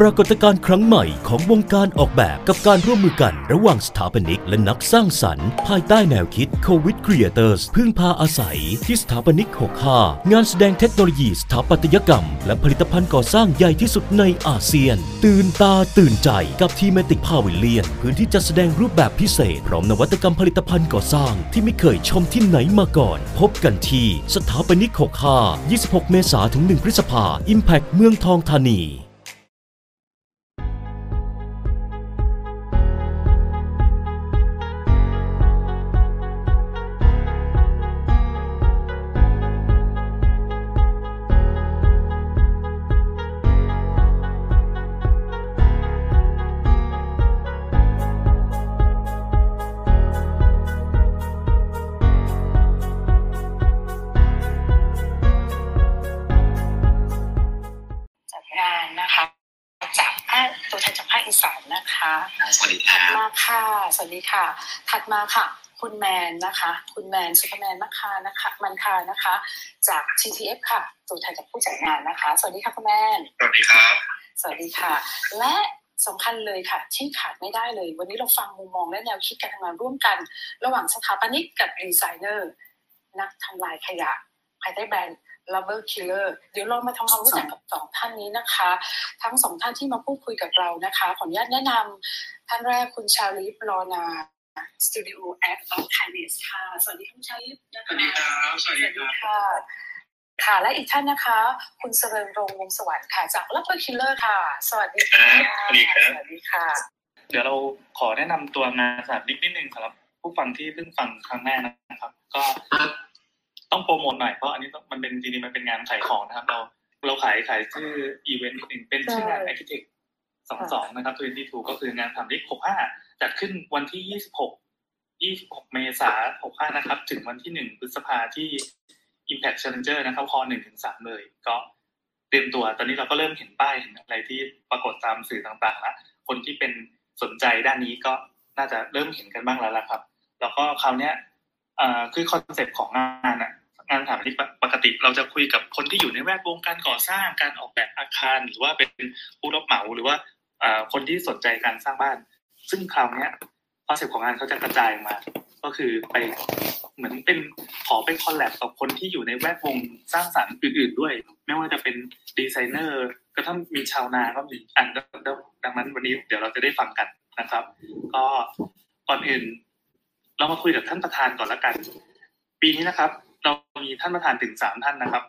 ปรากฏการณ์ครั้งใหม่ของวงการออกแบบกับการร่วมมือกันระหว่างสถาปนิกและนักสร้างสรรค์ ภายใต้แนวคิด Covid Creators พึ่งพาอาศัยที่สถาปนิก 65 งานแสดงเทคโนโลยีสถาปัตยกรรม และผลิตภัณฑ์ก่อสร้างใหญ่ที่สุดในอาเซียน ตื่นตาตื่นใจกับทีเมติกพาวิเลียน พื้นที่จัดแสดงรูปแบบพิเศษ พร้อมนวัตกรรมผลิตภัณฑ์ก่อสร้าง ที่ไม่เคยชมที่ไหนมาก่อน พบกันที่สถาปนิก 65 26 เมษายนถึง 1 พฤษภา Impact เมืองทองธานี ค่ะ คุณแมนนะคะ คุณแมนซุปเปอร์แมนมัคคานะคะมันคานะคะ จาก TTF ค่ะ ตัวแทนจากผู้จัดงานนะคะ สวัสดีค่ะคุณแมนสวัสดีครับ สวัสดีค่ะ และสำคัญเลยค่ะ ที่ขาดไม่ได้เลย วันนี้เราฟังมุมมองและแนวคิดการทำงานร่วมกัน ระหว่างสถาปนิกกับดีไซเนอร์ นักทำลายขยะภายใต้แบรนด์ Lover Killer เดี๋ยวเรามาทำความรู้จักกับสองท่านนี้นะคะ ทั้งสองท่านที่มาพูดคุยกับเรานะคะ ขออนุญาตแนะนำท่านแรกคุณชารีฟลอนา Studio Act of Kindness ค่ะ สวัสดีคุณชารีฟนะคะ สวัสดีครับ สวัสดีครับค่ะ ค่ะ และอีกท่านนะคะ คุณเสริญรงค์วงศ์สวัสดิ์ค่ะ จาก Lover Killer ค่ะ สวัสดีค่ะ สวัสดีครับ สวัสดีค่ะ เดี๋ยวเราขอแนะนำตัวงานสถาปนิกนิดนึงสำหรับ ผู้ฟังที่เพิ่งฟังครั้งแรกนะครับ ก็ต้องโปรโมทหน่อย เพราะอันนี้ต้องมันเป็นจริงๆมันเป็นงานขายของนะครับ เรา เราขายขายชื่ออีเวนต์นิดนึงเป็นชื่องานใช่ Architect สองสองนะครับ22ก็คืองานสถาปนิก65 จัดขึ้นวันที่ 26 26 เมษายน65นะครับ ถึงวันที่ 1 พฤษภาที่ Impact Challenger นะครับคอ1ถึง3เลย ก็เตรียมตัว ตอนนี้เราก็เริ่มเห็นป้ายเห็นอะไรที่ปรากฏตามสื่อต่างๆแล้วคนที่เป็นสนใจด้านนี้ก็น่าจะเริ่มเห็นกันบ้างแล้วล่ะครับ แล้วก็คราวนี้คือคอนเซปต์ของงานอะงานสถาปนิกปกติเราจะคุยกับคนที่อยู่ในแวดวงการก่อสร้างการออกแบบอาคาร หรือว่าเป็นผู้รับเหมาหรือว่าคนที่สนใจการสร้างบ้าน ซึ่งคราวนี้คอนเซ็ปต์ของงานเขาจะกระจายมา ก็คือไปเหมือนเป็นขอเป็น collab กับคนที่อยู่ในแวดวงสร้างสรรค์อื่น ๆ ด้วย ไม่ว่าจะเป็นดีไซเนอร์ก็ถ้ามีชาวนาก็มีอันดังนั้นวันนี้เดี๋ยวเราจะได้ฟังกันนะครับ ก็ก่อนอื่น เรามาคุยกับท่านประธานก่อนละกัน ปีนี้นะครับ เรามีท่านประธานถึงสามท่านนะครับ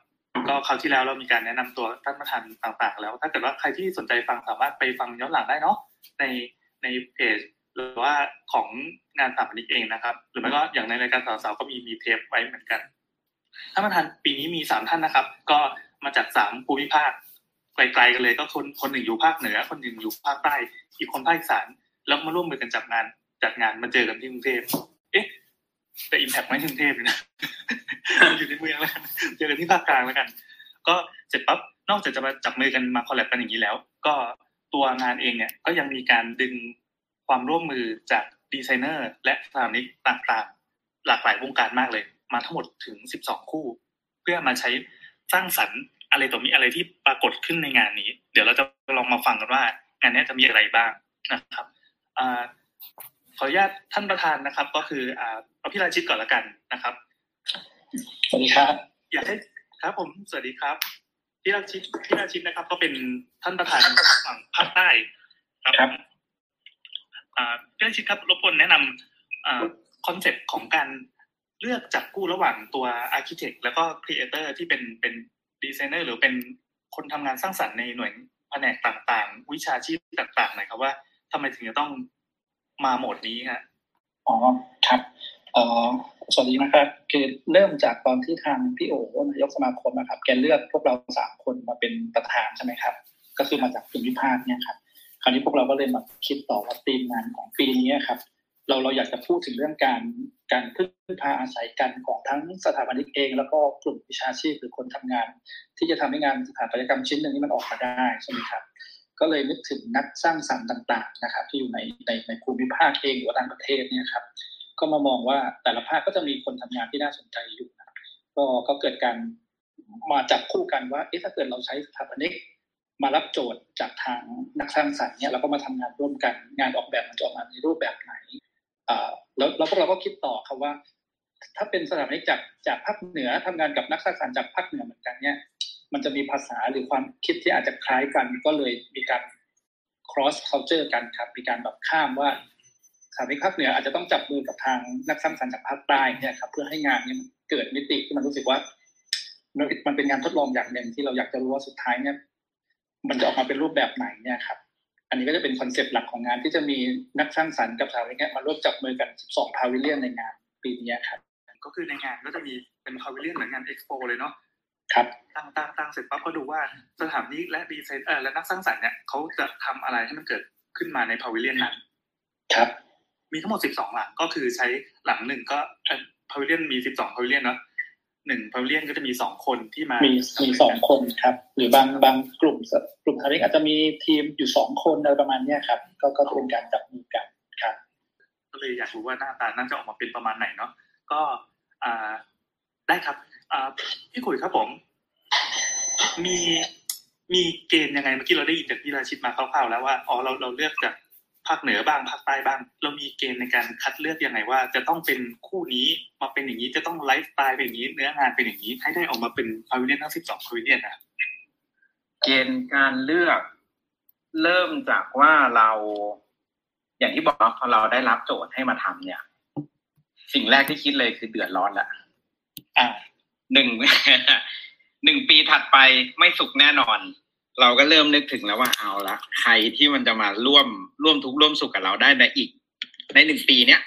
ก็คราวที่แล้วเรามีการแนะนำตัวท่านประธานต่างๆ แล้ว ถ้าเกิดว่าใครที่สนใจฟังสามารถไปฟังย้อนหลังได้เนาะใน ในเพจหรือว่าของงานสถาปนิกเองนะครับ หรือไม่ก็อย่างในรายการสาวๆก็มีมีเทปไว้เหมือนกันท่านประธานปีนี้มีสามท่านนะครับ ก็มาจากสามภูมิภาคไกลๆกันเลย ก็คนคนหนึ่งอยู่ภาคเหนือ คนหนึ่งอยู่ภาคใต้อีกคนภาคอีสานแล้วมาร่วมมือกันจัดงานจัดงานมาเจอกันที่กรุงเทพเอ๊ะแต่อิมแพคไม่กรุงเทพเลยนะอยู่ในเมืองแล้วกันเจอกันที่ภาคกลางแล้วกัน ก็เสร็จปั๊บนอกจากจะมาจับมือกันมา collab กันอย่างนี้แล้ว ก็ ตัวงานเองเนี่ยก็ยังมีการดึงความร่วมมือจากดีไซเนอร์ และสถาปนิกต่างๆ หลากหลายวงการมากเลย มาทั้งหมดถึง 12 คู่ เพื่อมาใช้สร้างสรรค์อะไรต่อมีอะไรที่ปรากฏขึ้นในงานนี้ เดี๋ยวเราจะลองมาฟังกันว่างานนี้จะมีอะไรบ้างนะครับอ่าขออนุญาตท่านประธานนะครับ ก็คืออ่าเอาพี่ราชิตก่อนละกันนะครับ สวัสดีครับ อยากให้ครับผมสวัสดีครับ พี่ราชิตพี่ราชิตนะครับ ก็เป็นท่านประธานฝั่งภาคใต้ครับครับอ่าพี่ราชิตครับรบกวนแนะนำอ่า concept ของการเลือกจับคู่ระหว่างตัว architect แล้วก็ creator ที่เป็นเป็นดีไซเนอร์หรือเป็นคนทำงานสร้างสรรค์ในหน่วยแผนกต่างๆ วิชาชีพต่างๆหน่อยครับว่าทำไมถึงจะต้องมาโหมดนี้ฮะอ๋อครับเอ่อ สวัสดีนะครับคือเริ่มจากตอนที่ทางพี่โอนายกสมาคมนะครับ แกเลือกพวกเราสามคนมาเป็นประธานใช่ไหมครับ ก็คือมาจากภูมิภาคเนี่ยครับคราวนี้พวกเราก็เลยมาคิดต่อว่าธีมงานของปีนี้ครับ เราเราอยากจะพูดถึงเรื่องการการพึ่งพาอาศัยกันของทั้งสถาปนิกเอง แล้วก็กลุ่มวิชาชีพหรือคนทำงาน ที่จะทำให้งานสถาปัตยกรรมชิ้นหนึ่งนี้มันออกมาได้ใช่ไหมครับก็เลยนึกถึงนักสร้างสรรค์ต่าง ๆ นะครับ ที่อยู่ในในในภูมิภาคเองหรือว่าต่างประเทศเนี่ยครับ ก็มามองว่าแต่ละภาคก็จะมีคนทำงานที่น่าสนใจอยู่นะก็ก็เกิดการมาจับคู่กันว่าเอ๊ะถ้าเกิดเราใช้สถาปนิกมารับโจทย์จากทางนักสร้างสรรค์เนี่ยเราก็มาทำงานร่วมกันงานออกแบบมันจะออกมาในรูปแบบไหนอ่าแล้วแล้วพวกเราก็คิดต่อครับว่า ถ้าเป็นสถาปนิกจากจากภาคเหนือทำงานกับนักสร้างสรรค์จากภาคเหนือเหมือนกันเนี่ย มันจะมีภาษาหรือความคิดที่อาจจะคล้ายกันก็เลยมีการ cross culture กันครับ มีการแบบข้ามว่า สถาปนิกภาคเหนืออาจจะต้องจับมือกับทางนักสร้างสรรค์จากภาคใต้เนี่ยครับเพื่อให้งานนี้มันเกิดมิติที่มันรู้สึกว่ามันเป็นงานทดลองอย่างหนึ่งที่เราอยากจะรู้ว่าสุดท้ายเนี่ย มันจะออกมาเป็นรูปแบบไหนเนี่ยครับ อันนี้ก็จะเป็น concept หลักของงานที่จะมีนักสร้างสรรค์กับสถาปนิกมาร่วมจับมือกัน 12 pavilion ในงานปีนี้ครับก็คือในงานก็จะมีเป็น pavilion เหมือนงานเอ็กซ์โปเลยเนาะครับตั้งตั้งตั้งเสร็จปั๊บก็ดูว่าสถาปนิกและดีไซน์เออและนักสร้างสรรค์เนี่ยเขาจะทำอะไรให้มันเกิดขึ้นมาใน pavilion นั้น ครับ มีทั้งหมด 12 หลังก็คือใช้หลังหนึ่งก็พาวิเลียนมี 12พาวิเลียนเนาะหนึ่งพาวิเลียนก็จะมีสองคนที่มา มีมีสองคนครับ หรือบางบางกลุ่มกลุ่มทาริกอาจจะมีทีมอยู่สองคนอะไรประมาณเนี้ยครับ ก็ก็จะเป็นการจับมือกันครับ ก็เลยอยากรู้ว่าหน้าตาน่าจะออกมาเป็นประมาณไหนเนาะก็อ่าได้ครับอ่าพี่ขุยครับผม มีมีเกณฑ์ยังไงเมื่อกี้เราได้ยินจากพี่ราชิตมาคร่าวๆแล้วว่าอ๋อเราเราเลือกจาก ภาคเหนือบ้างภาคใต้บ้าง เรามีเกณฑ์ในการคัดเลือกยังไงว่า จะต้องเป็นคู่นี้มาเป็นอย่างนี้จะต้องไลฟ์สไตล์เป็นอย่างนี้ เนื้องานเป็นอย่างนี้ ให้ได้ออกมาเป็นพาวิเลียนทั้งสิบสองพาวิเลียนนะเกณฑ์การเลือกเริ่มจากว่าเรา อย่างที่บอกเนาะพอเราได้รับโจทย์ให้มาทำเนี่ย สิ่งแรกที่คิดเลยคือเดือดร้อนละอ่าหนึ่งหนึ่งปีถัดไปไม่สุขแน่นอน เราก็เริ่มนึกถึงแล้วว่าเอาละใครที่มันจะมาร่วมร่วมทุกข์ร่วมสุขกับเราได้ในอีก ในหนึ่งปีเนี้ย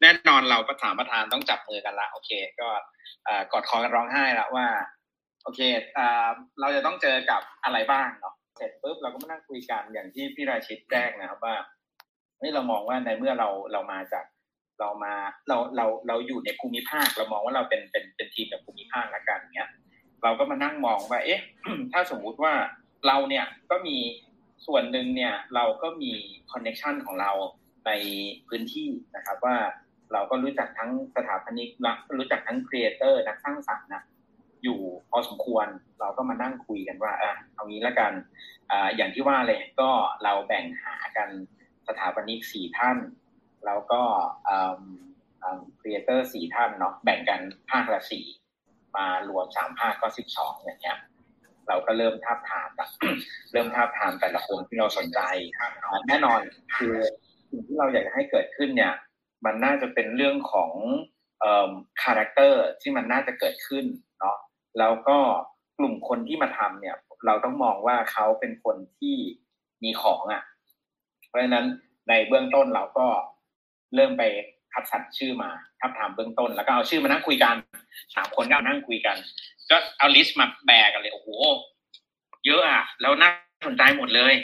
แน่นอนเราประธานประธานต้องจับมือกันละโอเค ก็อ่อกอดคอกันร้องไห้ละว่า โอเคอ่าเราจะต้องเจอกับอะไรบ้างเนาะเสร็จปุ๊บเราก็มานั่งคุยกันอย่างที่พี่ราชิตแจ้งนะครับว่าเฮ้ยเรามองว่าในเมื่อเราเรามาจากเรามาเราเราเราอยู่ในภูมิภาค เรามองว่าเราเป็นเป็นเป็นทีมจากภูมิภาคละกันเนี้ย เราก็มานั่งมองว่า เอ๊ะ ถ้าสมมุติว่า เราเนี่ยก็มีส่วนหนึ่งเนี่ยเราก็มี connection ของเราในพื้นที่นะครับว่าเราก็รู้จักทั้งสถาปนิกและรู้จักทั้ง creator นักสร้างสรรค์นะอยู่พอสมควรเราก็มานั่งคุยกันว่าอะเอางี้ละกันอ่าอย่างที่ว่าเลยก็เราแบ่งหากันสถาปนิกสี่ท่าน แล้วก็creator สี่ท่านเนาะแบ่งกันภาคละสี่มารวมสามภาคก็สิบสองอย่างเงี้ย เราก็เริ่มทาบทามละเริ่มทาบทามแต่ละคนที่เราสนใจแน่นอนคือสิ่งที่เราอยากจะให้เกิดขึ้นเนี่ย มันน่าจะเป็นเรื่องของ character ที่มันน่าจะเกิดขึ้นเนาะแล้วก็กลุ่มคนที่มาทำเนี่ย เราต้องมองว่าเขาเป็นคนที่มีของอะ เพราะฉะนั้นในเบื้องต้นเราก็เริ่มไปคัดสรรชื่อมาทาบทามเบื้องต้น แล้วก็เอาชื่อมานั่งคุยกันสามคนก็นั่งคุยกัน ก็เอา list มาแบกันเลยโอ้โหเยอะอะแล้วน่าสนใจหมดเลย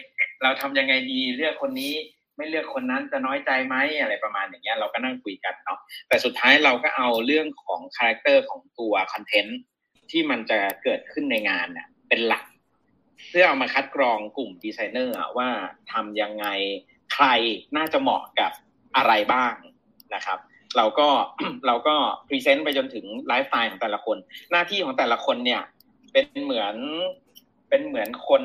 เราทำยังไงดีเลือกคนนี้ ไม่เลือกคนนั้นจะน้อยใจไหมอะไรประมาณอย่างเงี้ย เราก็นั่งคุยกันเนาะแต่สุดท้ายเราก็เอาเรื่องของ character ของตัว content ที่มันจะเกิดขึ้นในงานเนี่ยเป็นหลัก เพื่อเอามาคัดกรองกลุ่มดีไซเนอร์ว่าทำยังไงใครน่าจะเหมาะกับอะไรบ้างนะครับ เราก็เราก็ present ไปจนถึงไลฟ์สไตล์ของแต่ละคน หน้าที่ของแต่ละคนเนี่ย เป็นเหมือนเป็นเหมือนคน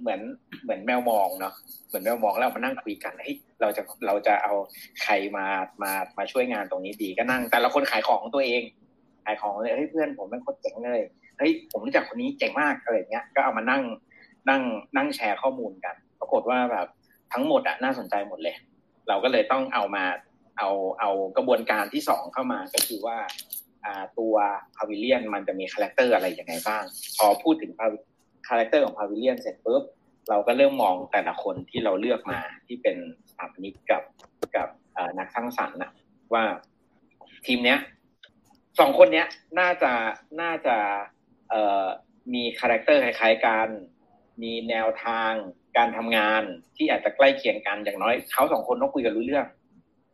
เหมือนเหมือนแมวมองเนาะเหมือนแมวมองแล้วมานั่งคุยกันเฮ้ยเราจะเราจะเอาใครมามามาช่วยงานตรงนี้ดีก็นั่ง แต่ละคนขายของของตัวเอง ขายของเลยเฮ้ยเพื่อนผมเป็นคนเจ๋งเลยเฮ้ยผมรู้จักคนนี้เจ๋งมากอะไรเงี้ยก็เอามานั่งนั่งนั่งแชร์ข้อมูลกัน ปรากฏว่าแบบทั้งหมดอะน่าสนใจหมดเลย เราก็เลยต้องเอามา เอาเอากระบวนการที่สองเข้ามาก็คือว่าตัว pavilion มันจะมี character อะไรยังไงบ้าง พอพูดถึง character ของ pavilion เสร็จปุ๊บเราก็เริ่มมองแต่ละคนที่เราเลือกมาที่เป็นสถาปนิกกับกับนักสร้างสรรค์นะว่าทีมเนี้ยสองคนเนี้ยน่าจะน่าจะเอ่อมี character คล้ายๆกันมีแนวทางการทำงานที่อาจจะใกล้เคียงกันอย่างน้อยเขาสองคนต้องคุยกันรู้เรื่อง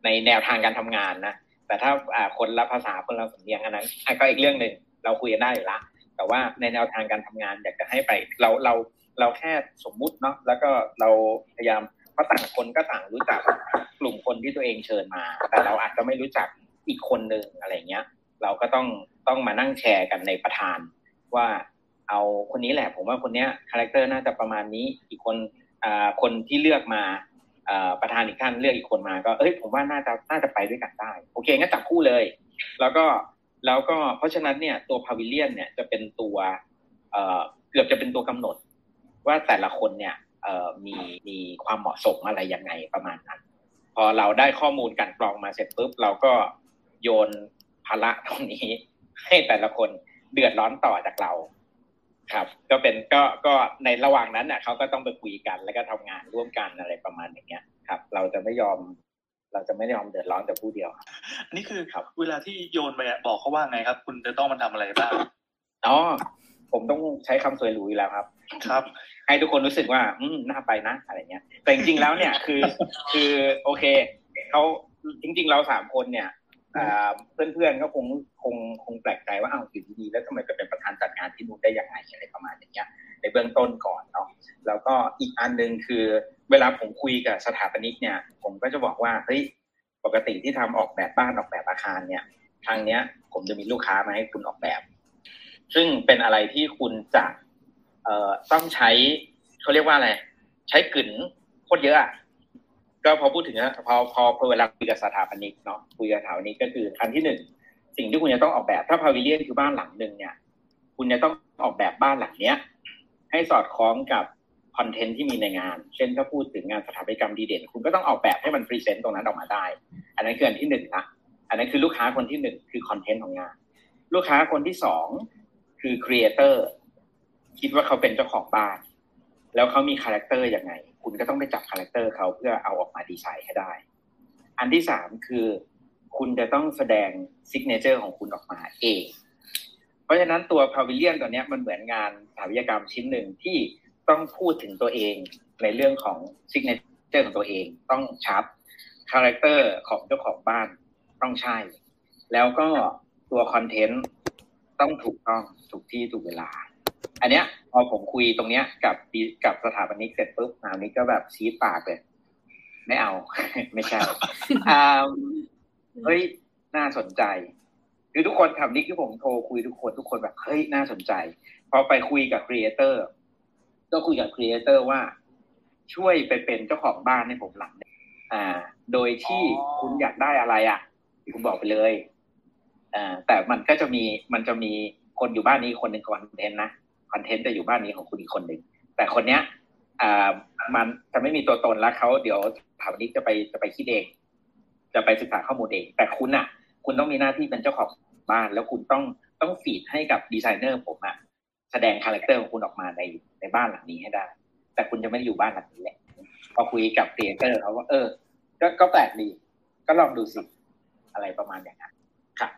ในแนวทางการทำงานนะแต่ถ้าคนละภาษาคนละสำเนียงอันนั้นก็อีกเรื่องหนึ่งเราคุยกันได้อยู่ละแต่ว่าในแนวทางการทำงานอยากจะให้ไปเราเราเราแค่สมมุติเนาะแล้วก็เราพยายามเพราะต่างคนก็ต่างรู้จักกลุ่มคนที่ตัวเองเชิญมา แต่เราอาจจะไม่รู้จักอีกคนหนึ่งอะไรเงี้ย เราก็ต้องต้องมานั่งแชร์กันในประธาน ว่าเอาคนนี้แหละ ผมว่าคนเนี้ย character น่าจะประมาณนี้อีกคนอ่าคนที่เลือกมา ประธานอีกท่านเลือกอีกคนมาก็เอ้ยผมว่าน่าจะน่าจะไปด้วยกันได้ โอเคงั้นจับคู่เลย แล้วก็แล้วก็เพราะฉะนั้นเนี่ยตัว pavilion เนี่ยจะเป็นตัวเอ่อเกือบจะเป็นตัวกำหนด ว่าแต่ละคนเนี่ยมีมีความเหมาะสมอะไรยังไงประมาณนั้น พอเราได้ข้อมูลการกรองมาเสร็จปุ๊บเราก็โยนภาระตรงนี้ ให้แต่ละคนเดือดร้อนต่อจากเรา ครับ ก็เป็นก็ก็ในระหว่างนั้นน่ะเขาก็ต้องไปคุยกันแล้วก็ทำงานร่วมกันอะไรประมาณอย่างเงี้ยครับ เราจะไม่ยอม เราจะไม่ยอมเดือดร้อนแต่ผู้เดียวครับอันนี้คือครับ เวลาที่โยนไปอะบอกเขาว่าไงครับ คุณจะต้องมาทำอะไรบ้างอ๋อผมต้องใช้คำสวยหรูอยู่แล้วครับ ครับ ให้ทุกคนรู้สึกว่า อืมน่าไปนะอะไรเงี้ย แต่จริงๆแล้วเนี่ยคือ คือโอเคเขาจริง ๆ เราสามคนเนี่ยอ่า เพื่อนๆก็คงคงคงแปลกใจว่าอ้าวอยู่ดีๆแล้วทำไมจะเป็นประธานจัดงานที่นู่นได้ยังไงอะไรประมาณอย่างเงี้ย ในเบื้องต้นก่อนเนาะแล้วก็อีกอันหนึ่งคือ เวลาผมคุยกับสถาปนิกเนี่ย ผมก็จะบอกว่าเฮ้ยปกติที่ทำออกแบบบ้านออกแบบอาคารเนี่ย ทางเนี้ย ผมจะมีลูกค้ามาให้คุณออกแบบ ซึ่งเป็นอะไรที่คุณจะเอ่อต้องใช้เขาเรียกว่าอะไรใช้กึ๋นโคตรเยอะอะ ก็พอพูดถึงนะพอพอพอเวลาคุยกับสถาปนิกเนาะคุยกับสถาปนิกก็คืออันที่หนึ่งสิ่งที่คุณจะต้องออกแบบถ้า pavilion คือบ้านหลังหนึ่งเนี่ย คุณจะต้องออกแบบบ้านหลังเนี้ย ให้สอดคล้องกับ content ที่มีในงาน เช่นถ้าพูดถึงงานสถาปัตยกรรมดีเด่น คุณก็ต้องออกแบบให้มัน present ตรงนั้นออกมาได้ อันนั้นคืออันที่หนึ่งนะอันนั้นคือลูกค้าคนที่หนึ่งคือ content ของงาน ลูกค้าคนที่สองคือ creator คิดว่าเขาเป็นเจ้าของบ้าน แล้วเขามี character ยังไง คุณก็ต้องไปจับ character เขาเพื่อเอาออกมาดีไซน์ให้ได้ อันที่สามคือคุณจะต้องแสดง signature ของคุณออกมาเอง เพราะฉะนั้นตัว pavilion ตัวนี้มันเหมือนงานสถาปัตยกรรมชิ้นหนึ่งที่ต้องพูดถึงตัวเองในเรื่องของ signature ของตัวเอง ต้องชัด character ของเจ้าของบ้านต้องใช่ แล้วก็ตัว content ต้องถูกต้องถูกที่ถูกเวลา อันเนี้ยพอผมคุยตรงเนี้ยกับดีกับสถาปนิกเสร็จปุ๊บสถาปนิกก็แบบชี้ปากเลย ไม่เอา ไม่ใช่อ่าเฮ้ยน่าสนใจ คือทุกคนทำนี่ที่ผมโทรคุยทุกคนทุกคนแบบเฮ้ยน่าสนใจ พอไปคุยกับ creator ก็คุยกับ creator ว่า ช่วยไปเป็นเจ้าของบ้านให้ผมหลังหนึ่งอ่า โดยที่อ๋อคุณอยากได้อะไรอะคุณบอกไปเลยอ่าแต่มันก็จะมีมันจะมีคนอยู่บ้านนี้คนหนึ่ง content นะ content จะอยู่บ้านนี้ของคุณอีกคนหนึ่งแต่คนเนี้ยมันจะไม่มีตัวตนแล้วเขาเดี๋ยวทีมนี้จะไปจะไปคิดเอง จะไปศึกษาข้อมูลเอง แต่คุณอะ คุณต้องมีหน้าที่เป็นเจ้าของบ้าน แล้วคุณต้องต้อง feed ให้กับดีไซเนอร์ผมอะแสดง character ของคุณออกมาในในบ้านหลังนี้ให้ได้ แต่คุณจะไม่ได้อยู่บ้านหลังนี้แหละพอคุยกับ creator เขาว่าเออ ก็ก็แปลกดี ก็ลองดูสิอะไรประมาณอย่างนั้นครับ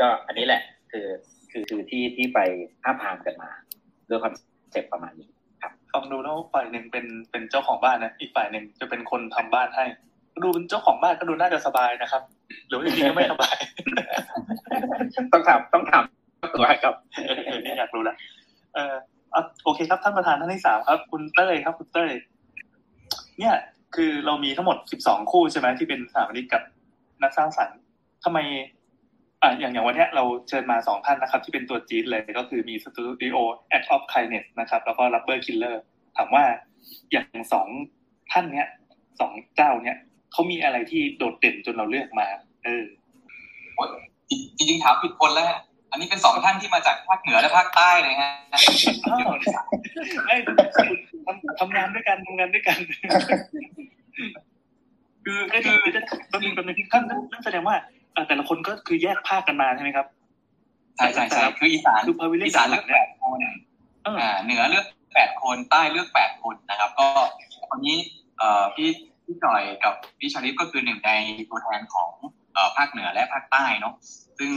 ก็อันนี้แหละ คือคือคือที่ที่ไปทาบทามกันมา ด้วย con cept ประมาณนี้ฟังดูแล้วฝ่ายหนึ่งเป็นเป็นเจ้าของบ้านนะอีกฝ่ายหนึ่งจะเป็นคนทำบ้านให้ดูเป็นเจ้าของบ้านก็ดูน่าจะสบายนะครับ หรือว่าจริงๆก็ไม่สบาย ต้องถามต้องถามตัวครับเออเออเนี่ยอยากรู้ละเอออะโอเคครับท่านประธานท่านที่สามครับ คุณเต้ยครับ คุณเต้ยเนี่ยคือเรามีทั้งหมดสิบสองคู่ใช่ไหมที่เป็นสถาปนิกกับนักสร้างสรรค์ทำไม อ่าอย่างอย่างวันเนี้ยเราเชิญมาสองท่านนะครับ ที่เป็นตัวจี๊ดเลยก็คือมีสตูดิโอ Act of Kindness นะครับ แล้วก็ Rubber Killer ถามว่าอย่างสองท่านเนี้ยสองเจ้าเนี้ยเขามีอะไรที่โดดเด่นจนเราเลือกมา เออจริงๆถามผิดคนแล้วฮะอันนี้เป็นสองท่านที่มาจากภาคเหนือและภาคใต้เลยฮะอ้าวเอ้ยทำทำงานด้วยกันทำงานด้วยกัน คือก็คือจะตอนนึงตอนนึงท่านนั่นแสดงว่าอ่า แต่ละคนก็คือแยกภาคกันมาใช่ไหมครับใช่ใช่ใช่คืออีสานคือพาวิเลียอีสานเลือกแปดคนเอออ่าเหนือเลือกแปดคนใต้เลือกแปดคนนะครับ ก็วันนี้เอ่อพี่พี่จอยกับพี่ชาลิฟก็คือหนึ่งในตัวแทนของเอ่อภาคเหนือและภาคใต้เนาะซึ่ง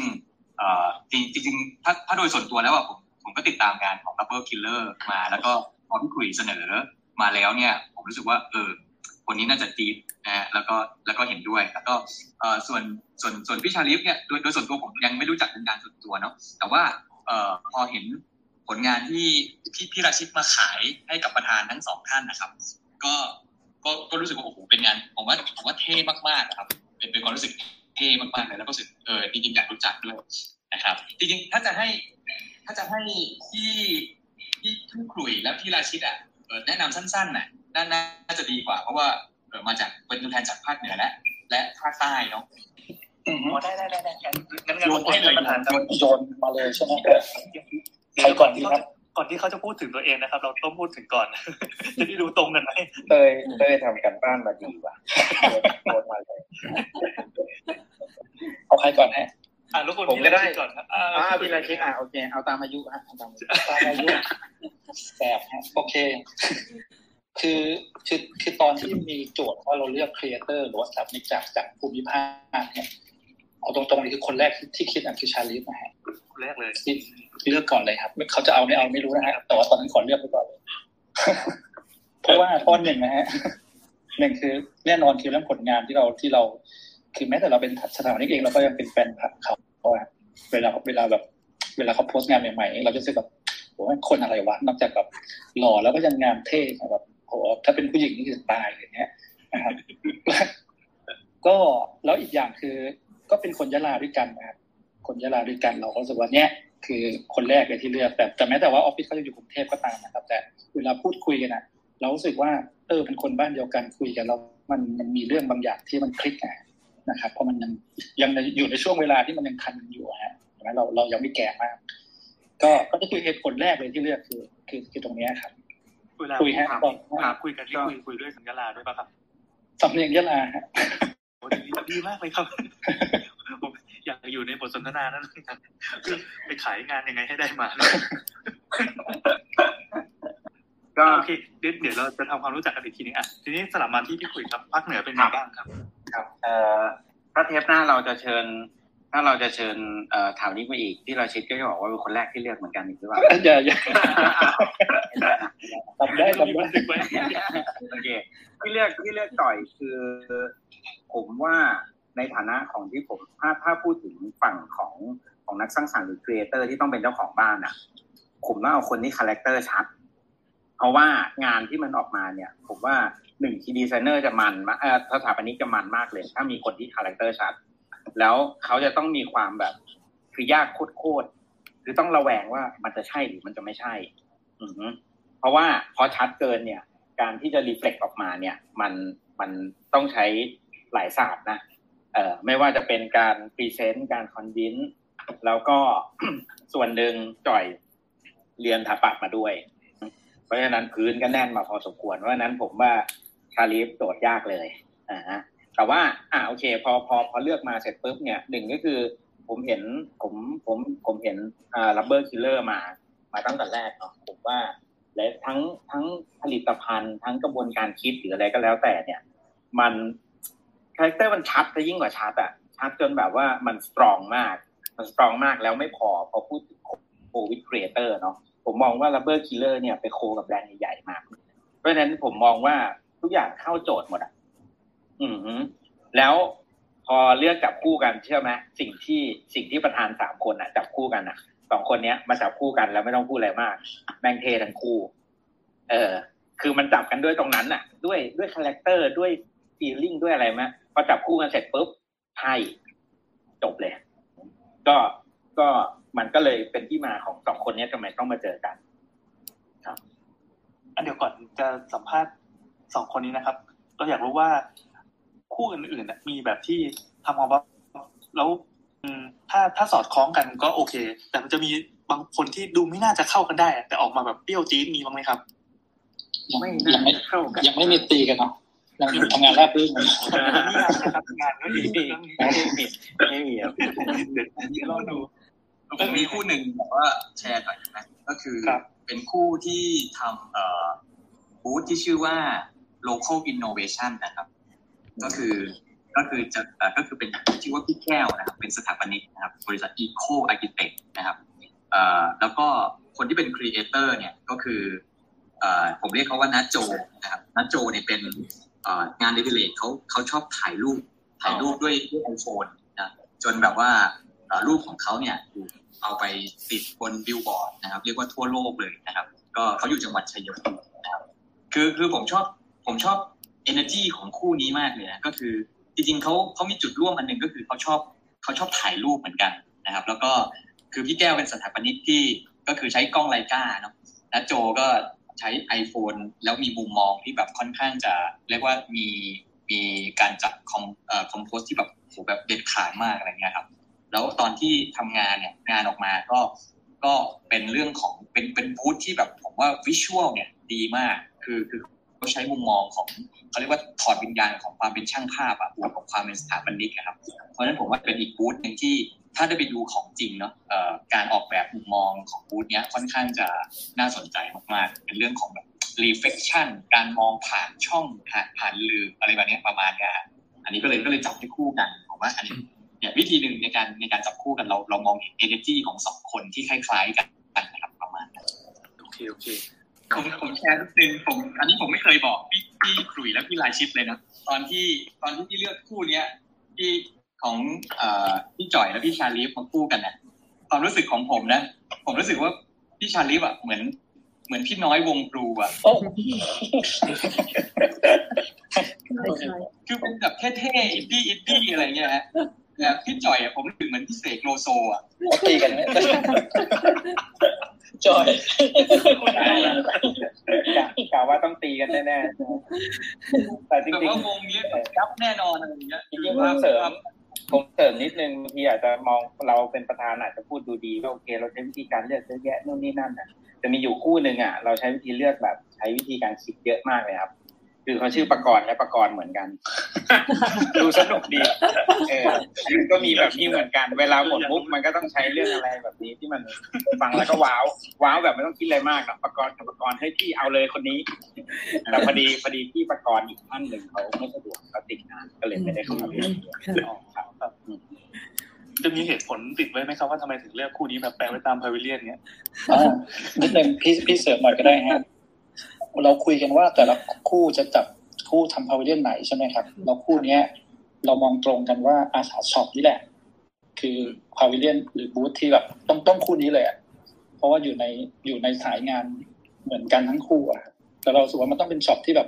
เอ่อจริงจริงๆถ้าถ้าโดยส่วนตัวแล้วอะผมผมก็ติดตามงานของ Double Killer มา แล้วก็พอพี่คุยเสนอมาแล้วเนี่ย ผมรู้สึกว่าเออ คนนี้น่าจะจีดนะแล้วก็แล้วก็เห็นด้วย แล้วก็ส่วนส่วนส่วนพี่ชาลิฟเนี่ยโดยโดยส่วนตัวผมยังไม่รู้จักเป็นการส่วนตัวเนาะแต่ว่าเออพอเห็นผลงานที่ที่พี่ราชิตมาขายให้กับประธานทั้งสองท่านนะครับ ก็ก็ก็รู้สึกว่าโอ้โหเป็นงานผมว่าผมว่าเท่มากๆนะครับ เป็นเป็นความรู้สึกเท่มากๆเลยแล้วก็รู้สึกเออจริงๆอยากรู้จักด้วยนะครับจริงๆถ้าจะให้ถ้าจะให้ที่พี่ทุ่งขลุยและพี่ราชิตอะแนะนำสั้นๆน่ะ น่าน่าจะดีกว่า เพราะว่าเออมาจากเป็นตัวแทนจากภาคเหนือและ และภาคใต้เนาะอือฮึอ๋อได้ได้ได้ได้งั้นงั้นงั้นโยผนมให้เลยให้ประธานครับโยนมาเลยใช่ไหมครับใครก่อนดีครับ ก่อนที่เขาจะพูดถึงตัวเองนะครับ เราต้องพูดถึงก่อน จะได้ดูตรงกันไหมเตยเตยทำกันบ้านมาดีว่ะโดนมาเลยเอาใครก่อนฮะอ่าแล้วคนผมก็ได้พี่ราชิตก่อนครับอ่าอ่าพี่ราชิตอะโอเค เอาตามอายุฮะเอาตามอายุตามอายุแบบฮะโอเค คือคือคือตอนที่มีโจทย์ว่าเราเลือกครีเอเตอร์หรือว่าสถาปนิกจากจากภูมิภาคเนี่ยเอาตรงๆเลยคือคนแรกที่ที่คิดอะคือชาลิฟนะฮะคนแรกเลยที่เลือกก่อนเลยครับเขาจะเอาไม่เอาไม่รู้นะฮะแต่ว่าตอนนั้นขอเลือกไปก่อนเลยเพราะว่าข้อหนึ่งนะฮะหนึ่งคือแน่นอนคือเรื่องผลงานที่เราที่เรา คือแม้แต่เราเป็นสถาปนิกเองเราก็ยังเป็นแฟนคลับเขาเพราะว่าเวลาเวลาแบบ เวลาเขาโพสต์งานใหม่ๆเราจะรู้สึกแบบโอ้ยคนอะไรวะนอกจากแบบหล่อแล้วก็ยังงานเท่แบบโอ้ ถ้าเป็นผู้หญิงนี่คือตายอย่างเงี้ยนะครับก็แล้วอีกอย่างคือ ก็เป็นคนยะลาด้วยกันนะครับคนยะลาด้วยกันเราก็รู้สึกว่าเนี่ยคือคนแรกเลยที่เลือกแต่แต่แม้แต่ว่าออฟฟิศเขาจะอยู่กรุงเทพก็ตามนะครับ แต่เวลาพูดคุยกันนะเรารู้สึกว่าเออเป็นคนบ้านเดียวกันคุยกันแล้วมันมันมีเรื่องบางอย่างที่มันคลิกอะนะครับ เพราะมันยังยังอยู่ในช่วงเวลาที่มันยังทันอยู่อะฮะเราเรายังไม่แก่มาก ก็ก็คือเหตุผลแรกเลยที่เลือกคือ คือคือตรงเนี้ยครับ เวลาคุยฮะถามบอกถามคุยกันที่คุยคุยด้วยสัญญาลาด้วยป่ะครับสำเนียงยะลาฮะโอ้ดีดีมากเลยครับผมอยากอยู่ในบทสนทนานั้นครับคือไปขายงานยังไงให้ได้มาก็โอเคเดี๋ยวเดี๋ยวเราจะทำความรู้จักกันอีกทีนึงอะทีนี้สลับมาที่พี่คุยครับภาคเหนือเป็นไงบ้างครับ ครับ เอ่อถ้าเทปหน้าเราจะเชิญ ถ้าเราจะเชิญเอ่อถามนี้มาอีกที่เราชิดก็จะบอกว่าเป็นคนแรกที่เลือกเหมือนกันอีกหรือเปล่าอย่าอย่าทำได้เราทำมีบัได้นทึกไว้โอเคที่เลือกที่เลือกต่อยคือ ผมว่าในฐานะของที่ผมถ้าถ้าพูดถึงฝั่งของของนักสร้างสรรค์หรือครีเอเตอร์ที่ต้องเป็นเจ้าของบ้านอะ ผมต้องเอาคนที่คาแรคเตอร์ชัดเพราะว่างานที่มันออกมาเนี่ย ผมว่าหนึ่งทีดีไซเนอร์จะมันมากเออสถาปนิกจะมันมากเลย ถ้ามีคนที่คาแรคเตอร์ชัด แล้วเขาจะต้องมีความแบบ คือยากโคตรๆคือต้องระแวงว่ามันจะใช่หรือมันจะไม่ใช่ อืเพราะว่าพอชัดเกินเนี่ย การที่จะ reflect ออกมาเนี่ย มันมันต้องใช้หลายศาสตร์นะเอ่อไม่ว่าจะเป็นการ present การ convince แล้วก็ส่วนหนึ่งจ่อยเรียนถาปัดมาด้วย เพราะฉะนั้นพื้นก็แน่นมาพอสมควรเพราะฉะนั้นผมว่าชาลีฟโจทย์ยากเลยอ่าฮะ แต่ว่าอ่าโอเค พอพอพอเลือกมาเสร็จปุ๊บเนี่ยหนึ่งก็คือผมเห็นผมผมผมเห็นอ่า Rubber Killer มา มาตั้งแต่แรกเนาะผมว่าและทั้งทั้งผลิตภัณฑ์ทั้งกระบวนการคิดหรืออะไรก็แล้วแต่เนี่ย มัน character มันชัดจะยิ่งกว่าชัดอะชัดจนแบบว่ามัน strong มาก มัน strong มากแล้วไม่พอพอพูดถึง co-creator เนาะผมมองว่า Rubber Killer เนี่ยไป co กับแบรนด์ใหญ่ๆมาก เพราะฉะนั้นผมมองว่าทุกอย่างเข้าโจทย์หมดอะ อือฮึแล้วพอเลือกจับคู่กันเชื่อไหมสิ่งที่สิ่งที่ประธานสามคนอะจับคู่กันอะสองคนเนี้ยมาจับคู่กันแล้วไม่ต้องพูดอะไรมาก แม่งเท่ทั้งคู่ เออ คือมันจับกันด้วยตรงนั้นน่ะ ด้วยด้วย character ด้วย feeling ด้วยอะไรไหมพอจับคู่กันเสร็จปุ๊บใช่จบเลย ก็ก็มันก็เลยเป็นที่มาของสองคนเนี้ยทำไมต้องมาเจอกัน ครับอันเดี๋ยวก่อนจะสัมภาษณ์สองคนนี้นะครับ เราอยากรู้ว่า คู่อื่นๆน่ะมีแบบที่ทำออกมาแล้วอืมถ้าถ้าสอดคล้องกันก็โอเค แต่มันจะมีบางคนที่ดูไม่น่าจะเข้ากันได้อะแต่ออกมาแบบเปรี้ยวจี๊ดมีบ้างไหมครับยังไม่ยังไม่น่าเข้ากันยังไม่มีตีกันเนาะยังทำงานราบรื่นกันนี่งานนะครับงานก็ดีไม่เรื่องนี้มีไม่มีครับเดี๋ยวเดี๋ยวรอดูผมมีคู่หนึ่งแบบว่าแชร์หน่อยนะก็คือครับเป็นคู่ที่ทำเอ่อบูธที่ชื่อว่า local innovation นะครับ ก็คือก็คือจะก็คือเป็นชื่อว่าพี่แก้วนะครับเป็นสถาปนิกนะครับบริษัท eco architect นะครับแล้วก็คนที่เป็น creator เนี่ยก็คืออผมเรียกเขาว่านัทโจนะครับนัทโจเนี่ยเป็นงานเดบิเลตเขาเขาชอบถ่ายรูปถ่ายรูปด้วยด้วย iPhone นะจนแบบว่ารูปของเขาเนี่ยเอาไปติดบนบิลบอร์ดนะครับ เรียกว่าทั่วโลกเลยนะครับ ก็เขาอยู่จังหวัดชัยภูมินะครับคือคือผมชอบผมชอบ energy ของคู่นี้มากเลยนะก็คือจริงๆเขาเขามีจุดร่วมอันหนึ่งก็คือเขาชอบเขาชอบถ่ายรูปเหมือนกันนะครับ แล้วก็คือพี่แก้วเป็นสถาปนิกที่ก็คือใช้กล้องไลกาเนาะนะโจก็ใช้ iPhone แล้วมีมุมมองที่แบบค่อนข้างจะเรียกว่ามีมีการจัดคอมเอ่อคอมโพสที่แบบโหแบบเด็ดขาดมากอะไรเงี้ยครับ แล้วตอนที่ทำงานเนี่ยงานออกมาก็ก็เป็นเรื่องของเป็นเป็นบูธที่แบบผมว่าวิชวลเนี่ยดีมากคือคือ ใช้มุมมองของเขาเรียกว่าถอดวิญญาณของความเป็นช่างภาพอะบวกกับความเป็นสถาปนิกครับ เพราะฉะนั้นผมว่าเป็นอีกบูธหนึ่งที่ถ้าได้ไปดูของจริงเนาะการออกแบบมุมมองของบูธเนี้ยค่อนข้างจะน่าสนใจมากๆ เป็นเรื่องของแบบ reflection การมองผ่านช่องผ่านผ่านลืมอะไรแบบนี้ประมาณนี้อันนี้ก็เลยก็เลยจับให้คู่กันผมว่าอันนี้เนี่ยวิธีหนึ่งในการในการจับคู่กันเราเรามองเห็น energy ของสองคนที่คล้ายๆกันนะครับประมาณนั้นโอเคโอเค ผมผมแชร์นิดนึงผมอันนี้ผมไม่เคยบอกพี่พี่ขลุยและพี่ลายชิปเลยนะตอนที่ตอนที่พี่เลือกคู่เนี้ยที่ของเอ่อพี่จ่อยและพี่ชาลีฟมาคู่กันเนี่ยความรู้สึกของผมนะ ผมรู้สึกว่าพี่ชาลีฟอะเหมือน เหมือนพี่น้อยวงครูอะโอ้คือเป็นแบบเท่ๆอินดี้อินดี้อะไรเงี้ยฮะแต่พี่จ่อยอะผมรู้สึกเหมือนพี่เสกโลโซอะเขาตีกันไหม จอยกล่าวว่าต้องตีกันแน่ๆแต่จแบบริงว่าวงนี้ยับแน่นอนอะไรอย่างเงี้ยๆจริงๆผมเสริมผมเสริมนิดนึงบางทีอาจจะมองเราเป็นประธานอาจจะพูดดูดีว่าโอเค เราใช้วิธีการเลือกเยอะแยะนู่นนี่นั่นน่ะจะมีอยู่คู่หนึ่งอะ เราใช้วิธีเลือกแบบ ใช้วิธีการคิดเยอะมากเลยครับ คือเขาชื่อประกรณ์และประกรณ์เหมือนกัน ดูสนุกดี เออก็มีแบบนี้เหมือนกัน เวลาหมดมุกมันก็ต้องใช้เรื่องอะไรแบบนี้ที่มันฟังแล้วก็ว้าว ว้าวแบบไม่ต้องคิดอะไรมากนะประกรณ์กับประกรณ์ให้พี่เอาเลยคนนี้ แต่พอดีพอดีพี่ประกรณ์อีกท่านหนึ่งเขาไม่สะดวกเขาติดงานก็เลยไม่ได้เข้ามาเรียนอ๋อครับครับอืมจะมีเหตุผลติดไว้ไหมครับว่าทำไมถึงเลือกคู่นี้แบบแปลไว้ตามพาวิเลียนเนี้ยอ่านิดนึงพี่พี่เสริมหน่อยก็ได้ฮะ เราคุยกันว่าแต่ละคู่จะจับคู่ทำพาวเวอร์ไหนใช่ไหมครับแล้วคู่เนี้ย เรามองตรงกันว่าอาสาช็อปนี่แหละ คือ pavilion หรือบูธที่แบบต้องต้องคู่นี้เลยอะเพราะว่าอยู่ในอยู่ในสายงานเหมือนกันทั้งคู่อะแต่เรารู้ว่ามันต้องเป็น shop ที่แบบ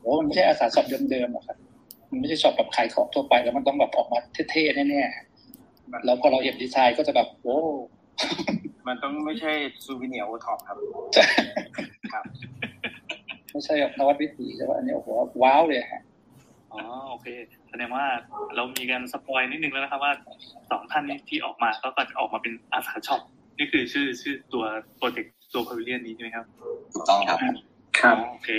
โอ้มันไม่ใช่ ASA Shop เดิมๆหรอกครับมันไม่ใช่ shop แบบขายของทั่วไป แล้วมันต้องแบบออกมาเท่ๆแน่ๆแล้วพอเราเห็นดีไซน์ก็จะแบบโอ้มันต้องไม่ใช่ souvenir OTOP ครับครับ ไม่ใช่แบบนวัตวิถีใช่ป่ะอันนี้โอ้โห wow เลยฮะอ๋อโอเค แสดงว่าเรามีการ spoil นิดนึงแล้วนะครับว่าสองท่านนี้ที่ออกมาก็จะออกมาเป็น ASA Shop นี่คือชื่อชื่อตัว project ตัว pavilion นี้ใช่ไหมครับถูกต้องครับครับอ๋อโอเค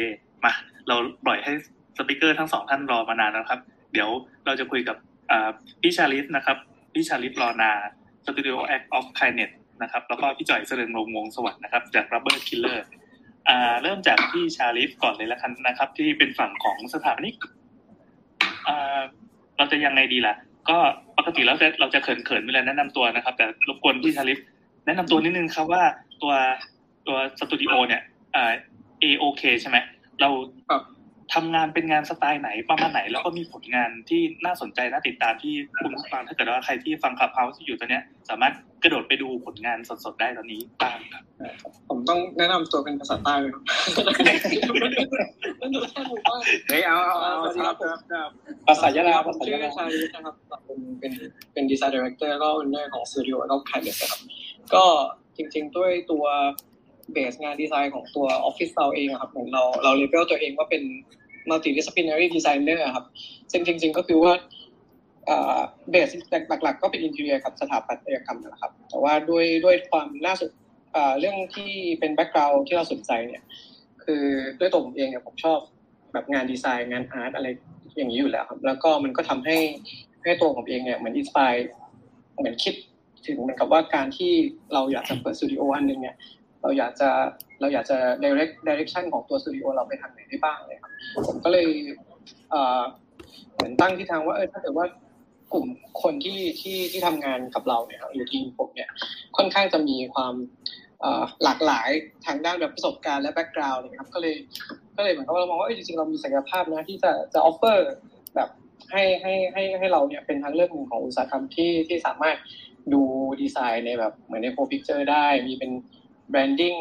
มาเราปล่อยให้ speaker ทั้งสองท่านรอมานานแล้วครับ เดี๋ยวเราจะคุยกับอ่าพี่ชาลิฟนะครับพี่ชาลิฟรอนา Studio Act of Kindness นะครับแล้วก็พี่จ่อยเสริงรงวงศ์สวัสดิ์นะครับจาก Rubber Killer อ่า เริ่มจากพี่ชาลิฟก่อนเลยแล้วกันนะครับ ที่เป็นฝั่งของสถาปนิกอ่าเราจะยังไงดีล่ะ ก็ปกติแล้วเราจะเขินเขินเวลาแนะนำตัวนะครับ แต่รบกวนพี่ชาลิฟแนะนำตัวนิดนึงครับว่าตัวตัวสตูดิโอเนี่ยอ่า AOK ใช่ไหมเรา ทำงานเป็นงานสไตล์ไหนประมาณไหน แล้วก็มีผลงานที่น่าสนใจน่าติดตามที่คุณผู้ฟังถ้าเกิดว่าใครที่ฟัง Clubhouse อยู่ตอนเนี้ย สามารถกระโดดไปดูผลงานสดๆได้ตอนนี้บ้างครับผมต้องแนะนำตัวเป็นภาษาใต้ไหมครับนั่นดูแค่หมู่บ้านเฮ้ยเอาเอาเอาสวัสดีครับครับครับภาษายะลาผภามษาชื่ยะอลาชาลิสนะครับเป็นเป็นเป็นดีไซน์ดีเรคเตอร์แล้วก็เป็นเนอร์ของสตูดิโอแล้วก็คายเน็ตนะครับก็จริงๆด้วยตัว เบสงานดีไซน์ของตัวออฟฟิศเราเองครับเหมือนเราเราเลเวลตัวเองว่าเป็น multidisciplinary designer ครับซึ่งจริง ๆ ก็คือว่าเบสหลัก ๆ ก็เป็นอินเท i รียครับสถาปัตยกรรมนะครับ แต่ว่าด้วยด้วยความน่าสนเรื่องที่เป็นแบ็กกราว n d ที่เราสนใจเนี่ย คือด้วยตัวผมเองเนี่ยผมชอบแบบงานดีไซน์งาน art อะไรอย่างนี้อยู่แล้วครับ แล้วก็มันก็ทำให้ให้ตัวผมเองเนี่ยเหมือน inspire เหมือนคิดถึงเหมือนกับว่าการที่เราอยากจะเปิดสตูดิโออันหนึ่งเนี่ย เราอยากจะเราอยากจะ direct direction ของตัวสตูดิโอเราไปทางไหนได้บ้างเลยครับผมก็เลยเอ่อเหมือนตั้งที่ทางว่าเออถ้าเกิดว่ากลุ่มคนที่ที่ที่ทำงานกับเราเนี่ยครับหรือทีมผมเนี่ยค่อนข้างจะมีความเอ่อหลากหลายทางด้านแบบประสบการณ์และ background เลยครับก็เลยก็เลยเหมือนกับเรามองว่าเออจริงๆเรามีศักยภาพนะที่จะจะ offer แบบให้ให้ให้ให้เราเนี่ยเป็นทางเลือกหนึ่งของอุตสาหกรรมที่ที่สามารถดูดีไซน์ในแบบเหมือนใน broad picture ได้มีเป็น branding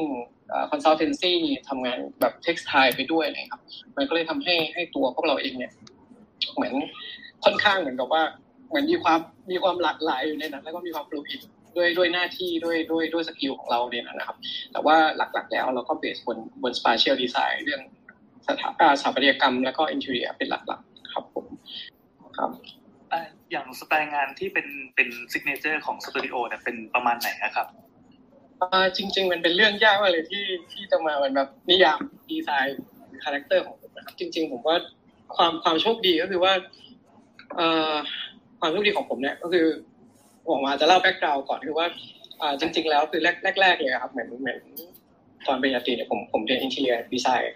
consultancy ทำงานแบบ textile ไปด้วยนะครับ มันก็เลยทำให้ให้ตัวพวกเราเองเนี่ย เหมือนค่อนข้างเหมือนกับว่า เหมือนมีความมีความหลากหลายอยู่ในนั้น แล้วก็มีความ fluid ด้วยด้วยหน้าที่ด้วยด้วยด้วย skill ของเราเนี่ยนะครับ แต่ว่าหลักๆแล้วเราก็ base บนบน spatial design เรื่องสถาสถาปัตยกรรม แล้วก็ interior เป็นหลักๆ ครับผมครับอย่างสไตล์งานที่เป็นเป็น signature ของสตูดิโอเนี่ยเป็นประมาณไหนนะครับ จริง ๆ มันเป็นเรื่องยากมากเลยที่ที่จะมาเหมือนแบบนิยามดีไซน์ character ของผมนะครับ จริง ๆ ผมว่าความความโชคดีก็คือว่าเอความโชคดีของผมเนี่ยก็คือผมอาจจะเล่า background ก่อนคือว่าอจริง ๆ แล้วคือแรกแรกๆเลยครับเหมือนเหมือนตอนปริญญาตรีเนี่ยผมผมเรียน interior design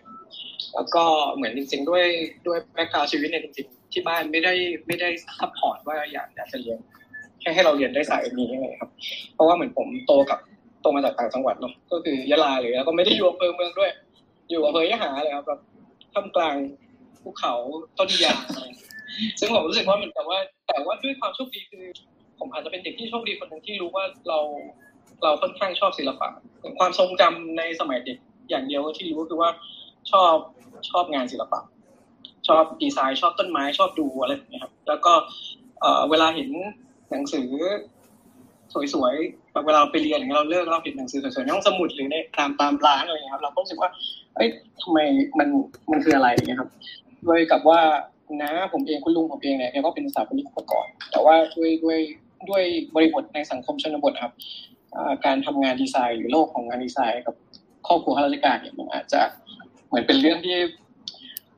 แล้วก็เหมือนจริง ๆ ด้วยด้วย background ชีวิตเนี่ยจริงๆที่บ้านไม่ได้ไม่ได้ support ว่าอยากอยากจะเรียนแค่ให้เราเรียนได้สายนี้อะไรครับ เพราะว่าเหมือนผมโตกับ โตมาจากต่างจังหวัดเนาะก็คือยะลาเลยแล้วก็ไม่ได้อยู่อำเภอเมืองด้วย อยู่อำเภอยะหาเลยครับแบบท่ามกลางภูเขาต้นยางซึ่งผมรู้สึกว่าเหมือนกับว่า แต่ว่าด้วยความโชคดีคือ ผมอาจจะเป็นเด็กที่โชคดีคนหนึ่งที่รู้ว่าเราเราค่อนข้างชอบศิลปะความทรงจำในสมัยเด็กอย่างเดียวที่รู้คือว่าชอบชอบงานศิลปะ ชอบดีไซน์ชอบต้นไม้ชอบดูอะไรแบบนี้ครับ แล้วก็เวลาเห็นหนังสือสวยๆ เวลาเราไปเรียนเราเลิกเราเห็นหนังสือสวยๆในห้องสมุดหรือในตามตามร้านอะไรอย่างเงี้ยครับ เราก็รู้สึกว่าเอ้ยทำไมมันมันคืออะไรอย่างเงี้ยครับโดยกับว่าน้าผมเองคุณลุงผมเองเนี่ยแกก็เป็นสถาปนิกมาก่อน แต่ว่าด้วยด้วยด้วยบริบทในสังคมชนบทครับการทำงานดีไซน์หรือโลกของงานดีไซน์กับครอบครัวข้าราชการเนี่ยมันอาจจะเหมือนเป็นเรื่องที่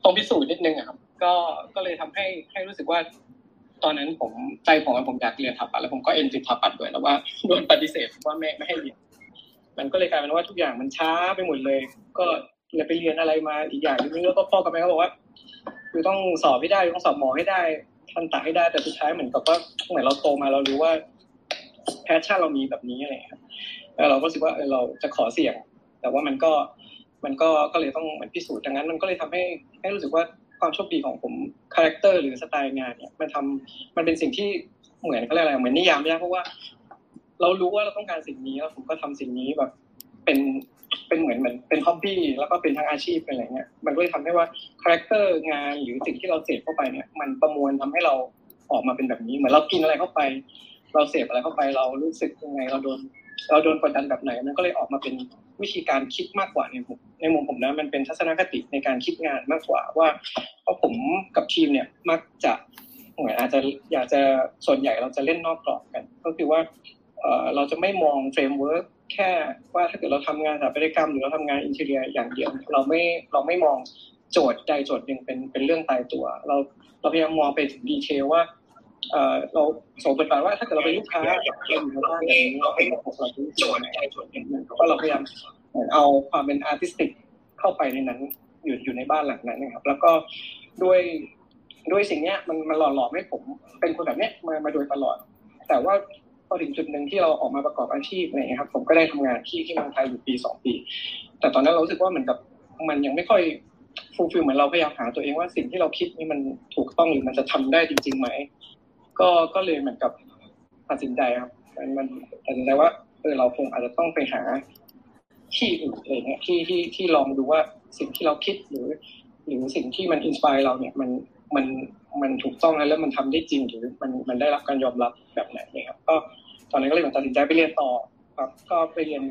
ต้องพิสูจน์นิดนึงครับ ก็ก็เลยทำให้ให้รู้สึกว่า ตอนนั้นผมใจผมผมอยากเรียนสถาปัตย์แล้วผมก็เอ็นติดสถาปัตย์ด้วยแล้วว่าโดนปฏิเสธว่าไม่ไม่ให้เรียนมันก็เลยกลายเป็นว่าทุกอย่างมันช้าไปหมดเลย ก็เลยไปเรียนอะไรมาอีกอย่างนึงแล้วก็พ่อกับแม่ก็บอกว่าคือต้องสอบให้ได้ต้องสอบหมอให้ได้ทันตะให้ได้แต่สุดท้ายเหมือนกับว่าเหมือนเราโตมาเรารู้ว่า passion เรามีแบบนี้อะไรครับแล้วเราก็รู้สึกว่าเราจะขอเสี่ยง แต่ว่ามันก็มันก็ก็เลยต้องเหมือนพิสูจน์ดังนั้น มันก็เลยทำให้ให้รู้สึกว่า ความโชคดีของผม character หรือสไตล์งานเนี่ยมันทำมันเป็นสิ่งที่เหมือนเขาเรียกอะไรเหมือนนิยามไม่ได้เพราะว่า เรารู้ว่าเราต้องการสิ่งนี้แล้วผมก็ทำสิ่งนี้แบบ เป็นเป็นเหมือนเหมือนเป็น hobby แล้วก็เป็นทางอาชีพเป็นอะไรเงี้ยมันก็เลยทำให้ว่า character งานหรือสิ่งที่เราเสพเข้าไปเนี่ย มันประมวลทำให้เราออกมาเป็นแบบนี้เหมือนเรากินอะไรเข้าไป เราเสพอะไรเข้าไปเรารู้สึกยังไงเราโดนเราโดนกดดันแบบไหนมันก็เลยออกมาเป็น วิธีการคิดมากกว่าในมุมในมุมผมนะมันเป็นทัศนคติในการคิดงานมากกว่าว่า เพราะผมกับทีมเนี่ยมักจะเหมือนอาจจะอยากจะส่วนใหญ่เราจะเล่นนอกกรอบกัน ก็คือว่าเราจะไม่มอง framework แค่ว่าถ้าเกิดเราทำงานสถาปัตยกรรมหรือเราทำงาน interior อย่างเดียว เราไม่เราไม่มองโจทย์ใดโจทย์หนึ่งเป็นเป็นเรื่องตายตัว เราเราพยายามมองไปถึงดีเทลว่า เราสมมติว่าถ้าเกิดเราเป็นลูกค้าเราอยู่ในบ้านแบบนี้เราเป็นเราเป็นโจทย์ใดโจทย์หนึ่งก็เราพยายามเอาความเป็นอาร์ติสติกเข้าไปในนั้นอยู่อยู่ในบ้านหลังนั้นนะครับ แล้วก็ด้วยด้วยสิ่งเนี้ยมันมันหล่อหลอมให้ผมเป็นคนแบบเนี้ยมามาโดยตลอด แต่ว่าพอถึงจุดหนึ่งที่เราออกมาประกอบอาชีพอะไรเงี้ยครับ ผมก็ได้ทำงานที่ที่เมืองไทยอยู่ปีสองปี แต่ตอนนั้นเรารู้สึกว่าเหมือนกับมันยังไม่ค่อย fulfill เหมือนเราพยายามหาตัวเองว่าสิ่งที่เราคิดนี่มันถูกต้องหรือมันจะทำได้จริงๆไหม ก็ก็เลยเหมือนกับตัดสินใจครับ มันมันตัดสินใจว่าเออเราคงอาจจะต้องไปหาที่อื่นอะไรเงี้ยที่ที่ที่ลองดูว่าสิ่งที่เราคิดหรือ หรือสิ่งที่มัน inspire เราเนี่ยมันมันมันถูกต้องแล้วมันทำได้จริงหรือมันมันได้รับการยอมรับแบบไหนนะครับ ก็ตอนนั้นก็เลยตัดสินใจไปเรียนต่อครับ ก็ไปเรียน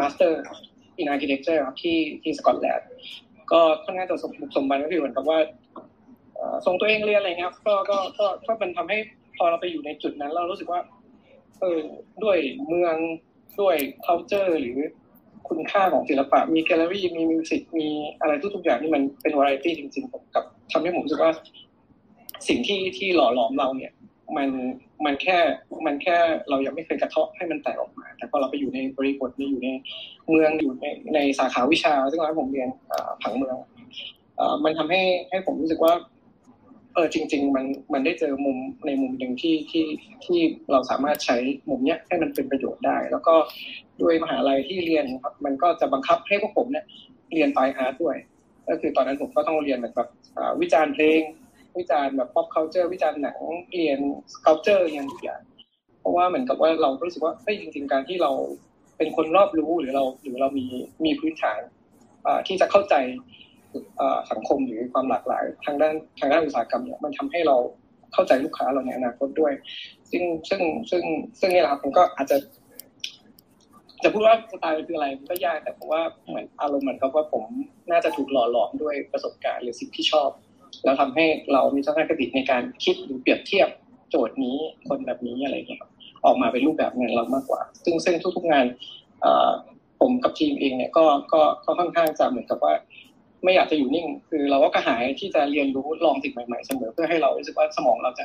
master in architecture ครับที่ที่สกอตแลนด์ก็ค่อนข้างจะสมบุกสมบันก็คือเหมือนกับว่า ส่งตัวเองเรียนอะไรเงี้ยครับก็ก็ก็ก็มันทำให้พอเราไปอยู่ในจุดนั้น เรารู้สึกว่า เออด้วยเมืองด้วย culture หรือคุณค่าของศิลปะ มีแกลเลอรี่มี music มีอะไรทุกๆอย่างที่มันเป็นวาไรตี้จริงๆผมกับทำให้ผมรู้สึกว่า สิ่งที่ที่หล่อหลอมเราเนี่ย มันมันแค่มันแค่เรายังไม่เคยกระเทาะให้มันแตกออกมา แต่พอเราไปอยู่ในบริบทในอยู่ในเมืองอยู่ในในสาขาวิชา ซึ่งตอนนั้นผมเรียนผังเมืองอมันทำให้ให้ผมรู้สึกว่า เออจริง ๆ มันมันได้เจอมุมในมุมหนึ่งที่ที่ที่เราสามารถใช้มุมเนี้ยให้มันเป็นประโยชน์ได้ แล้วก็ด้วยมหาลัยที่เรียนครับมันก็จะบังคับให้พวกผมเนี่ยเรียนไฟอาร์ตด้วย ก็คือตอนนั้นผมก็ต้องเรียนแบบอ่าวิจารณ์เพลง วิจารณ์แบบ pop culture วิจารณ์หนังเรียน sculpture เรียนทุกอย่างเพราะว่าเหมือนกับว่าเรารู้สึกว่าเฮ้ยจริง ๆ การที่เราเป็นคนรอบรู้หรือเราหรือเรามีมีพื้นฐานอ่าที่จะเข้าใจ สังคมหรือความหลากหลาย ทางด้านทางด้านอุตสาหกรรมเนี่ยมันทำให้เราเข้าใจลูกค้าเราในอนาคตด้วย ซึ่งซึ่งซึ่งซึ่งนี่แหละครับผมก็อาจจะจะพูดว่าสไตล์คืออะไรก็ยากแต่ผมว่าเหมือนอารมณ์เหมือนกับว่าผมน่าจะถูกหล่อหลอมด้วยประสบการณ์หรือสิ่งที่ชอบ แล้วทำให้เรามีทัศนคติในการคิดหรือเปรียบเทียบโจทย์นี้คนแบบนี้อะไรอย่างเงี้ยออกมาเป็นรูปแบบงานเรามากกว่า ซึ่งซึ่งทุกๆงานผมกับทีมเองเนี่ยก็ก็ก็ค่อนข้างจะเหมือนกับว่า ไม่อยากจะอยู่นิ่ง คือเราก็กระหายที่จะเรียนรู้ลองสิ่งใหม่ๆเสมอเพื่อให้เรารู้สึกว่าสมองเราจะ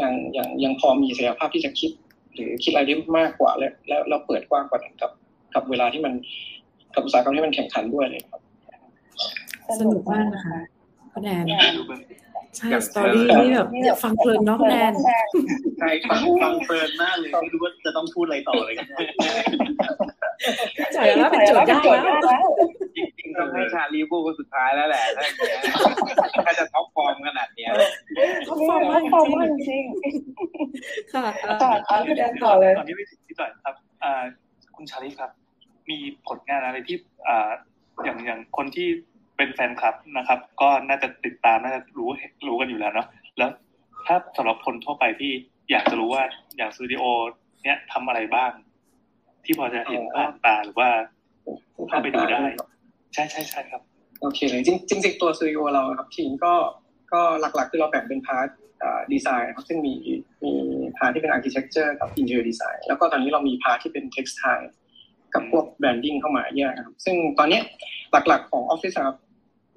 ยังยังยังพอมีศักยภาพที่จะคิด หรือคิดอะไรได้มากกว่าแล้วแล้วเราเปิดกว้างกว่านั้นกับกับเวลาที่มันกับอุตสาหกรรมที่มันแข่งขันด้วยเลยครับสนุกมากนะคะคุณแอนใช่สตอรี่นี่แบบฟังเพลินเนาะแนนใช่ฟังฟังเพลินมากเลยไม่รู้ว่าจะต้องพูดอะไรต่อเลย กันจ่อยแล้วเป็นโจทย์ยากแล้วจริงๆต้องให้ชาลีพูดคนสุดท้ายแล้วแหละถ้าอย่างเงี้ยถ้าจะท็อปฟอร์มขนาดเนี้ยท็อปฟอร์มมากจริงค่ะต่อคุณแอนต่อเลยตอนนี้ไม่ถึงที่ต่อยครับคุณชาลีครับ มีผลงานอะไรที่อ่าอย่างอย่างคนที่เป็นแฟนคลับนะครับ ก็น่าจะติดตามน่าจะรู้รู้กันอยู่แล้วเนาะแล้วถ้าสำหรับคนทั่วไปที่อยากจะรู้ว่าอย่างสตูดิโอเนี้ยทำอะไรบ้าง ที่พอจะเห็นผ่านตาหรือว่าเข้าไปดูได้ ใช่ใช่ใช่ครับโอเคจริงจริงตัวสตูดิโอเราครับทีมก็ก็หลักๆ คือเราแบ่งเป็น part design ครับซึ่งมีมี part ที่เป็น architecture กับ interior design แล้วก็ตอนนี้เรามี part ที่เป็น textile กับพวก branding เข้ามาแยกครับ ซึ่งตอนนี้หลักๆของออฟฟิศครับ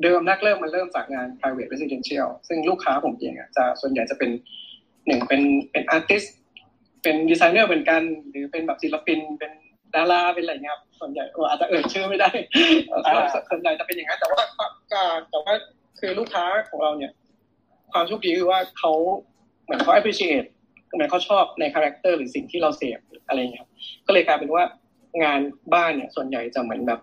เดิมแรกเริ่มมันเริ่มจากงาน private residential ซึ่งลูกค้าผมเองอะจะส่วนใหญ่จะเป็นหนึ่งเป็นเป็น artist เป็นดีไซเนอร์เหมือนกัน หรือเป็นแบบศิลปินเป็นดาราเป็นอะไรเงี้ยส่วนใหญ่อาจจะเอ่ยชื่อไม่ได้ส่วนใหญ่จะเป็นอย่างนั้นแต่ว่าการแต่ว่าคือลูกค้าของเราเนี่ย ความโชคดีคือว่าเขาเหมือนเขา appreciate เหมือนเขาชอบใน character หรือสิ่งที่เราเสพอะไรเงี้ยก็เลยกลายเป็นว่างานบ้านเนี่ย ส่วนใหญ่จะเหมือนแบบ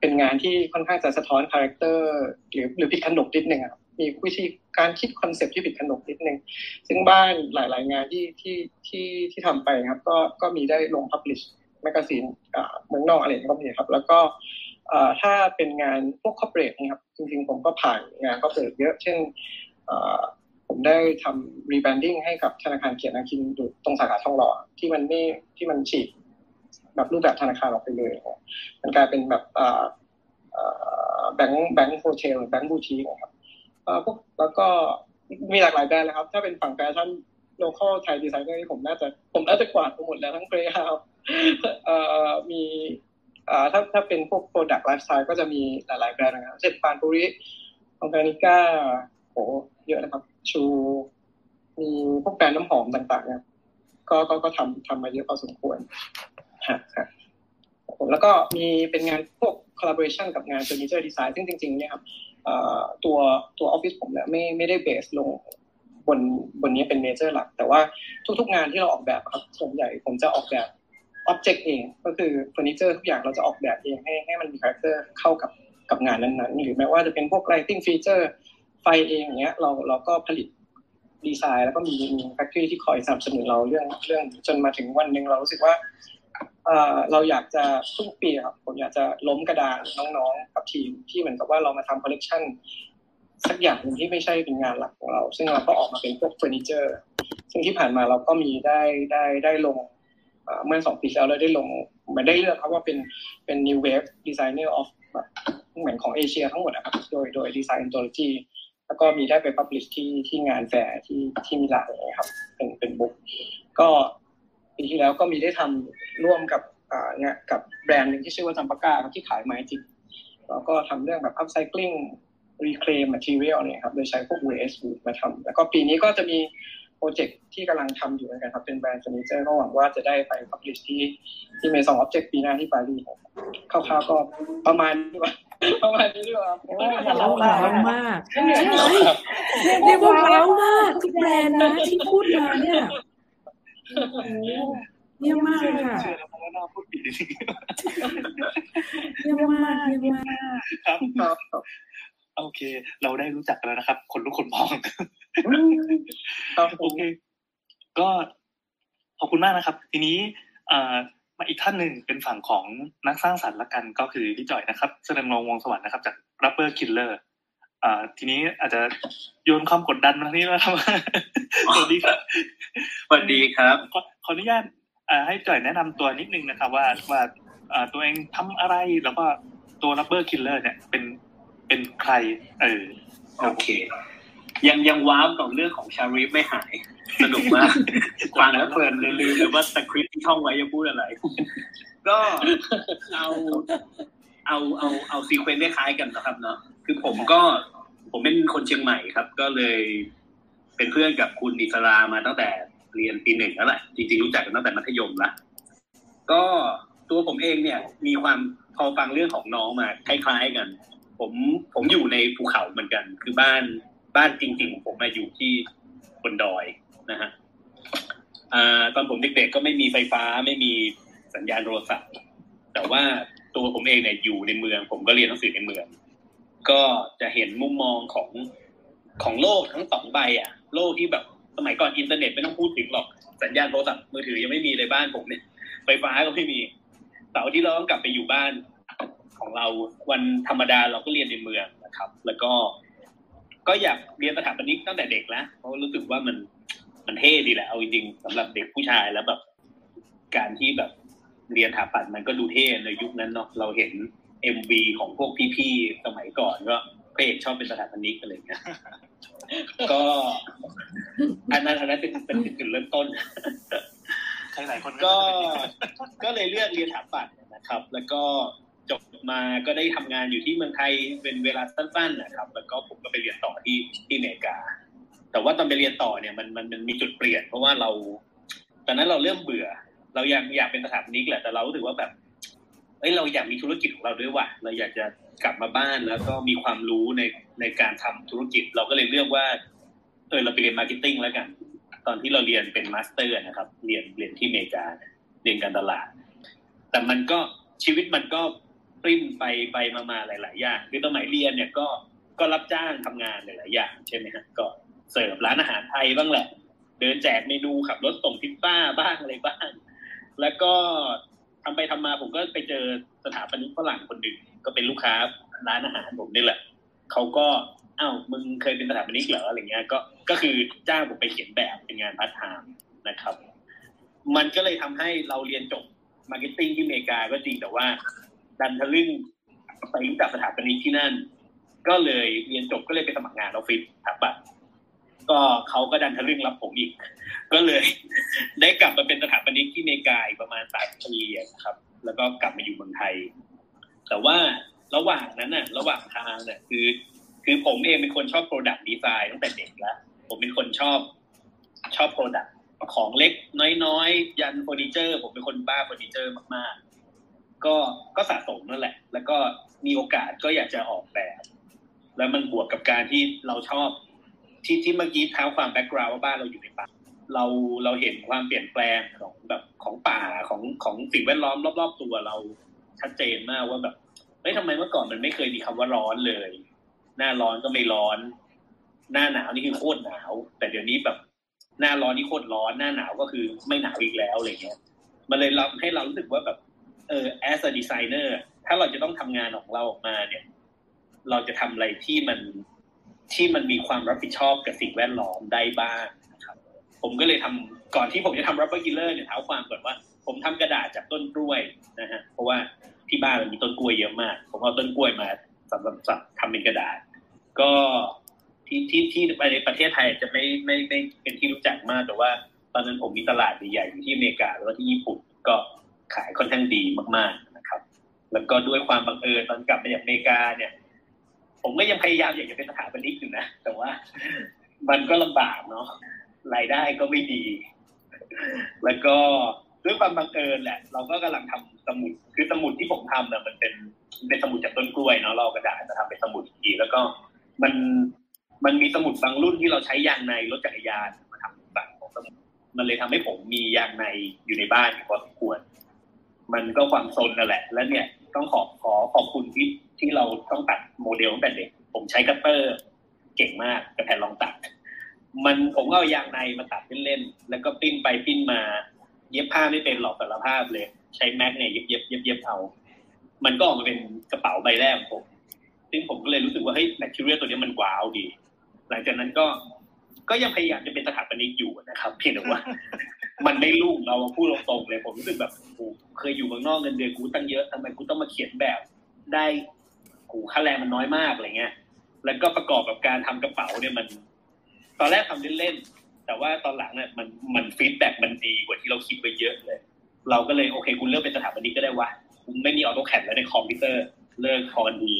เป็นงานที่ค่อนข้างจะสะท้อน character หรือหรือผิดขนบนิดนึงครับ มีวิธีการคิด concept ที่ผิดขนบนิดนึง ซึ่งบ้านหลาย ๆ งานที่ที่ที่ที่ทำไปครับ ก็ก็มีได้ลง publish magazine เมืองนอกอะไรก็มีครับ แล้วก็ถ้าเป็นงานพวก corporate นะครับ จริง ๆ ผมก็ผ่านงาน corporate เยอะ เช่นผมได้ทำ rebranding ให้กับธนาคารเกียรตินาคินอยู่ตรงสาขาทองหล่อที่มันไม่ที่มันฉีกแบบรูปแบบธนาคารออกไปเลย มันกลายเป็นแบบแบงค์แบงค์ hotel แบงค์บูทีนะครับ พวกแล้วก็มีหลากหลายแบรนด์นะครับ ถ้าเป็นฝั่งแฟชั่น local ไทยดีไซเนอร์ที่ผมน่าจะผมน่าจะกวาดไปหมดแล้วทั้ง Greyhound มีถ้าถ้าเป็นพวก product lifestyle ก็จะมีหลายๆแบรนด์นะครับเช่นปัญญ์ปุริ Organika โหเยอะนะครับ ชูมีพวกแบรนด์น้ำหอมต่างๆเนี่ยก็ก็ก็ทำทำมาเยอะพอสมควรครับแล้วก็มีเป็นงานพวก collaboration กับงาน furniture design ซึ่งจริงๆเนี่ยครับ ตัวตัวออฟฟิศผมเนี่ยไม่ไม่ได้ base ลงบนบนนี้เป็น major หลัก แต่ว่าทุกๆงานที่เราออกแบบครับส่วนใหญ่ผมจะออกแบบ object เอง ก็คือเฟอร์นิเจอร์ทุกอย่างเราจะออกแบบเองให้ให้มันมี character เข้ากับกับงานนั้นๆ หรือแม้ว่าจะเป็นพวก lighting feature ไฟเองอย่างเงี้ยเราเราก็ผลิตดีไซน์แล้วก็มีมี factory ที่คอยสนับสนุนเราเรื่องเรื่องจนมาถึงวันหนึ่งเรารู้สึกว่า เราอยากจะทุกปีครับผมอยากจะล้มกระดานน้องๆ กับทีมที่เหมือนกับว่าเรามาทำคอลเลกชันสักอย่างหนึ่งที่ไม่ใช่เป็นงานหลักของเรา ซึ่งเราก็ออกมาเป็นพวกเฟอร์นิเจอร์ซึ่งที่ผ่านมาเราก็มีได้ได้ได้ลงเมื่อสองปีแล้วเราได้ลงเหมือนได้เลือกครับว่าเป็นเป็น new wave designer of เหมือนของเอเชียทั้งหมดนะครับโดยโดยดีไซน์ anthology แล้วก็มีได้ไป publish ที่ที่งานแฟร์ที่ที่มิลานนะครับเป็นเป็น book ก็ ปีที่แล้วก็มีได้ทำร่วมกับอ่าเนี่ยกับแบรนด์หนึ่งที่ชื่อว่าจัมปาก้าที่ขายไม้จริงแล้วก็ทำเรื่องแบบ upcycling reclaim material เนี่ยครับโดยใช้พวก waste wood มาทำแล้วก็ปีนี้ก็จะมีโปรเจกต์ที่กำลังทำอยู่เหมือนกันครับ เป็นแบรนด์เฟอร์นิเจอร์ก็หวังว่าจะได้ไป publish ที่ที่ Maison&Objet ปีหน้าที่ปารีสคร่าวๆก็ประมาณนี้ว่าประมาณนี้ดีกว่าเราว้าวมากใช่เรียกว่าว้าวมากทุกแบรนด์นะที่พูดมาเนี่ย เยี่ยมมากค่ะเชื่อแล้วเพราะว่าน่าพูดดีเยี่ยมมากเยี่ยมมากครับโอเค เราได้รู้จักแล้วนะครับ คนลุกคนพองโอเค ก็ขอบคุณมากนะครับ ทีนี้มาอีกท่านหนึ่งเป็นฝั่งของนักสร้างสรรค์ละกันก็คือพี่จ่อยนะครับแสดงลงวงสวรรค์นะครับ จาก Rapper Killer อ่าทีนี้อาจจะโยนความกดดันมาที่นะครับสวัสดีครับสวัสดีครับขอขออนุญาตอ่าให้จ่อยแนะนำตัวนิดนึงนะครับ ว่าว่าอ่าตัวเองทำอะไรแล้วก็ตัว Rubber Killer เนี่ยเป็นเป็นใคร เออโอเค ยังยังว้าวกับเรื่องของชาริฟไม่หาย สนุกมากฟังแล้วเพลินเลยลืมเลยว่าสคริปต์ที่ท่องไว้จะพูดอะไร ก็เอาเอาเอาเอาซีเควนต์ได้คล้ายกันนะครับเนาะ คือผมก็ผมเป็นคนเชียงใหม่ครับ ก็เลยเป็นเพื่อนกับคุณอิสรามาตั้งแต่เรียนปีหนึ่งแล้วแหละจริงๆรู้จักกันตั้งแต่มัธยมละก็ตัวผมเองเนี่ย มีความพอฟังเรื่องของน้องมาคล้ายๆกัน ผมผมอยู่ในภูเขาเหมือนกัน คือบ้านบ้านจริงๆของผมมาอยู่ที่บนดอยนะฮะอตอนผมเด็กๆก็ไม่มีไฟฟ้าไม่มีสัญญาณโทรศัพท์แต่ว่าตัวผมเองเนี่ยอยู่ในเมือง ผมก็เรียนหนังสือในเมือง ก็จะเห็นมุมมองของของโลกทั้งสองใบอะ โลกที่แบบสมัยก่อนอินเทอร์เน็ตไม่ต้องพูดถึงหรอกสัญญาณโทรศัพท์มือถือยังไม่มีเลยบ้านผมเนี่ยไฟฟ้าก็ไม่มีเสาร์ที่เราต้องกลับไปอยู่บ้านของเราวันธรรมดาเราก็เรียนในเมืองนะครับ แล้วก็ก็อยากเรียนสถาปนิกตั้งแต่เด็กแล้วเพราะรู้สึกว่ามันมันเท่ดีแหละเอาจริงๆสำหรับเด็กผู้ชายแล้วแบบ การที่แบบเรียนสถาปัดมันก็ดูเท่ในยุคนั้นเนาะเราเห็น เอ็มวีของพวกพี่ๆสมัยก่อนก็พระเอกชอบเป็นสถาปนิกอะไรอย่างเงี้ย ก็อันนั้นอันนั้นเป็นเป็นจุดเริ่มต้นใครหลายคนก็ก็เลยเลือกเรียนถาปัดนะครับ แล้วก็จบมาก็ได้ทำงานอยู่ที่เมืองไทยเป็นเวลาสั้นๆนะครับ แล้วก็ผมก็ไปเรียนต่อที่ที่อเมริกา แต่ว่าตอนไปเรียนต่อเนี่ยมันมันมันมีจุดเปลี่ยน เพราะว่าเรา ตอนนั้นเราเริ่มเบื่อ เราอยากอยากเป็นสถาปนิกแหละแต่เรารู้สึกว่าแบบ เอ้ยเราอยากมีธุรกิจของเราด้วยว่ะเราอยากจะกลับมาบ้านแล้วก็มีความรู้ในในการทำธุรกิจ เราก็เลยเลือกว่าเออเราไปเรียน marketing แล้วกัน ตอนที่เราเรียนเป็น master นะครับ เรียนเรียนที่อเมริกาเรียนการตลาด แต่มันก็ชีวิตมันก็ปลิ้นไปไปมามาหลาย ๆ อย่างคือสมัยเรียนเนี่ยก็ก็รับจ้างทำงานหลายๆอย่างใช่ไหมฮะก็เสิร์ฟร้านอาหารไทยบ้างแหละ เดินแจกเมนูขับรถส่งพิซซ่าบ้างอะไรบ้าง แล้วก็ ทำไปทำมาผมก็ไปเจอสถาปนิกฝรั่งคนหนึ่งก็เป็นลูกค้าร้านอาหารผมนี่แหละเขาก็อ้าวมึงเคยเป็นสถาปนิกเหรออะไรเงี้ยก็ก็คือจ้างผมไปเขียนแบบเป็นงานพาร์ทไทม์นะครับ มันก็เลยทำให้เราเรียนจบ marketing ที่อเมริกาก็จริงแต่ว่า ดันทะลึ่งไปรู้จักสถาปนิกที่นั่น ก็เลยเรียนจบก็เลยไปสมัครงานออฟฟิศถาปัตย์ ก็เขาก็ดันทะลึ่งรับผมอีก ก็เลย ได้กลับมาเป็นสถาปนิกที่เมกาอีกประมาณสามปีอะครับ แล้วก็กลับมาอยู่เมืองไทย แต่ว่าระหว่างนั้นน่ะ ระหว่างทางเนี่ยคือ คือผมเองเป็นคนชอบ Product Design ตั้งแต่เด็กแล้วผมเป็นคนชอบ ชอบ Product ของเล็กน้อยๆ ยันเฟอร์นิเจอร์ ผมเป็นคนบ้าเฟอร์นิเจอร์มากๆ ก็ก็สะสมนั่นแหละ แล้วก็มีโอกาสก็อยากจะออกแบบ แล้วมันบวกกับการที่เราชอบ ที่ที่เมื่อกี้เท้าความ background ว่าบ้านเราอยู่ในป่าเราเราเห็นความเปลี่ยนแปลงของแบบของป่าของของสิ่งแวดล้อมรอบ ๆ ตัวเราชัดเจนมากว่าแบบเฮ้ยทำไมเมื่อก่อนมันไม่เคยมีคำว่าร้อนเลย หน้าร้อนก็ไม่ร้อน หน้าหนาวนี่คือโคตรหนาว แต่เดี๋ยวนี้แบบหน้าร้อนนี่โคตรร้อน หน้าหนาวก็คือไม่หนาวอีกแล้วอะไรเงี้ย มันเลยรับให้เรารู้สึกว่าแบบเออ as a designer ถ้าเราจะต้องทำงานของเราออกมาเนี่ย เราจะทำอะไรที่มัน ที่มันมีความรับผิดชอบกับสิ่งแวดล้อมได้บ้างนะครับผมก็เลยทำก่อนที่ผมจะทำ rubber killer เนี่ยเท้าความก่อนว่า ผมทำกระดาษจากต้นกล้วยนะฮะเพราะว่าที่บ้านมันมีต้นกล้วยเยอะมาก ผมเอาต้นกล้วยมาสำหรับสับทำเป็นกระดาษ ก็ที่ที่ที่ในประเทศไทยจะไม่ไม่ไม่เป็นที่รู้จักมากแต่ว่า ตอนนั้นผมมีตลาดใหญ่ๆอยู่ที่อเมริกาแล้วก็ที่ญี่ปุ่นก็ขายค่อนข้างดีมากๆนะครับ แล้วก็ด้วยความบังเอิญตอนกลับมาจากอเมริกาเนี่ย ผมก็ยังพยายามอยากจะเป็นสถาปนิกอยู่นะ แต่ว่ามันก็ลำบากเนาะรายได้ก็ไม่ดี แล้วก็ด้วยความบังเอิญแหละ เราก็กำลังทำสมุด คือสมุดที่ผมทำเนี่ยมันเป็นเป็นสมุดจากต้นกล้วยเนาะเรากระดาษมาทำเป็นสมุดอีกแล้วก็มันมันมีสมุดบางรุ่นที่เราใช้ยางในรถจักรยานมาทำฝั่งของสมุดมันเลยทำให้ผมมียางในอยู่ในบ้านพอสมควร มันก็ความซนนั่นแหละ แล้วเนี่ยต้องขอขอขอบคุณที่ ที่เราต้องตัดโมเดลตั้งแต่เด็ก ผมใช้คัตเตอร์เก่งมากกับแผ่นรองตัด มันผมก็เอายางในมาตัดเล่นๆแล้วก็ปลิ้นไปปลิ้นมา เย็บผ้าไม่เป็นหรอกสารภาพเลย ใช้แม็กเนี่ยเย็บเย็บเย็บเย็บเอา มันก็ออกมาเป็นกระเป๋าใบแรกของผมซึ่งผมก็เลยรู้สึกว่าเฮ้ย material ตัวนี้มันว้าวดี หลังจากนั้นก็ก็ยังพยายามจะเป็นสถาปนิกอยู่นะครับ เพียงแต่ว่า มันไม่รุ่งเราพูดตรงๆเลย ผมรู้สึกแบบโอ้เคยอยู่เมืองนอกเงินเดือนกูตั้งเยอะทำไมกูต้องมาเขียนแบบได้ กูค่าแรงมันน้อยมากอะไรเงี้ย แล้วก็ประกอบกับการทำกระเป๋าเนี่ยมัน ตอนแรกทำเล่นๆแต่ว่าตอนหลังเนี่ยมันมัน feedback มันดีกว่าที่เราคิดไปเยอะเลย เราก็เลยโอเคกูเลิกเป็นสถาปนิกก็ได้วะกูไม่มี AutoCAD แล้วในคอมพิวเตอร์เลิกพอดี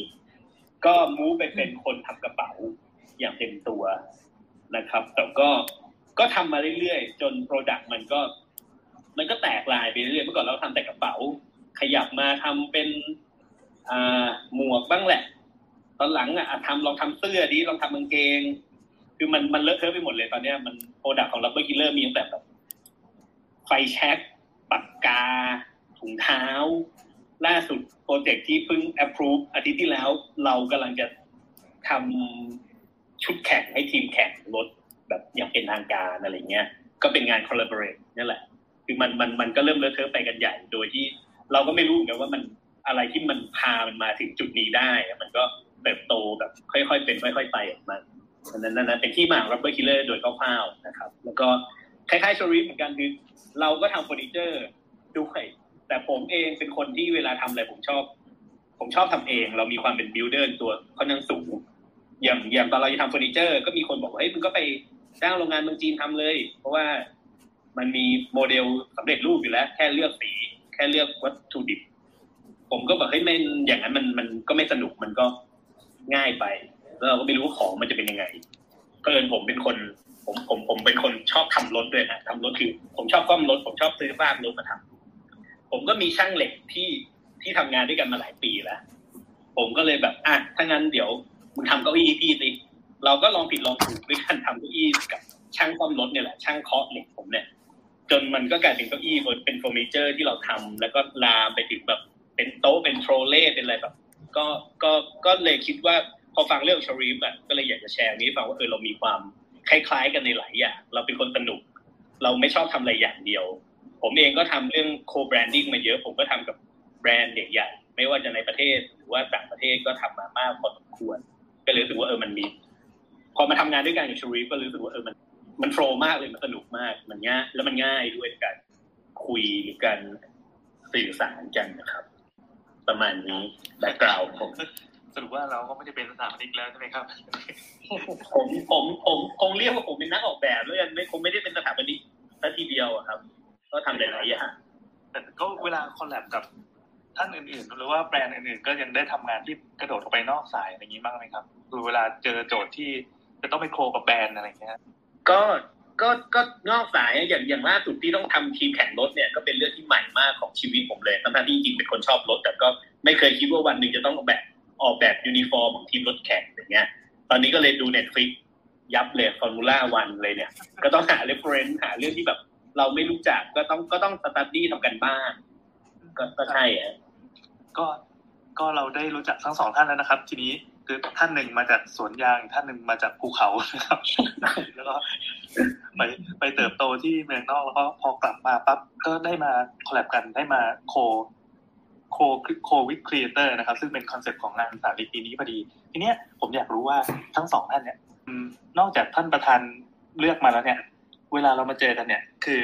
ก็ move ไปเป็นคนทำกระเป๋าอย่างเต็มตัวนะครับ แต่ก็ก็ทำมาเรื่อยๆ จน product มันก็ มันก็แตกลายไปเรื่อยเมื่อก่อนเราทำแต่กระเป๋า ขยับมาทำเป็น หมวกบ้างแหละ ตอนหลังอะทำลองทำเสื้อดีลองทำกางเกง คือมันมันเลอะเทอะไปหมดเลยตอนเนี้ยมัน product ของ Rubber Killer มีตั้งแต่แบบไฟแช็กปากกา ถุงเท้า ล่าสุดโปรเจกต์ที่เพิ่ง approve อาทิตย์ที่แล้ว เรากำลังจะทำชุดแข่งให้ทีมแข่งรถแบบอย่างเป็นทางการอะไรเงี้ย ก็เป็นงาน collaborate นี่แหละ คือมันมันมันก็เริ่มเลอะเทอะไปกันใหญ่ โดยที่เราก็ไม่รู้เหมือนกันว่ามัน อะไรที่มันพามันมาถึงจุดนี้ได้ มันก็เติบโตแบบค่อยๆเป็นค่อยๆไปออกมาอันนั้นนะเป็นที่มาของ Rubber Killer โดยคร่าวๆนะครับ แล้วก็คล้ายๆชอรีฟเหมือนกันคือเราก็ทำเฟอร์นิเจอร์ด้วยแต่ผมเองเป็นคนที่เวลาทำอะไรผมชอบ ผมชอบทำเอง เรามีความเป็น builder ตัวค่อนข้างสูงอย่างอย่างตอนเราจะทำเฟอร์นิเจอร์ ก็มีคนบอกว่าเฮ้ยมึงก็ไปจ้างโรงงานเมืองจีนทำเลย เพราะว่ามันมีโมเดลสำเร็จรูปอยู่แล้ว แค่เลือกสี แค่เลือกวัตถุดิบ ผมก็บอกเฮ้ยไม่อย่างนั้นมันมันก็ไม่สนุกมันก็ง่ายไปแล้วเราก็ไม่รู้ว่าของมันจะเป็นยังไงเพิ่นผมเป็นคน ผมผมผมเป็นคนชอบทำรถด้วยนะทำรถคือผมชอบซ่อมรถ ผมชอบซื้อบ้านรถมาทำผมก็มีช่างเหล็กที่ที่ทำงานด้วยกันมาหลายปีแล้วผมก็เลยแบบอะถ้างั้นเดี๋ยวมึงทำเก้าอี้พี่สิเราก็ลองผิดลองถูกด้วยการทำเก้าอี้กับช่างซ่อมรถเนี่ยแหละช่างเคาะเหล็กผมเนี่ยจนมันก็กลายเป็นเก้าอี้เป็นเฟอร์นิเจอร์ที่เราทำแล้วก็ลามไปถึงแบบ เป็นโต๊ะเป็นโทรเล่เป็นอะไรแบบ ก็ก็ก็เลยคิดว่าพอฟังเรื่องชอรีฟอะก็เลยอยากจะแชร์นี้ฟังว่าเออเรามีความคล้าย ๆ กันในหลายอย่าง เราเป็นคนสนุก เราไม่ชอบทำอะไรอย่างเดียว ผมเองก็ทำเรื่อง co-branding มาเยอะผมก็ทำกับแบรนด์ใหญ่ๆไม่ว่าจะในประเทศหรือว่าต่างประเทศก็ทำมามากพอสมควร ก็เลยรู้สึกว่าเออมันมีพอมาทำงานด้วยกันกับชอรีฟก็รู้สึกว่าเออมันมัน flow มากเลยมันสนุกมากมันง่ายแล้วมันง่ายด้วยการคุยหรือการสื่อสารกันนะครับ ประมาณนี้ background ผมสรุปว่าเราก็ไม่ได้เป็นสถาปนิกแล้วใช่ไหมครับ ผมผมผมคงเรียกว่าผมเป็นนักออกแบบแล้วกันไม่คงไม่ได้เป็นสถาปนิกซะทีเดียวอะครับ ก็ทำหลายๆอย่างแต่ก็เวลา collab กับท่านอื่นๆหรือว่าแบรนด์อื่นๆ ก็ยังได้ทำงานที่กระโดดออกไปนอกสายอะไรอย่างนี้บ้างไหมครับ คือเวลาเจอโจทย์ที่จะต้องไป co กับแบรนด์อะไรอย่างเงี้ย ก็ ก็ก็นอกสายอย่างอย่างล่าสุดที่ต้องทำทีมแข่งรถเนี่ยก็เป็นเรื่องที่ใหม่มากของชีวิตผมเลยทั้งที่จริงเป็นคนชอบรถ แต่ก็ไม่เคยคิดว่าวันหนึ่งจะต้องออกแบบออกแบบยูนิฟอร์มของทีมรถแข่งอย่างเงี้ย ตอนนี้ก็เลยดู Netflix ยับเลย Formula One เลยเนี่ย ก็ต้องหา reference หาเรื่องที่แบบ เราไม่รู้จักก็ต้องก็ต้อง study ทำกันบ้างก็ก็ใช่อะก็ก็เราได้รู้จักทั้งสองท่านแล้วนะครับ ทีนี้ คือท่านหนึ่งมาจากสวนยางอีกท่านหนึ่งมาจากภูเขานะครับแล้วก็ไปไปเติบโตที่เมืองนอกแล้วก็พอกลับมาปั๊บก็ได้มา collab กันได้มา co co co-with creator นะครับ ซึ่งเป็น concept ของงานอาสาปีนี้พอดี ทีเนี้ยผมอยากรู้ว่าทั้งสองท่านเนี่ยอืมนอกจากท่านประธานเลือกมาแล้วเนี่ย เวลาเรามาเจอกันเนี่ย คือ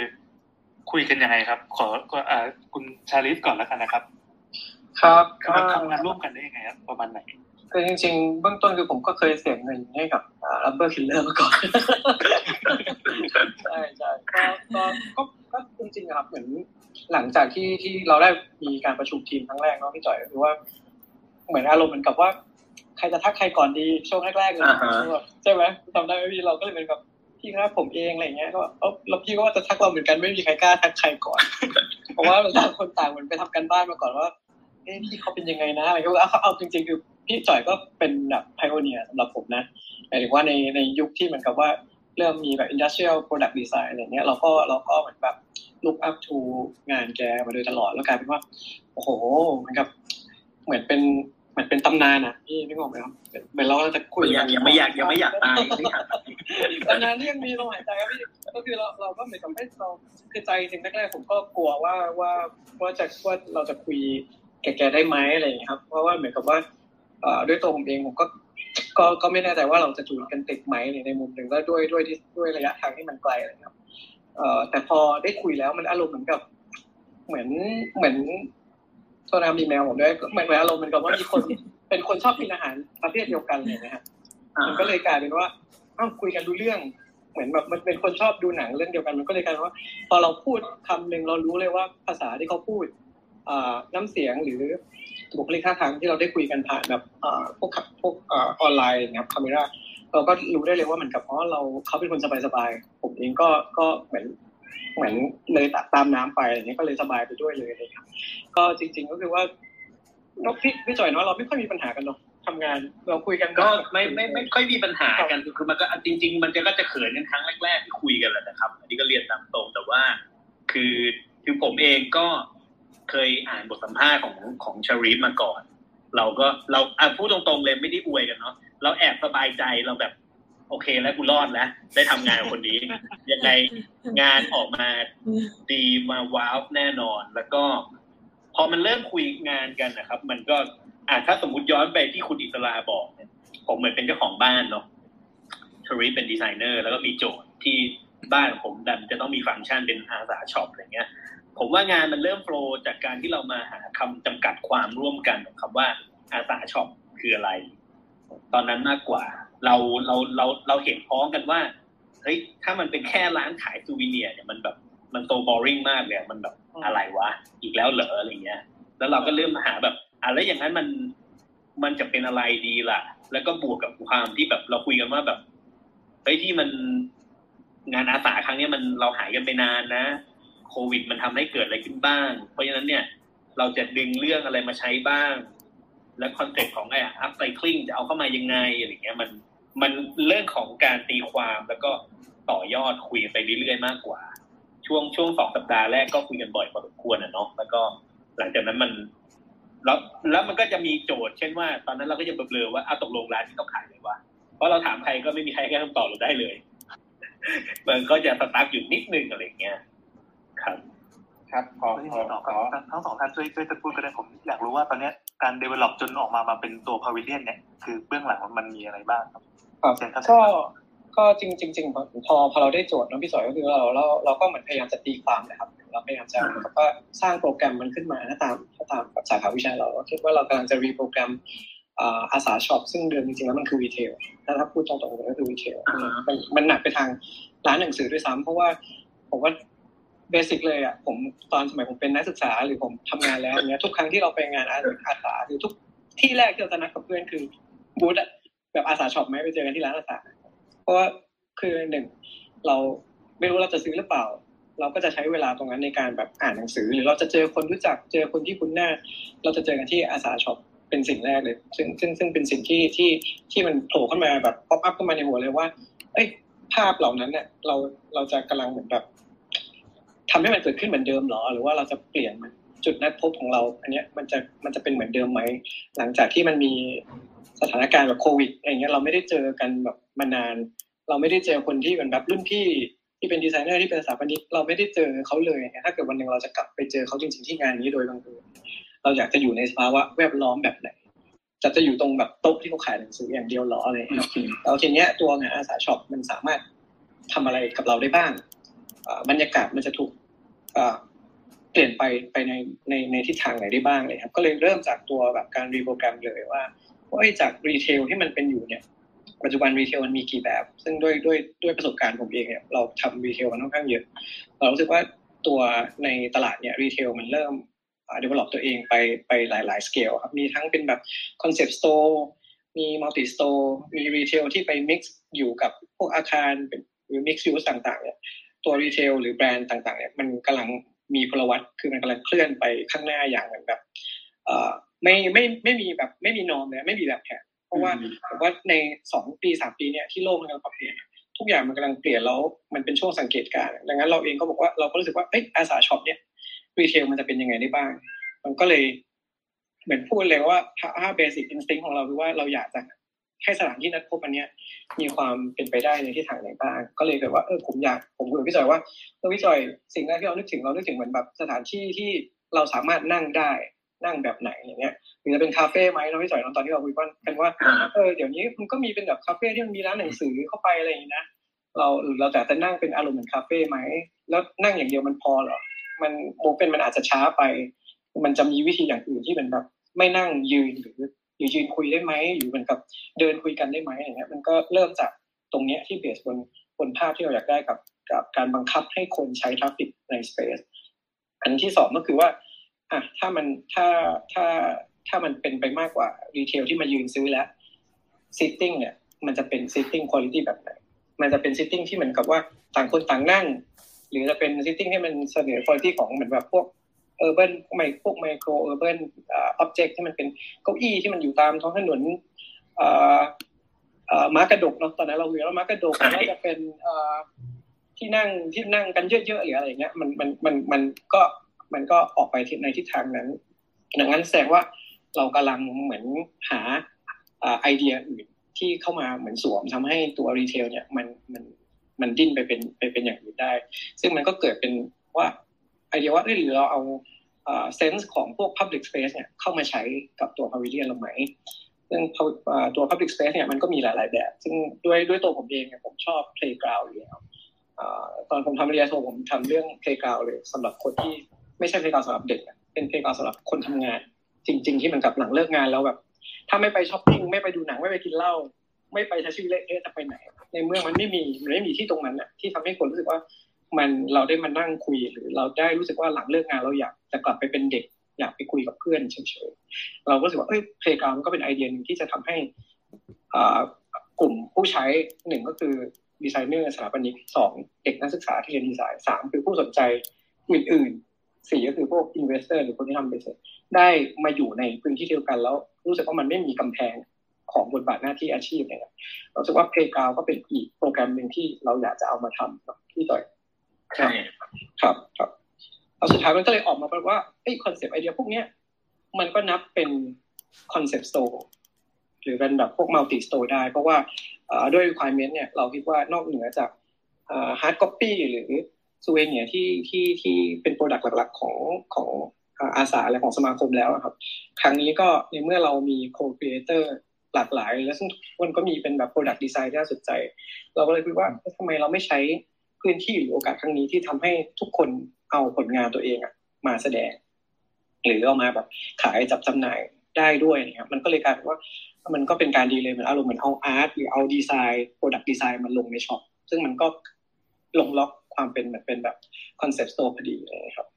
คุยกันยังไงครับ ขอก็อ่าคุณชาลิฟก่อนแล้วกันนะครับ ครับคือมันทำงานร่วมกันได้ยังไงครับประมาณไหน คือจริงๆเบื้องต้นคือผมก็เคยเสียเงินให้กับ Rubber Killer มาก่อนใช่ใช่ก็ก็ก็ก็จริงๆอะครับเหมือนหลังจากที่ที่เราได้มีการประชุมทีมครั้งแรกเนาะพี่จ่อยก็คือว่า เหมือนอารมณ์เหมือนกับว่า ใครจะทักใครก่อนดีช่วงแรกๆเลยอ่าฮะใช่ไหมจำได้ไหมพี่เราก็เลยเป็นแบบพี่ครับผมเองอะไรเงี้ยก็เออแล้วพี่ก็ว่าจะทักเราเหมือนกันไม่มีใครกล้าทักใครก่อน เพราะว่าต่างคนต่างเหมือนไปทำกันบ้านมาก่อนว่า เอ๊ะพี่เขาเป็นยังไงนะอะไรก็เอาเอาจริงๆคือพี่จ่อยก็เป็นแบบไพโอเนียสำหรับผมนะหมายถึงว่าในในยุคที่เหมือนกับว่าเริ่มมีแบบ industrial product design อะไรเงี้ยเราก็เราก็เหมือนแบบ look up to งานแกมาโดยตลอดแล้วกลายเป็นว่า โอ้โหเหมือนกับ เหมือนเป็นเหมือนเป็นตำนานอะพี่นึกออกไหมครับเหมือนเราก็จะคุยยังยังไม่อยากยังไม่อยากตายยังไม่อยากตายตำนานที่ยังมีลมหายใจครับพี่ก็คือเราเราก็เหมือนกับให้เราคือใจจริงแรกๆผมก็กลัวว่าว่าว่าจะว่าเราจะคุย แกแกได้ไหมอะไรอย่างเงี้ยครับ เพราะว่าเหมือนกับว่าเอ่อด้วยตัวผมเองผมก็ก็ก็ไม่แน่ใจว่าเราจะจูนกันติดไหมในในมุมหนึ่งก็ด้วยด้วยที่ด้วยระยะทางที่มันไกลอะไรครับเอ่อแต่พอได้คุยแล้วมันอารมณ์เหมือนกับ เหมือนเหมือนโทษนะมีแมวผมด้วยเหมือนเหมือนอารมณ์เหมือนกับว่ามีคน เป็นคนชอบกินอาหารประเภทเดียวกันเลยนะฮะมันก็เลยกลายเป็นว่าอ้าวคุยกันดูเรื่อง เหมือนแบบมันเป็นคนชอบดูหนังเรื่องเดียวกัน มันก็เลยกลายเป็นว่า พอเราพูดคำหนึ่งเรารู้เลยว่าภาษาที่เขาพูดอ่า น้ำเสียงหรือบุคลิกท่าทางที่เราได้คุยกันผ่านแบบอ่าพวกขับพวกอ่าออนไลน์นะครับคาเมราเราก็รู้ได้เลยว่าเหมือนกับเพราะเราเขาเป็นคนสบายๆผมเองก็ก็เหมือนเหมือนเลยตัดตามน้ำไปอะไรเงี้ยก็เลยสบายไปด้วยเลยเลยครับ ก็จริง ๆ ก็คือว่านกพี่พี่จ่อยเนาะเราไม่ค่อยมีปัญหากันเนาะทำงานเราคุยกันก็ไม่ไม่ไม่ค่อยมีปัญหากันคือมันก็จริง ๆ มันจะก็จะเขินกันครั้งแรก ๆ ที่คุยกันแหละนะครับ อันนี้ก็เรียนตามตรงแต่ว่า คือคือผมเองก็ เคยอ่านบทสัมภาษณ์ของของชารีฟมาก่อน เราก็เราอะพูดตรงๆเลยไม่ได้อวยกันเนาะเราแอบสบายใจเราแบบ โอเคแล้วกูรอดแล้ว ได้ทำงานกับคนนี้ ยังไงงานออกมาดีมาว้าวแน่นอน แล้วก็ พอมันเริ่มคุยงานกันนะครับ มันก็อ่าถ้าสมมติย้อนไปที่คุณอิสราบอกเนี่ยผมเหมือนเป็นเจ้าของบ้านเนาะทรีเป็นดีไซเนอร์แล้วก็มีโจทย์ที่บ้านของผมดันจะต้องมีฟังก์ชันเป็น ASA Shop อะไรเงี้ย ผมว่างานมันเริ่ม flow จากการที่เรามาหาคำจำกัดความร่วมกันของคำว่า ASA Shop คืออะไร ตอนนั้นมากกว่า เราเราเราเราเห็นพ้องกันว่าเฮ้ยถ้ามันเป็นแค่ร้านขาย souvenir เนี่ยมันแบบมัน so boring มากเลยมันแบบอะไรวะ อีกแล้วเหรออะไรเงี้ย แล้วเราก็เริ่มมาหาแบบอะแล้วอย่างนั้นมันมันจะเป็นอะไรดีล่ะ แล้วก็บวกกับความที่แบบเราคุยกันว่าแบบเฮ้ยที่มันงานอาสาครั้งนี้มันเราหายกันไปนานนะ โควิดมันทำให้เกิดอะไรขึ้นบ้าง เพราะฉะนั้นเนี่ยเราจะดึงเรื่องอะไรมาใช้บ้าง แล้ว concept ของไอ้ upcycling จะเอาเข้ามายังไงอะไรเงี้ยมันมันเรื่องของการตีความแล้วก็ต่อยอดคุยไปเรื่อยๆมากกว่า ช่วงช่วงสองสัปดาห์แรกก็คุยกันบ่อยพอสมควรอะเนาะแล้วก็หลังจากนั้นมันแล้วแล้วมันก็จะมีโจทย์เช่นว่า ตอนนั้นเราก็จะเบลอว่าเอาตกลงร้านที่ต้องขายเลยวะเพราะเราถามใครก็ไม่มีใครให้คำตอบเราได้เลย มันก็จะสตาร์ทอยู่นิดนึงอะไรเงี้ย ครับ ครับขอขอขอทั้งสองท่านช่วยช่วยจะพูดก็ได้ผมอยากรู้ว่าตอนนี้การ develop จนออกมามาเป็นตัว pavilion เนี่ยคือเบื้องหลังมันมีอะไรบ้างครับครับก็ก็จริงจริงจริงพอพอเราได้โจทย์น้องพี่สอยก็คือเราเราเราก็เหมือนพยายามจะตีความนะครับ เราพยายามจะแล้วก็สร้างโปรแกรมมันขึ้นมาถ้าตามถ้าตามสาขาวิชาเราก็คิดว่าเรากำลังจะ reprogram ASA Shop ซึ่งเดิมจริงๆแล้วมันคือ retail ถ้าพูดตรงๆก็คือ retail มันมันหนักไปทางร้านหนังสือด้วยซ้ำเพราะว่าผมว่า basic เลยอะผมตอนสมัยผมเป็นนักศึกษาหรือผมทำงานแล้วเนี้ยทุกครั้งที่เราไปงานอาสาหรือทุกที่แรกที่เราจะนัดกับเพื่อนคือบูธแบบ ASA Shop ไหมไปเจอกันที่ร้านอาสา เพราะว่าคือหนึ่งเราไม่รู้เราจะซื้อหรือเปล่า เราก็จะใช้เวลาตรงนั้นในการแบบอ่านหนังสือ หรือเราจะเจอคนรู้จักเจอคนที่คุ้นหน้า เราจะเจอกันที่ ASA Shop เป็นสิ่งแรกเลย ซึ่งซึ่งซึ่งเป็นสิ่งที่ที่ที่มันโผล่ขึ้นมาแบบ pop up ขึ้นมาในหัวเลยว่า เอ้ยภาพเหล่านั้นเนี่ยเราเราจะกำลังเหมือนแบบ ทำให้มันเกิดขึ้นเหมือนเดิมหรอ หรือว่าเราจะเปลี่ยนมันจุดนัดพบของเรา อันเนี้ยมันจะมันจะเป็นเหมือนเดิมไหมหลังจากที่มันมีสถานการณ์แบบโควิดอะไรเงี้ยเราไม่ได้เจอกันแบบมานาน เราไม่ได้เจอคนที่เป็นแบบรุ่นพี่ที่เป็นดีไซเนอร์ที่เป็นสถาปนิกเราไม่ได้เจอเขาเลยถ้าเกิดวันหนึ่งเราจะกลับไปเจอเขาจริงๆที่งานนี้โดยบังเอิญเราอยากจะอยู่ในสภาวะแวดล้อมแบบไหนจะจะอยู่ตรงแบบโต๊ะที่เขาขายหนังสืออย่างเดียวหรออะไรเงี้ยแล้วทีเนี้ยตัวงาน ASA Shop มันสามารถทำอะไรกับเราได้บ้าง บรรยากาศมันจะถูกเปลี่ยนไปไปในในในทิศทางไหนได้บ้างเลยครับ ก็เลยเริ่มจากตัวแบบการ reprogram เลยว่าว่าจาก retail ที่มันเป็นอยู่เนี่ยปัจจุบัน retail มันมีกี่แบบ ซึ่งด้วยด้วยด้วยประสบการณ์ผมเองเนี่ยเราทำ retail มันค่อนข้างเยอะ เรารู้สึกว่าตัวในตลาดเนี่ย retail มันเริ่มอ่า develop ตัวเองไปไปหลายๆสเกลครับ มีทั้งเป็นแบบconcept store มี multi-store มี retail ที่ไป mix อยู่กับพวกอาคารหรือ mixed-use ต่างๆเนี่ย ตัว retail หรือแบรนด์ต่างๆเนี่ยมันกำลังมีพลวัตคือมันกำลังเคลื่อนไปข้างหน้าอย่างเหมือนแบบเอ่อไม่ไม่ไม่มีแบบไม่มี norm เลยไม่มีแบบแผนเพราะว่าผมว่าในสองปีสามปีเนี่ยที่โลกมันกำลังปรับเปลี่ยนทุกอย่างมันกำลังเปลี่ยนแล้วมันเป็นช่วงสังเกตการณ์ดังนั้นเราเองก็บอกว่าเราก็รู้สึกว่าเอ้ย ASA Shop เนี่ยretail มันจะเป็นยังไงได้บ้าง มันก็เลย เหมือนพูดเลยว่าถ้า basic instinct ของเราคือว่าเราอยากจะ ให้สถานที่นัดพบอันเนี้ยมีความเป็นไปได้ในที่ทางไหนบ้างก็เลยเกิดว่าเออผมอยากผมคุยกับพี่จอยว่าเออพี่จอยสิ่งแรกที่เรานึกถึงเรานึกถึงเหมือนแบบสถานที่ที่เราสามารถนั่งได้นั่งแบบไหนอย่างเงี้ยหรือจะเป็นคาเฟ่ไหมเราไม่สอยตอนที่เราคุยกันว่าเออเดี๋ยวนี้มันก็มีเป็นแบบคาเฟ่ที่มันมีร้านหนังสือเข้าไปอะไรอย่างนี้นะเราเราแต่จะนั่งเป็นอารมณ์เหมือนคาเฟ่ไหมแล้วนั่งอย่างเดียวมันพอหรอมันโมเป็นมันอาจจะช้าไป มันจะมีวิธีอย่างอื่นที่เป็นแบบ ไม่นั่งยืนหรือ หรือยืนคุยได้ไหมหรือเหมือนกับเดินคุยกันได้ไหมอย่างเงี้ยมันก็เริ่มจากตรงเนี้ยที่ base บนบนภาพที่เราอยากได้กับกับการบังคับให้คนใช้ traffic ใน space อันที่สองก็คือว่าอะถ้ามันถ้าถ้าถ้ามันเป็นไปมากกว่า retail ที่มายืนซื้อแล้วseating เนี่ยมันจะเป็น seating คุณภาพแบบไหนมันจะเป็น seating ที่เหมือนกับว่าต่างคนต่างนั่ง หรือจะเป็น seating ที่มันเสนอคุณภาพของเหมือนแบบพวก urban ไมพวก micro urban อ่า object ที่มันเป็นเก้าอี้ที่มันอยู่ตามท้องถนนอ่าอ่าม้ากระดกเนาะตอนนั้นเราเรียนว่าม้ากระดกแล้วจะเป็นอ่าที่นั่งที่นั่งกันเยอะๆหรืออะไรเงี้ยมันมันมันมันก็มันก็ออกไปในทิศทางนั้น ดังนั้นแสดงว่าเรากำลังเหมือนหาไอเดียอื่นที่เข้ามาเหมือนสวมทำให้ตัวรีเทลเนี่ยมันมันมันดิ้นไปเป็นไปเป็นอย่างอื่นได้ ซึ่งมันก็เกิดเป็นว่า ไอเดียว่าหรือเราเอาเซนส์ของพวก Public Space เนี่ยเข้ามาใช้กับตัว Pavilion เราไหมซึ่งตัว Public Space เนี่ยมันก็มีหลาย ๆ แบบ ซึ่งด้วยด้วยตัวผมเองเนี่ยผมชอบ Playground อยู่แล้วตอนผมทำเรียนโทผมทำเรื่อง Playground เลยสำหรับคนที่ไม่ใช่ Playground สำหรับเด็กเป็น Playground สำหรับคนทำงาน จริง ๆ ที่มันกับหลังเลิกงานแล้วแบบ ถ้าไม่ไปช้อปปิ้งไม่ไปดูหนังไม่ไปกินเหล้าไม่ไปใช้ชีวิตเละๆจะไปไหน ในเมืองมันไม่มีมันไม่มีที่ตรงนั้นอะที่ทำให้คนรู้สึกว่า มันเราได้มานั่งคุยหรือเราได้รู้สึกว่าหลังเลิกงานเราอยากจะกลับไปเป็นเด็ก อยากไปคุยกับเพื่อนเฉยๆเราก็รู้สึกว่าเอ้ยเพลงกราวมันก็เป็นไอเดียหนึ่งที่จะทำให้กลุ่มผู้ใช้หนึ่งก็คือดีไซเนอร์สถาปนิกสองเด็กนักศึกษาที่เรียนดีไซน์สามคือผู้สนใจอื่นๆสี่ก็คือพวก investor หรือคนที่ทำบริษัทได้มาอยู่ในพื้นที่เดียวกันแล้วรู้สึกว่ามันไม่มีกำแพงของบทบาทหน้าที่อาชีพเนี่ยเรารู้สึกว่า playground ก็เป็นอีกโปรแกรมหนึ่งที่เราอยากจะเอามาทำที่ต่อย ใช่ครับครับเอาสุดท้ายมันก็เลยออกมาเป็นว่าไอ้คอนเซปต์ไอเดียพวกเนี้ยมันก็นับเป็น concept store หรือเป็นแบบพวก multi store ได้ เพราะว่าด้วย requirement เนี่ยเราคิดว่านอกเหนือจาก hard copy หรือ souvenir ที่ที่ที่เป็น product หลัก ๆ ของของอาสาและของสมาคมแล้วครับ ครั้งนี้ก็ในเมื่อเรามี co-creator หลากหลาย แล้วซึ่งมันก็มีเป็นแบบ product design ที่น่าสนใจ เราก็เลยคิดว่าทำไมเราไม่ใช้ พื้นที่หรือโอกาสครั้งนี้ที่ทำให้ทุกคนเอาผลงานตัวเองอะมาแสดง หรือเอามาแบบขายจับจำหน่ายได้ด้วยนะครับมันก็เลยกลายเป็นว่ามันก็เป็นการดีเลยเหมือนอารมณ์เหมือนเอา art หรือเอาดีไซน์ product design มันลงใน shop ซึ่งมันก็ลงล็อกความเป็นแบบเป็นแบบ concept store พอดีเลยครับ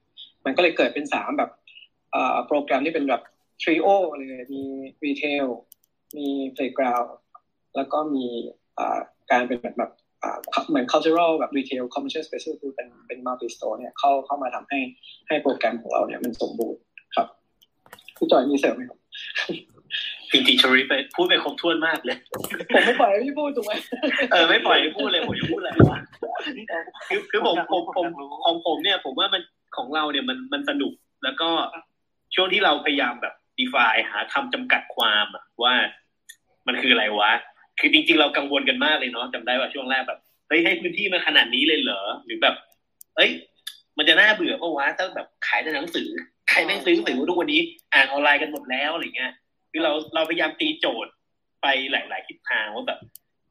มันก็เลยเกิดเป็นสามแบบโปรแกรมที่เป็นแบบ trio เลยมี retail มี playground แล้วก็มีการเป็นแบบแบบ เหมือน cultural แบบ retail commercial space คือเป็นเป็น multi store เนี่ยเข้าเข้ามาทำให้ให้โปรแกรมของเราเนี่ยมันสมบูรณ์ครับพี่จอยมีเสริมไหมครับจริงๆชริไปพูดไปครบถ้วนมากเลย ผมไม่ปล่อยให้พี่พูดถูกไหมเออไม่ปล่อยให้พูดเลยผมจะพูดอะไรวะคือคือผมผมผมของผมเนี่ย ผมว่ามันของเราเนี่ยมันมันสนุก แล้วก็ช่วงที่เราพยายามแบบ define หาคำจำกัดความว่า มันคืออะไรวะ คือจริง ๆ เรากังวลกันมากเลยเนาะจำได้ว่าช่วงแรกแบบเฮ้ยให้พื้นที่มาขนาดนี้เลยเหรอหรือแบบ เอ้ย มันจะน่าเบื่อเพราะว่าถ้าแบบขายแต่หนังสือใครไม่ซื้อหนังสือทุกวันนี้ อ่านออนไลน์กันหมดแล้วอะไรเงี้ยคือเราเราพยายามตีโจทย์ไปหลาย ๆ ทิศทางว่าแบบ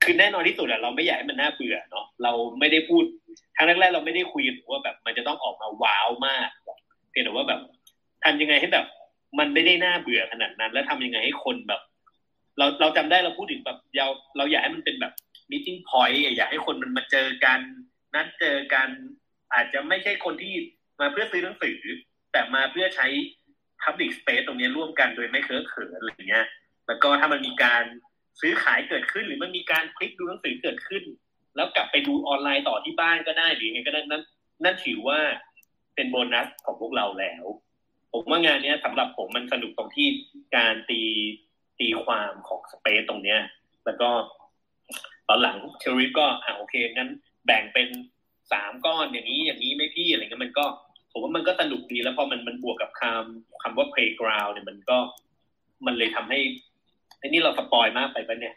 คือแน่นอนที่สุดอะเราไม่อยากให้มันน่าเบื่อเนาะเราไม่ได้พูดทางแรกๆเราไม่ได้คุยว่าแบบ มันจะต้องออกมาว้าวมากเพียงแต่ว่าแบบทำยังไงให้แบบ มันไม่ได้น่าเบื่อขนาดนั้น แล้วทำยังไงให้คนแบบ เราเราจำได้เราพูดถึงแบบเราเราอยากให้มันเป็นแบบมิ팅พอยต์อยากให้คนมันมาเจอกันนัดเจอกันอาจจะไม่ใช่คนที่มาเพื่อซื้อหนังสือ แต่มาเพื่อใช้ Public Space ตรงนี้ร่วมกันโดยไม่เคอะเขินอะไรเงี้ย แล้วก็ถ้ามันมีการซื้อขายเกิดขึ้น หรือมันมีการคลิกดูหนังสือเกิดขึ้น แล้วกลับไปดูออนไลน์ต่อที่บ้านก็ได้หรือไงก็ได้นั่นนั่นถือว่าเป็นโบนัสของพวกเราแล้ว ผมว่างานนี้สำหรับผมมันสนุกตรงที่การตี ตีความของสเปซตรงเนี้ย แล้วก็ตอนหลังเทอริฟก็อ่าโอเคงั้น แบ่งเป็นสามก้อนอย่างนี้อย่างนี้ไม่พี่อะไรเงี้ยมันก็ ผมว่ามันก็สนุกดีแล้วพอมันมันบวกกับคำคำว่า playground เนี่ยมันก็มันเลยทำให้ไอ้นี่เราสปอยมากไปปะเนี่ย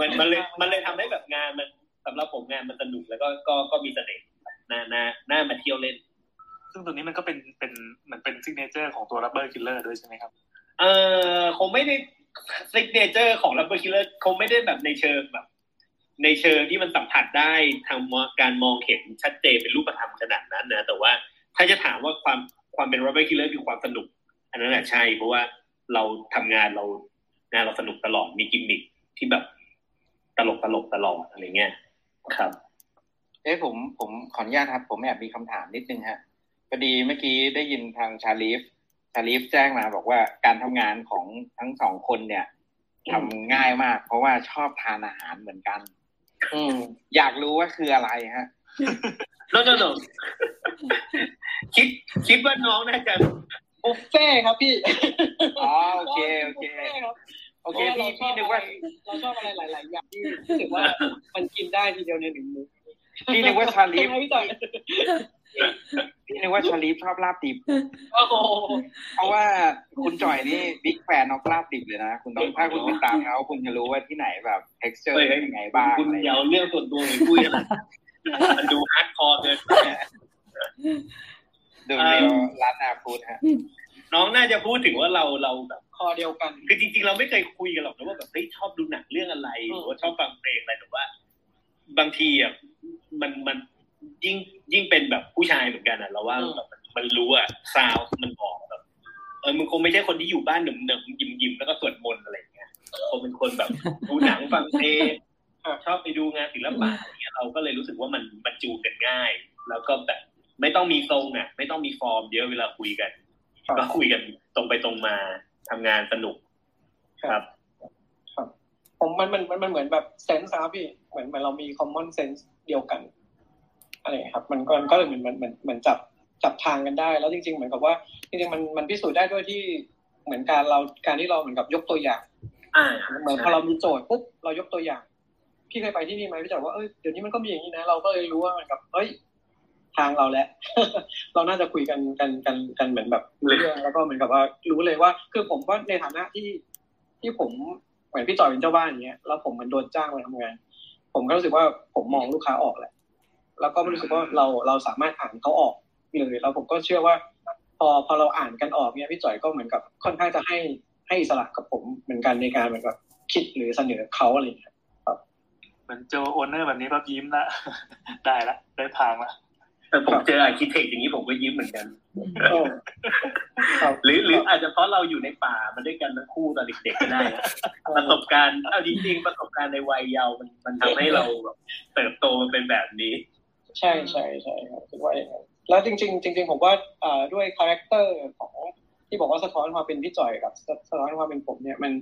มันมันเลยมันเลยทำให้แบบงานมันสำหรับผมงานมันสนุกแล้วก็ก็ก็มีเสน่ห์น่าน่าน่ามาเที่ยวเล่น ซึ่งตัวนี้มันก็เป็นเป็นเหมือนเป็น signature ของตัว rubber killer ด้วยใช่ไหมครับ เออคงไม่ได้ signature ของ rubber killer คงไม่ได้แบบในเชิงแบบ ในเชิงที่มันสัมผัสได้ทางการมองเห็นชัดเจนเป็นรูปธรรมขนาดนั้นนะแต่ว่าถ้าจะถามว่าความความเป็น rubber killer คือความสนุก อันนั้นแหละใช่ เพราะว่าเราทำงานเรางานเราสนุกตลอดมีกิมมิคที่แบบตลกตลกตลอดอะไรเงี้ยครับเอ้ผมผมขออนุญาตครับ ผมแอบมีคำถามนิดนึงฮะพอดีเมื่อกี้ได้ยินทางชาลีฟ ชาลีฟแจ้งมาบอกว่าการทำงานของทั้งสองคนเนี่ยทำง่ายมาก เพราะว่าชอบทานอาหารเหมือนกัน อืมอยากรู้ว่าคืออะไรฮะโนโนโนคิดคิดว่าน้องน่าจะบุฟเฟ่ครับพี่อ๋อโอเคโอเคบุฟฟ่ครับโอเคพี่พี่นึกว่าเราชอบอะไรหลาย ๆ อย่างที่รู้สึกว่ามันกินได้ทีเดียวในหนึ่งมื้อพี่นึกว่าชาลีฟใช่ไหม พี่ต่อยพี่นึกว่าชาลีฟชอบลาบดิบโอ้โหเพราะว่าคุณจ่อยนี่ big fan ของลาบดิบเลยนะ คุณต้องถ้าคุณติดตามเขาคุณจะรู้ว่าที่ไหนแบบ texture เป็นยังไงบ้างคุณอะไรอย่าเอาเรื่องส่วนตัวไปคุยกันนะมันดู hardcore เกินไปดูเรียวร้านอาฟูดฮะ น้องน่าจะพูดถึงว่าเราเราแบบคอเดียวกัน คือจริง ๆ เราไม่เคยคุยกันหรอกนะว่าแบบเฮ้ยชอบดูหนังเรื่องอะไรหรือว่าชอบฟังเพลงอะไรแต่ว่า บางทีอะมันมัน ยิ่งยิ่งเป็นแบบผู้ชายเหมือนกันอะเราว่าแบบมันมันรู้อะซาวมันบอกแบบเออมึงคงไม่ใช่คนที่อยู่บ้านหนุ่มหนุ่มยิ้มยิ้มๆแล้วก็สวดมนต์อะไรอย่างเงี้ยคงเป็นคนแบบดูหนังฟังเพลงชอบไปดูงานศิลปะอย่างเงี้ยเราก็เลยรู้สึกว่ามันมันจูนกันง่าย แล้วก็แบบไม่ต้องมีทรงอะ ไม่ต้องมีฟอร์มเยอะเวลาคุยกันก็คุยกันตรงไปตรงมาทำงานสนุกครับผมมันมันมันมันเหมือนแบบเซนส์ครับพี่เหมือนเหมือนเรามี common sense เดียวกัน อะไรอย่างเงี้ยครับ มันก็ก็เลยเหมือนเหมือนเหมือนเหมือนจับจับทางกันได้ แล้วจริง ๆ เหมือนกับว่าจริงๆมันมันพิสูจน์ได้ด้วยที่เหมือนการเราการที่เราเหมือนกับยกตัวอย่างอ่าเหมือนพอเรามีโจทย์ปุ๊บเรายกตัวอย่างพี่เคยไปที่นี่ไหมพี่จ๋าว่าเอ้ยเดี๋ยวนี้มันก็มีอย่างนี้นะ เราก็เลยรู้ว่ามันกับเอ้ยทางเราแล้วเราน่าจะคุยกันกันกันกันเหมือนแบบรู้เรื่องแล้วก็เหมือนกับว่ารู้เลยว่า คือผมว่าในฐานะที่ที่ผมเหมือนพี่จ่อยเป็นเจ้าบ้านอย่างเงี้ยแล้วผมเหมือนโดนจ้างมาทำงาน ผมก็รู้สึกว่าผมมองลูกค้าออกแหละ แล้วก็รู้สึกว่าเราเราสามารถอ่านเขาออกเลยแล้วผมก็เชื่อว่า พอพอเราอ่านกันออกเนี่ยพี่จ่อยก็เหมือนกับค่อนข้างจะให้ให้อิสระกับผมเหมือนกันในการเหมือนกับคิดหรือเสนอเขาอะไรอย่างเงี้ยเหมือนเจอโอนเนอร์แบบนี้ปั๊บยิ้มละได้ละได้ทางละแต่ผมเจออาร์คิเทคอย่างนี้ผมก็ยิ้มเหมือนกันโอ้ครับหรือหรืออาจจะเพราะเราอยู่ในป่ามันด้วยกันทั้งคู่ตอนเด็กๆก็ได้นะประสบการณ์เอาจริงๆประสบการณ์ในวัยเยาว์มันมันทำให้เราแบบเติบโตมาเป็นแบบนี้ ใช่ใช่ใช่ครับคิดว่าอย่างนั้นแล้วจริง ๆ จริง ๆ ผมว่าด้วย character ของที่บอกว่าสะท้อนความเป็นพี่จ่อยกับสะท้อนความเป็นผมเนี่ยมัน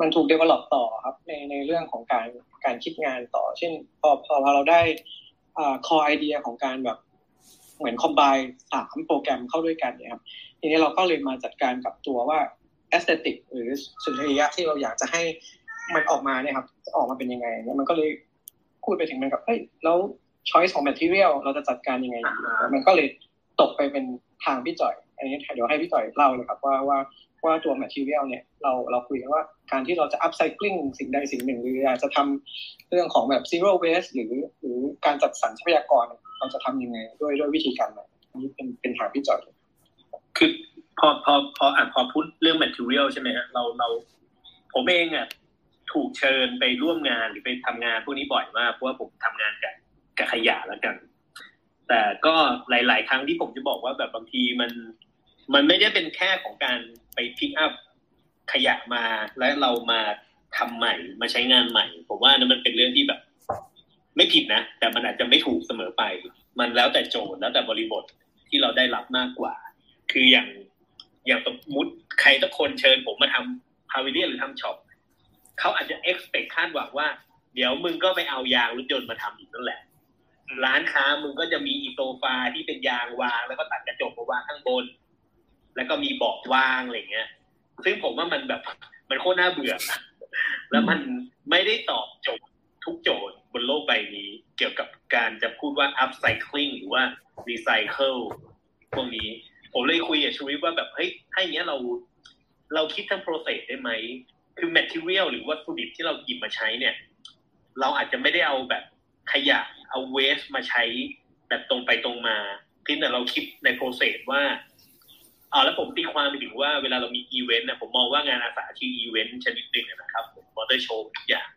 มันถูก developต่อครับในในเรื่องของการการคิดงานต่อ เช่นพอพอพอเราได้อ่า core idea ของการแบบเหมือน combine สามโปรแกรมเข้าด้วยกันเนี่ยครับทีนี้เราก็เลยมาจัดการกับตัวว่า aesthetic หรือสุนทรียะที่เราอยากจะให้มันออกมาเนี่ยครับออกมาเป็นยังไงเนี่ยมันก็เลยพูดไปถึงมันกับเฮ้ยแล้ว choice ของ material เราจะจัดการยังไงดีมันก็เลยตกไปเป็นทางพี่จ่อย อันนี้เดี๋ยวให้พี่จ่อยเล่าเลยครับว่าว่าว่าตัว material เนี่ยเราเราคุยกันว่าการที่เราจะ upcycling สิ่งใดสิ่งหนึ่ง หรืออยากจะทำเรื่องของแบบ zero waste หรือหรือการจัดสรรทรัพยากรเราจะทำยังไงด้วยด้วยวิธีการไหนอันนี้เป็นเป็นทางพี่จอยคือพอพอพออะพอพูดเรื่อง material ใช่ไหมฮะเราเราผมเองอะถูกเชิญไปร่วมงานหรือไปทำงานพวกนี้บ่อยมากเพราะว่าผมทำงานกับ กับขยะแล้วกัน แต่ก็หลาย ๆ ครั้งที่ผมจะบอกว่าแบบบางทีมัน มันไม่ได้เป็นแค่ของการไปพิกอัพขยะมาแล้วเรามาทำใหม่มาใช้งานใหม่ ผมว่านั้นมันเป็นเรื่องที่แบบ ไม่ผิดนะ แต่มันอาจจะไม่ถูกเสมอไป มันแล้วแต่โจทย์แล้วแต่บริบทที่เราได้รับมากกว่า คืออย่างอย่างสมมติใครสักคนเชิญผมมาทำพาวิเลียนหรือทำช็อปเขาอาจจะ expect คาดหวังว่า เดี๋ยวมึงก็ไปเอายางรถยนต์มาทำอีกนั่นแหละ ร้านค้ามึงก็จะมีอีโซฟาที่เป็นยางวาง แล้วก็ตัดกระจกมาวางข้างบน แล้วก็มีเบาะวางอะไรเงี้ย ซึ่งผมว่ามันแบบมันโคตรน่าเบื่อ แล้วมันไม่ได้ตอบโจทย์ทุกโจทย์บนโลกใบนี้ เกี่ยวกับการจะพูดว่า upcycling หรือว่า recycle พวกนี้ ผมเลยคุยกับชูวิทย์ว่าแบบเฮ้ยถ้าอย่างเงี้ยเรา เราคิดทั้ง process ได้ไหม คือ material หรือวัตถุดิบที่เราหยิบมาใช้เนี่ย เราอาจจะไม่ได้เอาแบบขยะ เอา waste มาใช้แบบตรงไปตรงมาคือแต่เราคิดใน process ว่าอ่าแล้วผมตีความไปถึงว่าเวลาเรามีอีเวนต์นะผมมองว่างานอาสาที่อีเวนต์ชนิดหนึ่งนะครับมอเตอร์โชว์ทุกอย่าง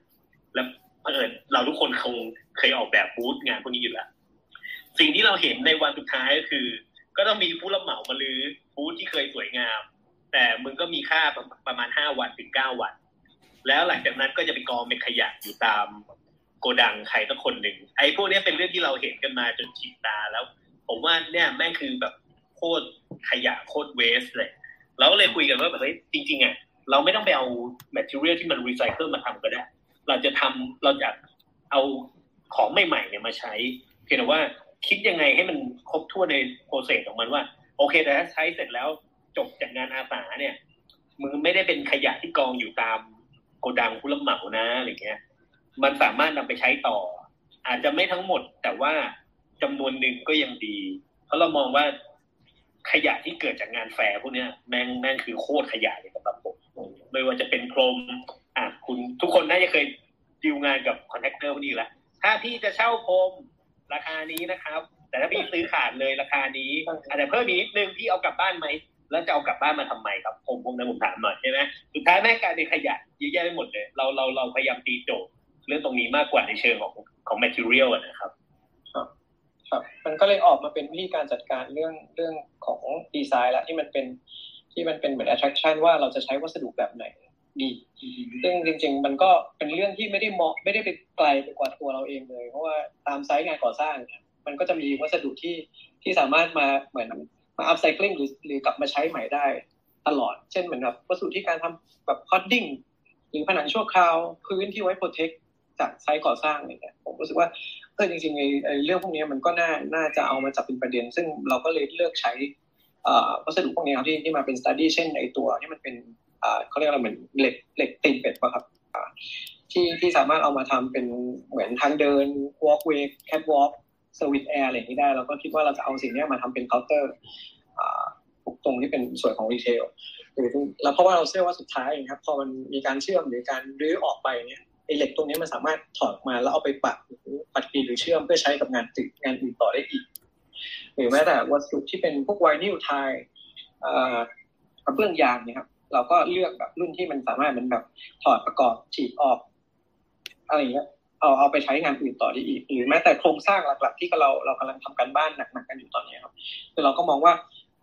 แล้วเผอิญเราทุกคนคงเคยออกแบบบูธงานพวกนี้อยู่แล้ว สิ่งที่เราเห็นในวันสุดท้ายก็คือ ก็ต้องมีผู้รับเหมามาลือบูธที่เคยสวยงาม แต่มึงก็มีค่าประมาณห้าวันถึงเก้าวัน แล้วหลังจากนั้นก็จะไปกองเป็นขยะอยู่ตาม โกดังใครสักคนหนึ่งไอ้พวกนี้เป็นเรื่องที่เราเห็นกันมาจนชินตาแล้ว ผมว่าเนี่ยแม่งคือแบบโคตรขยะโคตรเวสเลยเราก็เลยคุยกันว่าแบบเฮ้ยจริงๆอะเราไม่ต้องไปเอา material ที่มันรีไซเคิลมาทำก็ได้ เราจะทำเราจะเอาของใหม่ๆเนี่ยมาใช้ เพียงแต่ว่าคิดยังไงให้มันครบถ้วนใน process ของมันว่า โอเคแต่ถ้าใช้เสร็จแล้วจบจากงานอาสาเนี่ยมันไม่ได้เป็นขยะที่กองอยู่ตามโกดังผู้รับเหมานะอะไรเงี้ย มันสามารถนำไปใช้ต่อ อาจจะไม่ทั้งหมด แต่ว่าจำนวนหนึ่งก็ยังดี เพราะเรามองว่าขยะที่เกิดจากงานแฟร์พวกนี้แม่งแม่งคือโคตรขยะเลยสำหรับผมไม่ว่าจะเป็นพรมอะคุณทุกคนน่าจะเคยดีลงานกับ contractor พวกนี้แล้วถ้าพี่จะเช่าพรมราคานี้นะครับ แต่ถ้าพี่ซื้อขาดเลยราคานี้อาจจะเพิ่มอีกนิดนึงพี่เอากลับบ้านไหมแล้วจะเอากลับบ้านมาทำไมครับผมพวกนั้นผมถามหน่อยใช่ไหมสุดท้ายแม่งกลายเป็นขยะเยอะแยะไปหมดเลย เราเราเราพยายามตีโจทย์ เรื่องตรงนี้มากกว่าในเชิงของของ material นะครับครับมันก็เลยออกมาเป็นวิธีการจัดการเรื่องเรื่องของดีไซน์แล้วที่มันเป็นที่มันเป็นเหมือน attraction ว่าเราจะใช้วัสดุแบบไหนดีซึ่งจริง ๆ มันก็เป็นเรื่องที่ไม่ได้เหมาะไม่ได้ไปไกลไปกว่าตัวเราเองเลย เพราะว่าตามไซต์งานก่อสร้างเนี่ยมันก็จะมีวัสดุที่ที่สามารถมาเหมือนมาอัพไซคลิงหรือหรือกลับมาใช้ใหม่ได้ตลอด เช่นเหมือนแบบวัสดุที่การทำแบบคอดดิ้งหรือผนังชั่วคราวพื้นที่ไว้ protect จากไซต์ก่อสร้างอะไรเงี้ยผมรู้สึกว่าเออจริงๆไอ้เรื่องพวกนี้มันก็น่าน่าจะเอามาจับเป็นประเด็น ซึ่งเราก็เลยเลือกใช้วัสดุพวกนี้ครับที่ที่มาเป็น study เช่นไอ้ตัวที่มันเป็นเขาเรียกอะไรเหมือนเหล็กเหล็กตีนเป็ดป่ะครับที่ที่สามารถเอามาทำเป็นเหมือนทางเดิน walkway catwalk stair อะไรอย่างนี้ได้เราก็คิดว่าเราจะเอาสิ่งนี้มาทำเป็นเคาน์เตอร์ตรงที่เป็นส่วนของรีเทลหรือแล้วเพราะว่าเราเชื่อว่าสุดท้ายครับพอมันมีการเชื่อมหรือการรื้อออกไปเนี่ย เหล็กตรงนี้มันสามารถถอดมาแล้วเอาไปปัดหรือปัดปีหรือเชื่อมเพื่อใช้กับงานตึกงานอื่นต่อได้อีก หรือแม้แต่วัสดุที่เป็นพวกไวนิลไทกระเบื้องยางเนี่ยครับ เราก็เลือกแบบรุ่นที่มันสามารถมันแบบถอดประกอบฉีดออก อะไรอย่างเงี้ยเอาเอาไปใช้งานอื่นต่อได้อีก หรือแม้แต่โครงสร้างหลัก ๆ ที่เราเรากำลังทำกันบ้านหนักๆกันอยู่ตอนนี้ครับคือเราก็มองว่า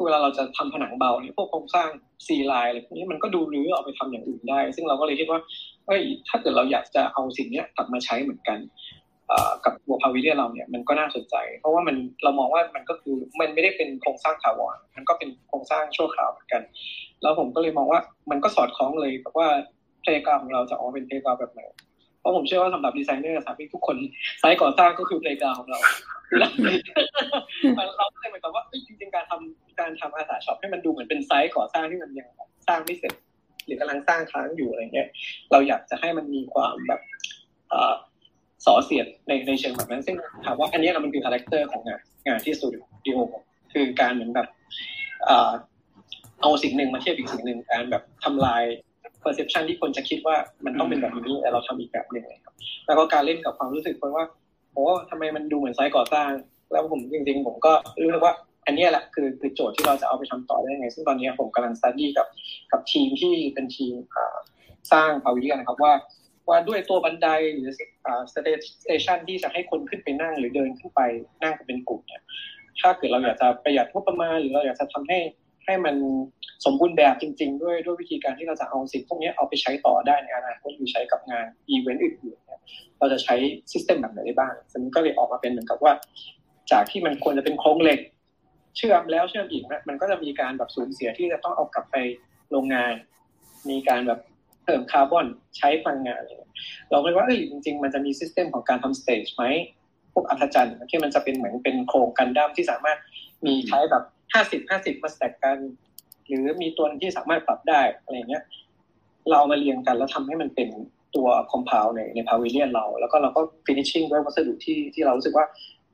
เวลาเราจะทำผนังเบาเนี่ยพวกโครงสร้าง C-line อะไรพวกนี้มันก็ดูรื้อเอาไปทำอย่างอื่นได้ ซึ่งเราก็เลยคิดว่า เอ้ยถ้าเกิดเราอยากจะเอาสิ่งนี้กลับมาใช้เหมือนกันกับตัว pavilion เราเนี่ยมันก็น่าสนใจ เพราะว่ามันเรามองว่ามันก็คือมันไม่ได้เป็นโครงสร้างถาวรมันก็เป็นโครงสร้างชั่วคราวเหมือนกัน แล้วผมก็เลยมองว่ามันก็สอดคล้องเลยกับว่า playground ของเราจะออกเป็น playground แบบไหนเพราะผมเชื่อว่าสำหรับดีไซเนอร์สาทุกคนไซต์ก่อสร้างก็คือ playground ของเราเราก็เลยเหมือนกับว่าจริงๆการทำการทำอาสา shop ให้มันดูเหมือนเป็นไซต์ก่อสร้างที่มันยังสร้างไม่เสร็จ หรือกำลังสร้างค้างอยู่อะไรเงี้ยเราอยากจะให้มันมีความแบบส่อเสียดในในเชิงแบบนั้นซึ่งถามว่าอันนี้เรามันคือ character ของงานงานที่สตูดิโอคือการเหมือนแบบเอาสิ่งหนึ่งมาเทียบอีกสิ่งหนึ่งการแบบทำลาย perception ที่คนจะคิดว่ามันต้องเป็นแบบนี้แต่เราทำอีกแบบหนึ่งครับ แล้วก็การเล่นกับความรู้สึกเพราะว่าโอ้ทำไมมันดูเหมือนไซต์ก่อสร้าง แล้วผมจริง ๆ ผมก็รู้สึกว่า อันนี้แหละคือคือโจทย์ที่เราจะเอาไปทำต่อได้ยังไง ซึ่งตอนนี้ผมกำลัง study กับกับทีมที่เป็นทีมสร้าง pavilion นะครับว่าว่าด้วยตัวบันไดหรือ station ที่จะให้คนขึ้นไปนั่งหรือเดินขึ้นไปนั่งเป็นกลุ่มเนี่ยถ้าเกิดเราอยากจะประหยัดงบประมาณหรือเราอยากจะทำให้ให้มันสมบูรณ์แบบจริง ๆ ด้วยด้วยวิธีการที่เราจะเอาสิ่งพวกนี้เอาไปใช้ต่อได้ในอนาคตหรือใช้กับงานอีเวนต์อื่นๆเนี่ยเราจะใช้ system แบบไหนได้บ้างซึ่งก็เลยออกมาเป็นเหมือนกับว่า จากที่มันควรจะเป็นโครงเหล็ก เชื่อมแล้วเชื่อมอีกนะมันก็จะมีการแบบสูญเสียที่จะต้องเอากลับไปโรงงาน มีการแบบเพิ่มคาร์บอนใช้พลังงานอะไรเราคิดว่าเอ้ยจริง ๆ มันจะมี system ของการทำ stage ไหมพวกอัฒจันทร์ที่มันจะเป็นเหมือนเป็นโครงกันด้ามที่สามารถมีใช้แบบห้าสิบห้าสิบมาสแต็กกัน หรือมีตัวที่สามารถปรับได้อะไรเงี้ย เราเอามาเรียงกันแล้วทำให้มันเป็นตัวคอมเพลในในพาวิเลียนเรา แล้วก็เราก็ฟินิชชิ่งด้วยวัสดุที่ที่เรารู้สึกว่า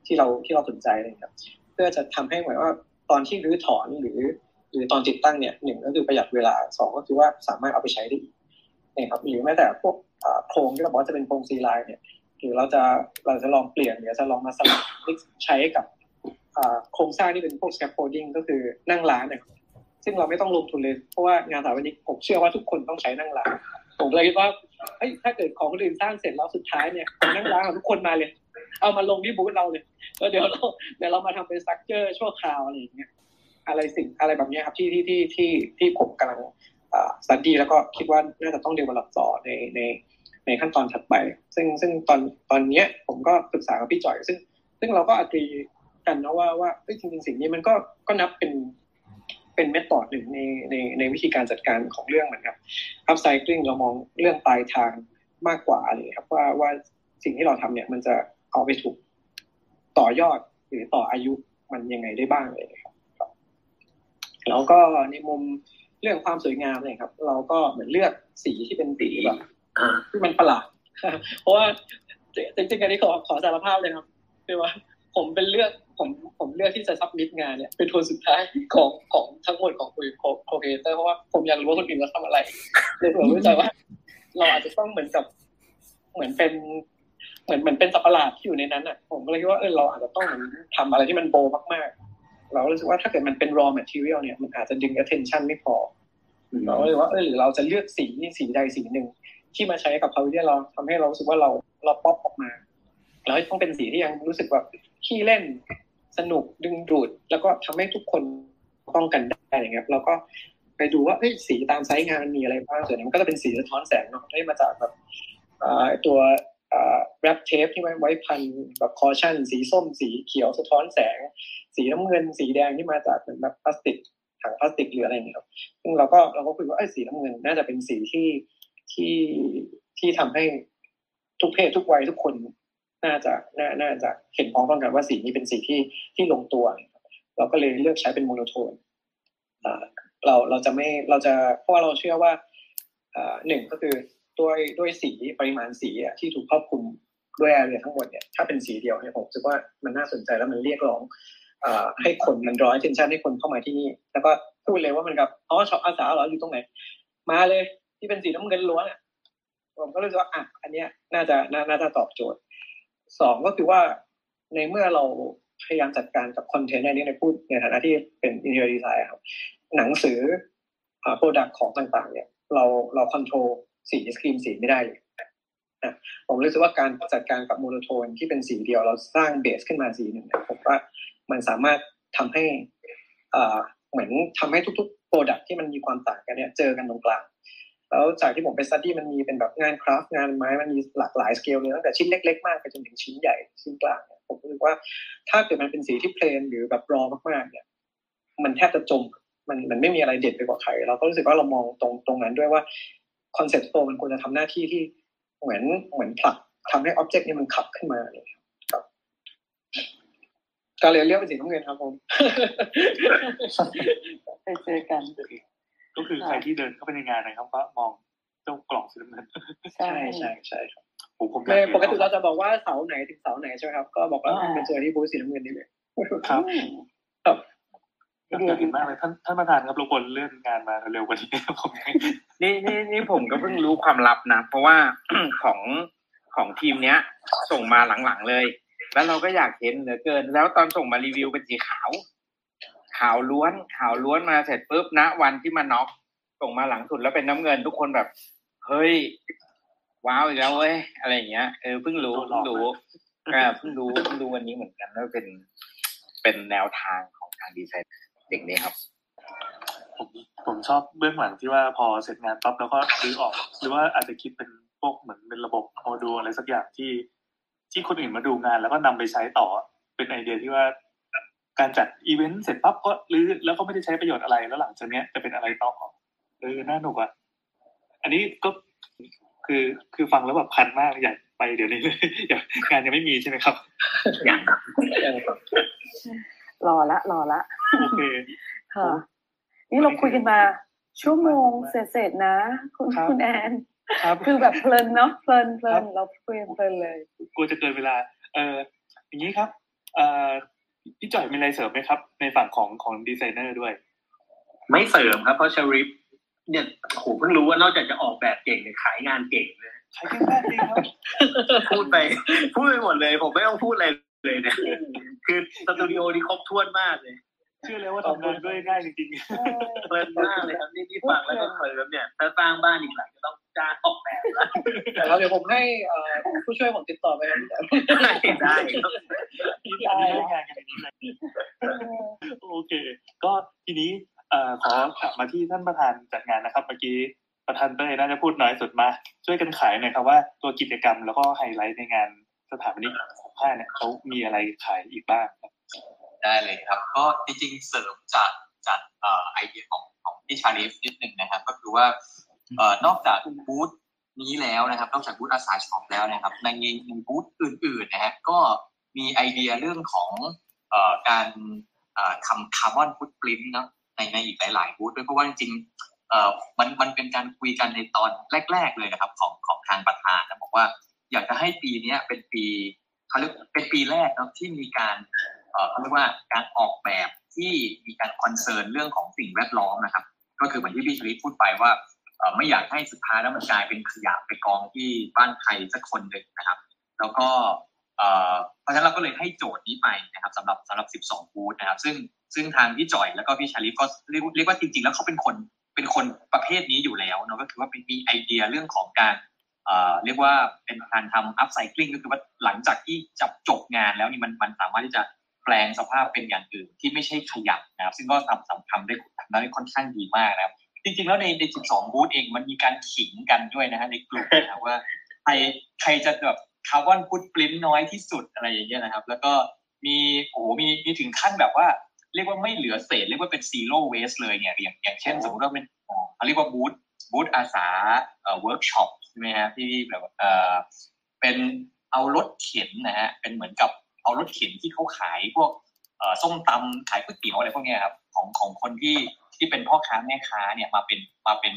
ที่เราที่เราสนใจเลยครับ เพื่อจะทำให้เหมือนว่าตอนที่รื้อถอนหรือ หรือตอนติดตั้งเนี่ยหนึ่งก็คือประหยัดเวลาสองก็คือว่าสามารถเอาไปใช้ได้อีกนะครับหรือแม้แต่พวกโครงที่เราบอกว่าจะเป็นโครงซีไลน์เนี่ยหรือเราจะเราจะลองเปลี่ยนหรือจะลองมาสลับใช้กับอ่าโครงสร้างที่เป็นพวก scaffolding ก็คือนั่งร้านนะครับซึ่งเราไม่ต้องลงทุนเลยเพราะว่างานสถาปนิกผมเชื่อว่าทุกคนต้องใช้นั่งร้านผมเลยคิดว่าเฮ้ยถ้าเกิดของคนอื่นสร้างเสร็จแล้วสุดท้ายเนี่ยขนนั่งร้านของทุกคนมาเลย เอามาลงที่บูธเราเลยแล้วเดี๋ยวเราเดี๋ยวเรามาทำเป็น structure ชั่วคราวอะไรอย่างเงี้ยอะไรสิ่งอะไรแบบเนี้ยครับที่ที่ที่ที่ที่ผมกำลัง study แล้วก็คิดว่าน่าจะต้อง develop ต่อในในในขั้นตอนถัดไป ซึ่งซึ่งตอนตอนเนี้ยผมก็ปรึกษากับพี่จ่อย ซึ่ง ซึ่งเราก็อัตรีกันนะว่าว่าจริงๆสิ่งนี้มันก็ก็นับเป็นเป็นเมธอดหนึ่งในในในวิธีการจัดการของเรื่องเหมือนกับอัพไซคลิงเรามองเรื่องปลายทางมากกว่าเลยครับว่าว่าสิ่งที่เราทำเนี่ยมันจะ เอาไปถูกต่อยอดหรือต่ออายุมันยังไงได้บ้างเลยครับ แล้วก็ในมุมเรื่องความสวยงามเนี่ยครับ เราก็เหมือนเลือกสีที่เป็นสีแบบที่มันประหลาดเพราะว่าจริงๆอันนี้ขอขอสารภาพเลยครับคือว่า ผมเป็นเลือกผมผมเลือกที่จะ submit งานเนี่ยเป็นคนสุดท้ายของของทั้งหมดของ co-curator เพราะว่าผมอยากรู้ว่าคนอื่นเขาทำอะไรเลยผมรู้ใจว่า เราอาจจะต้องเหมือนกับเหมือนเป็น เหมือนเหมือนเป็นสัตว์ประหลาดที่อยู่ในนั้นอะ ผมก็เลยคิดว่าเออเราอาจจะต้องทำอะไรที่มันโบมากๆ เรารู้สึกว่าถ้าเกิดมันเป็น raw material เนี่ยมันอาจจะดึง attention ไม่พอเราเลยว่าเออหรือเราจะเลือกสีสีใดสีหนึ่ง ที่มาใช้กับเขาที่เราทำให้เรารู้สึกว่าเราเราป๊อปออกมาแล้วต้องเป็นสีที่ยังรู้สึกแบบขี้เล่นสนุกดึงดูด แล้วก็ทำให้ทุกคนป้องกันได้อย่างเงี้ยเราก็ไปดูว่าเฮ้ยสีตามไซส์งานมันมีอะไรบ้างส่วนนี้มันก็จะเป็นสีสะท้อนแสงเนาะที่มาจากแบบตัว wrap tape ที่ไว้ไว้พันแบบ caution สีส้มสีเขียวสะท้อนแสง สีน้ำเงิน สีแดงที่มาจากเหมือนแบบพลาสติกถังพลาสติกหรืออะไรอย่างเงี้ยครับซึ่งเราก็เราก็คุยว่าไอ้สีน้ำเงินน่าจะเป็นสีที่ที่ที่ทำให้ทุกเพศทุกวัยทุกคนน่าจะน่าน่าจะเห็นพ้องต้องกันว่าสีนี้เป็นสีที่ที่ลงตัว เราก็เลยเลือกใช้เป็น monotone เราเราจะไม่เราจะเพราะว่าเราเชื่อว่าหนึ่งก็คือ ด้วยด้วยสีปริมาณสีที่ถูกครอบคลุมด้วยแอเรียทั้งหมดเนี่ยถ้าเป็นสีเดียวเนี่ยผมคิดว่ามันน่าสนใจแล้วมันเรียกร้องให้คนมันร้อยเทนชันให้คนเข้ามาที่นี่ แล้วก็พูดเลยว่ามันกับอ๋อชอบอาสาเหรออยู่ตรงไหน มาเลยที่เป็นสีน้ำเงินล้วนอะผมก็รู้สึกว่าอะอันเนี้ยน่าจะน่าจะตอบโจทย์สองก็คือว่าในเมื่อเราพยายามจัดการกับคอนเทนต์ในนี้ในพูดในฐานะที่เป็น interior design ครับหนังสืออ่า product ของต่างๆ เนี่ย เราเรา control สีสกรีนสีไม่ได้เลยผมรู้สึกว่าการจัดการกับ monotone ที่เป็นสีเดียวเราสร้าง base ขึ้นมาสีหนึ่งผมว่ามันสามารถทำให้เหมือนทำให้ทุกๆ product ที่มันมีความต่างกันเนี่ยเจอกันตรงกลาง แล้วจากที่ผมไป study มันมีเป็นแบบงาน craft งานไม้มันมีหลากหลายสเกลเลยตั้งแต่ชิ้นเล็ก ๆ มากไปจนถึงชิ้นใหญ่ชิ้นกลางผมรู้สึกว่าถ้าเกิดมันเป็นสีที่ plain หรือแบบ raw มากๆเนี่ยมันแทบจะจมมันมันไม่มีอะไรเด็ดไปกว่าใครเราก็รู้สึกว่าเรามองตรงตรงนั้นด้วยว่า concept store มันควรจะทำหน้าที่ที่เหมือนเหมือนผลักทำให้ object นี้มันขับขึ้นมาเลยครับก็เลยเลือกเป็นสีน้ำเงินครับผมไปเจอกัน ก็คือใครที่เดินเข้าไปในงานนะครับก็มองเจ้ากล่องสีน้ำเงินใช่ใช่ใช่ครับผมผมไม่ปกติเราจะบอกว่าเสาไหนถึงเสาไหนใช่ไหมครับ ก็บอกว่าเป็นเจอที่บูธสีน้ำเงินนี่เลยครับครับอยา กเห็นมากเลยท่านท่านประธานครับรบกวนเลื่อนงานมาเร็วกว่านี้ผมนี่นี่นี่ผมก็เพิ่งรู้ความลับนะ เพราะว่าของของทีมเนี้ย ส่งมาหลังๆเลย แล้วเราก็อยากเห็นเหลือเกิน แล้วตอนส่งมารีวิวเป็นสีขาว ขาวล้วนขาวล้วนมาเสร็จปุ๊บณวันที่มาน็อกส่งมาหลังสุดแล้วเป็นน้ำเงินทุกคนแบบ เฮ้ย ว้าวอีกแล้วเว้ยอะไรอย่างเงี้ยเออเพิ่งรู้เพิ่งรู้อ่าเพิ่งรู้เพิ่งรู้วันนี้เหมือนกันว่าเป็นเป็นแนวทางของทางดีไซน์ เด็กนี้ครับ ผมผมชอบเบื้องหลังที่ว่าพอเสร็จงานปั๊บแล้วก็ซื้อออก หรือว่าอาจจะคิดเป็นพวกเหมือนเป็นระบบโมดูลอะไรสักอย่างที่ ที่คนอื่นมาดูงาน แล้วก็นำไปใช้ต่อเป็นไอเดียที่ว่าการจัดอีเวนต์เสร็จปั๊บก็รื้อแล้วก็ไม่ได้ใช้ประโยชน์อะไรแล้วหลังจากเนี้ยจะเป็นอะไรต่อเออน่าหนุกอะอันนี้ก็คือคือฟังแล้วแบบพันมากอยากไปเดี๋ยวนี้เลยอยากงานยังไม่มีใช่ไหมครับอย่างร อละรอละโอเคค่ะนี่เราคุยกันมา ชั่วโมงเสร็จๆนะ คุณครับคุณแอนครับคือแบบเพลินเนาะเพลินเพลิครันบเราคุยกันเพลินเลยกลัวจะเกินเวลา เอออย่างนี้ครับ เอ่อพี่จ่อยมีอะไรเสริมไหมครับ ในฝั่งของของดีไซเนอร์ด้วย ไม่เสริมครับเพราะชาริฟเนี่ยโหเพิ่งรู้ว่านอกจากจะออกแบบเก่งเนี่ยขายงานเก่งเลยใช้แค่แค่นี้ครับพูดไป พูดไปหมดเลย ผมไม่ต้องพูดอะไร เลยเนี่ยคือสตูดิโอนี่ครบถ้วนมากเลยเชื่อเลยว่าทำงานด้วยง่ายจริงเพลินมากเลยครับนี่ที่ฟังแล้วก็เคยแบบเนี่ยถ้าสร้างบ้านอีกหลังจะต้องจ้างออกแบบแล้วแต่เราเดี๋ยวผมให้เอ่อผู้ช่วยผมติดต่อไปครับได้ได้ครับๆที่ได้งานกันอย่างนี้เลยโอเค ก็ทีนี้เอ่อขอกลับมาที่ท่านประธานจัดงานนะครับเมื่อกี้ประธานเต้ยน่าจะพูดน้อยสุดมา ช่วยกันขายหน่อยครับว่าตัวกิจกรรมแล้วก็ไฮไลท์ในงานสถาปนิกของ ผ้าเนี่ยเขามีอะไรขายอีกบ้างครับได้เลยครับ ก็จริงๆเสริมจากจากไอเดียของของพี่ชาลิฟนิดหนึ่งนะครับ ก็คือว่าเอ่อนอกจากบูธนี้แล้วนะครับ นอกจากบูธอาสาช็อปแล้วนะครับ ในในบูธอื่นๆนะฮะก็มีไอเดียเรื่องของเอ่อการทำคาร์บอนฟุตปรินต์เนาะในในอีกหลายๆบูธด้วยเพราะว่าจริงๆเอ่อมันมันเป็นการคุยกันในตอนแรก ๆ เลยนะครับ ของของทางประธานนะบอกว่าอยากจะให้ปีนี้เป็นปี เขาเรียกเป็นปีแรกเนาะที่มีการเขาเรียกว่าการออกแบบที่มีการ concern เรื่องของสิ่งแวดล้อมนะครับ ก็คือเหมือนที่พี่ชลิตพูดไปว่าไม่อยากให้สุดท้ายแล้วมันกลายเป็นขยะไปกองที่บ้านใครสักคนหนึ่งนะครับ แล้วก็เพราะฉะนั้นเราก็เลยให้โจทย์นี้ไปนะครับสำหรับสำหรับ 12 บูธนะครับ ซึ่งซึ่งทางพี่จ่อยแล้วก็พี่ชลิตก็เรียกเรียกว่าจริง ๆ แล้วเขาเป็นคนเป็นคนประเภทนี้อยู่แล้วเนาะก็คือว่าเป็นมีไอเดียเรื่องของการ เอ่อเรียกว่าเป็นการทำ upcycling ก็คือว่าหลังจากที่จับจบงานแล้วนี่มันมันสามารถที่จะแปลงสภาพเป็นอย่างอื่นที่ไม่ใช่ขยะนะครับ ซึ่งก็ทำทำทำได้ทำได้ค่อนข้างดีมากนะครับ จริงๆ แล้วในใน 12 บูธเองมันมีการขิงกันด้วยนะฮะในกลุ่มนะครับว่าใครใครจะแบบ carbon footprint น้อยที่สุดอะไรอย่างเงี้ยนะครับ แล้วก็มีโอ้โหมีมีถึงขั้นแบบว่า เรียกว่าไม่เหลือเศษ เรียกว่าเป็น zero waste เลยเนี่ยอย่างอย่างเช่น สมมติว่าเป็นเขาเรียกว่าบูธบูธอาสาเอ่อเวิร์กช็อปใช่ไหมฮะที่แบบเอ่อเป็นเอารถเข็นนะฮะเป็นเหมือนกับเอารถเข็นที่เขาขายพวกเออส้มตำขายก๋วยเตี๋ยวอะไรพวกนี้ครับของของคนที่ที่เป็นพ่อค้าแม่ค้าเนี่ยมาเป็นมาเป็น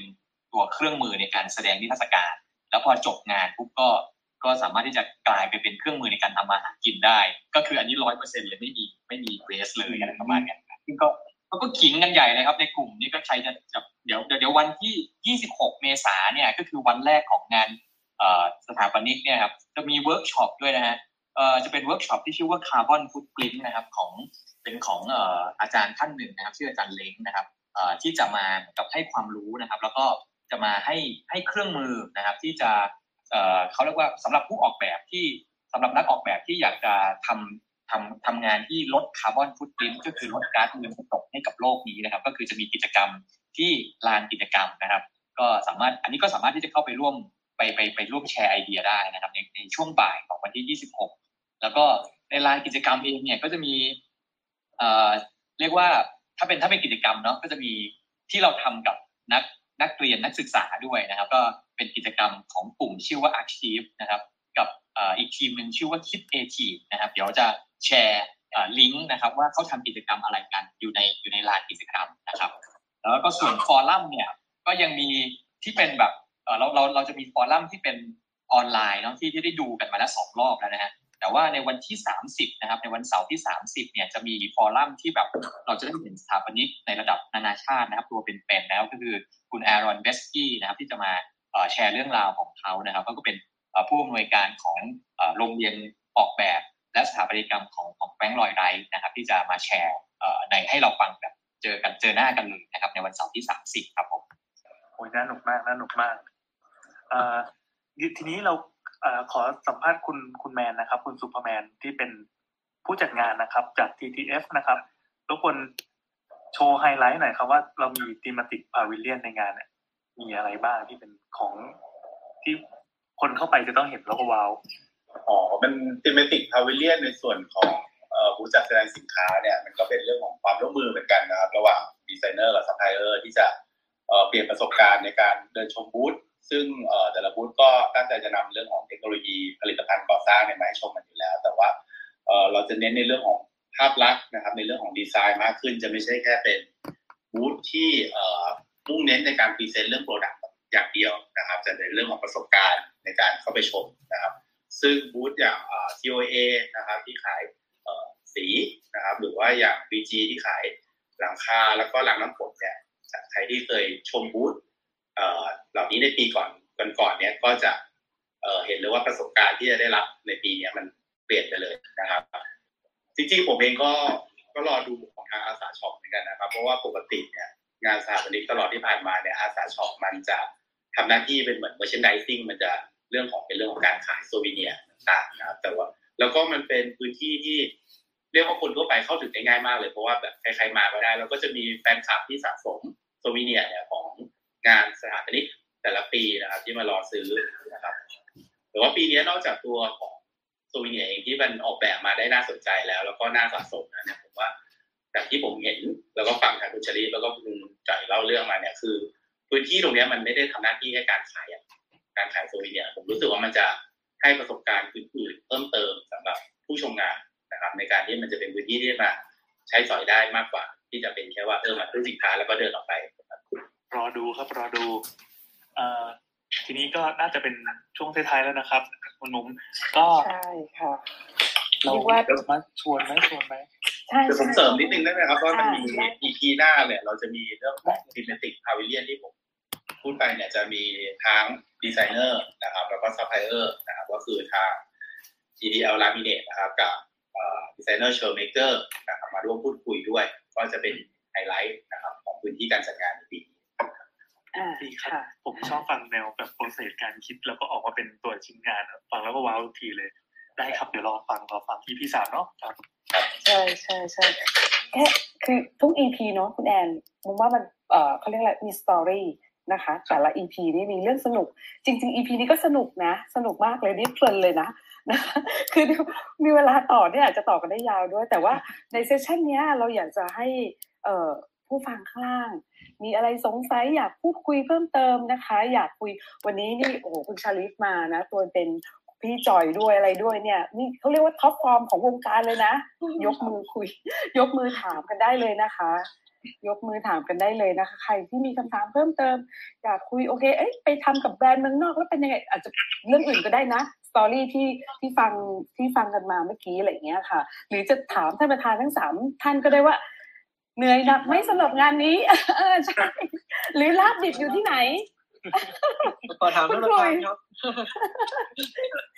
ตัวเครื่องมือในการแสดงนิทรรศการ แล้วพอจบงานปุ๊บก็ก็สามารถที่จะกลายไปเป็นเครื่องมือในการทำมาหากินได้ ก็คืออันนี้ร้อยเปอร์เซ็นต์เลยไม่มีไม่มีเวสเลยอะไรประมาณนี้ซึ่งก็ ก็ขิงกันใหญ่เลยครับในกลุ่มนี้ก็ใครจะจะเดี๋ยวเดี๋ยววันที่ 26 เมษาเนี่ยก็คือวันแรกของงานสถาปนิกเนี่ยครับจะมีเวิร์กช็อปด้วยนะฮะจะเป็นเวิร์กช็อปที่ชื่อว่า carbon footprint นะครับของเป็นของอออาจารย์ท่านหนึ่งนะครับชื่ออาจารย์เล้งนะครับที่จะมากับให้ความรู้นะครับ แล้วก็จะมาให้ให้เครื่องมือนะครับ ที่จะเเขาเรียกว่าสำหรับผู้ออกแบบที่สำหรับนักออกแบบที่อยากจะทำ ทำทำงานที่ลด carbon footprint ก็คือลดก๊าซเรือนกระจกให้กับโลกนี้นะครับ ก็คือจะมีกิจกรรมที่ลานกิจกรรมนะครับ ก็สามารถอันนี้ก็สามารถที่จะเข้าไปร่วมไปไปไปร่วมแชร์ไอเดียได้นะครับในในช่วงบ่ายของวันที่ 26 แล้วก็ในลานกิจกรรมเองเนี่ยก็จะมีเอ่อเรียกว่าถ้าเป็นถ้าเป็นกิจกรรมเนาะก็จะมีที่เราทำกับนักนักเรียนนักศึกษาด้วยนะครับ ก็เป็นกิจกรรมของกลุ่มชื่อว่า Archive นะครับ กับอีกทีมหนึ่งชื่อว่า Kit A Team นะครับ เดี๋ยวจะ แชร์ลิงก์นะครับว่าเขาทำกิจกรรมอะไรกันอยู่ในอยู่ในลานกิจกรรมนะครับ แล้วก็ส่วนฟอรัมเนี่ยก็ยังมีที่เป็นแบบเราเราเราจะมีฟอรัมที่เป็นออนไลน์เนาะที่ที่ได้ดูกันมาแล้วสองรอบแล้วนะฮะแต่ว่าในวันที่ 30 นะครับ ในวันเสาร์ที่ 30 เนี่ยจะมีฟอรัมที่แบบเราจะได้เห็นสถาปนิกในระดับนานาชาตินะครับ ตัวเป็นๆแล้วก็คือคุณแอรอนเบสกี้นะครับ ที่จะมาแชร์เรื่องราวของเขานะครับ ก็เป็นผู้อำนวยการของโรงเรียนออกแบบ และสถาปัตยกรรมของของ Frank Lloyd Wright นะครับ ที่จะมาแชร์ในให้เราฟังแบบเจอกันเจอหน้ากันเลยนะครับ ในวันเสาร์ที่ 30 ครับผมโอ้ยน่าหนุกมากน่าหนุกมากอทีนี้เราขอสัมภาษณ์คุณคุณแมนนะครับ คุณซูเปอร์แมนที่เป็นผู้จัดงานนะครับ จาก TTF นะครับทุกคนโชว์ไฮไลท์หน่อยครับว่าเรามี thematic pavilion ในงานเนี่ยมีอะไรบ้างที่เป็นของที่คนเข้าไปจะต้องเห็นแล้วก็ว้าว อ๋อมัน thematic pavilion ในส่วนของเอ่อผู้จัดแสดงสินค้าเนี่ยมันก็เป็นเรื่องของความร่วมมือเหมือนกันนะครับ ระหว่างดีไซเนอร์กับซัพพลายเออร์ที่จะเปลี่ยนประสบการณ์ในการเดินชมบูธซึ่งแต่ละบูธก็ตั้งใจจะนำเรื่องของเทคโนโลยีผลิตภัณฑ์ก่อสร้างเนี่ยมาให้ชมกันอยู่แล้ว แต่ว่าเราจะเน้นในเรื่องของภาพลักษณ์นะครับ ในเรื่องของดีไซน์มากขึ้น จะไม่ใช่แค่เป็นบูธที่มุ่งเน้นในการ present เรื่อง product อย่างเดียวนะครับ จะในเรื่องของประสบการณ์ในการเข้าไปชมนะครับ ซึ่งบูธอย่าง TOA นะครับที่ขายสีนะครับหรือว่าอย่าง BG ที่ขายหลังคาแล้วก็รางน้ำฝนเนี่ยใครที่เคยชมบูธเหล่านี้ในปีก่อนก่อนๆเนี่ยก็จะเห็นเลยว่าประสบการณ์ที่จะได้รับในปีนี้มันเปลี่ยนไปเลยนะครับ จริงๆผมเองก็ก็รอดูของทาง ASA shop เหมือนกันนะครับ เพราะว่าปกติเนี่ยงานสถาปนิกตลอดที่ผ่านมาเนี่ย ASA shop มันจะทำหน้าที่เป็นเหมือน merchandising มันจะ เรื่องของเป็นเรื่องของการขาย souvenir ต่างๆนะครับแต่ว่าแล้วก็มันเป็นพื้นที่ที่เรียกว่าคนทั่วไปเข้าถึงได้ง่ายมากเลย เพราะว่าแบบใครๆมาก็ได้ แล้วก็จะมีแฟนคลับที่สะสม souvenir เนี่ยของงานสถาปนิกแต่ละปีนะครับ ที่มารอซื้อนะครับแต่ว่าปีนี้นอกจากตัวของโซวิเนียเองที่มันออกแบบมาได้น่าสนใจแล้ว แล้วก็น่าสะสมนะเนี่ยผมว่าจากที่ผมเห็นแล้วก็ฟังทางคุณชลีแล้วก็คุณจ่อยเล่าเรื่องมาเนี่ยคือ พื้นที่ตรงนี้มันไม่ได้ทำหน้าที่ให้การขาย การขายโซวิเนียผมรู้สึกว่ามันจะให้ประสบการณ์อื่นๆเพิ่มเติมสำหรับผู้ชมงานนะครับ ในการที่มันจะเป็นพื้นที่ที่มาใช้สอยได้มากกว่า ที่จะเป็นแค่ว่าเออมาซื้อสินค้าแล้วก็เดินออกไปรอดูครับรอดูเอ่อทีนี้ก็น่าจะเป็นช่วงท้ายๆแล้วนะครับคุณมุ้มก็ใช่ค่ะเราเรียกว่ามาชวนไหมชวนไหมใช่เดี๋ยวผมใช่เสริมนิดนึงได้ไหมครับว่ามันมีได้ EP หน้าเนี่ยเราจะมีเรื่องของ thematic pavilion ที่ผม พูดไปเนี่ยจะมีทั้งดีไซเนอร์นะครับแล้วก็ซัพพลายเออร์นะครับก็คือทาง GDL Laminate นะครับกับดีไซเนอร์เชอร์เมเกอร์นะครับมาร่วมพูดคุยด้วย ก็จะเป็นไฮไลท์นะครับของพื้นที่การจัดงานในปีนี้อ่าดีครับค่ะผมชอบฟังแนวแบบ process การคิดแล้วก็ออกมาเป็นตัวชิ้นงานอะฟังแล้วก็ว้าวทุกทีเลย ได้ครับเดี๋ยวรอฟังรอฟังที่พี่สามเนาะครับใช่ใช่ใช่แค่คือทุก EP เนาะคุณแอนมุมว่ามันเอ่อเขาเรียกอะไรมี story นะคะ แต่ละ EP นี่มีเรื่องสนุก จริง ๆ EP นี้ก็สนุกนะ สนุกมากเลยนี่เพลินเลยนะนะคะคือมีเวลาต่อเนี่ยอาจจะต่อกันได้ยาวด้วย แต่ว่าใน session เนี้ยเราอยากจะให้เอ่อผู้ฟังข้างล่าง มีอะไรสงสัยอยากพูดคุยเพิ่มเติมนะคะ อยากคุยวันนี้นี่โอ้โหคุณชาลิฟมานะตัวเป็นๆ พี่จอยด้วยอะไรด้วยเนี่ยนี่เขาเรียกว่า top form ของวงการเลยนะ ยกมือคุย ยกมือถามกันได้เลยนะคะ ยกมือถามกันได้เลยนะคะ ใครที่มีคำถามเพิ่มเติม อยากคุยโอเค เอ้ยไปทำกับแบรนด์เมืองนอกแล้วเป็นยังไง อาจจะเรื่องอื่นก็ได้นะ story ที่ที่ฟังที่ฟังกันมาเมื่อกี้อะไรอย่างเงี้ยค่ะ หรือจะถามท่านประธานทั้งสามท่านก็ได้ว่า เหนื่อยหนักไหมสำหรับงานนี้เออใช่หรือลาบดิบอยู่ที่ไหนขอถามท่านประธานครับ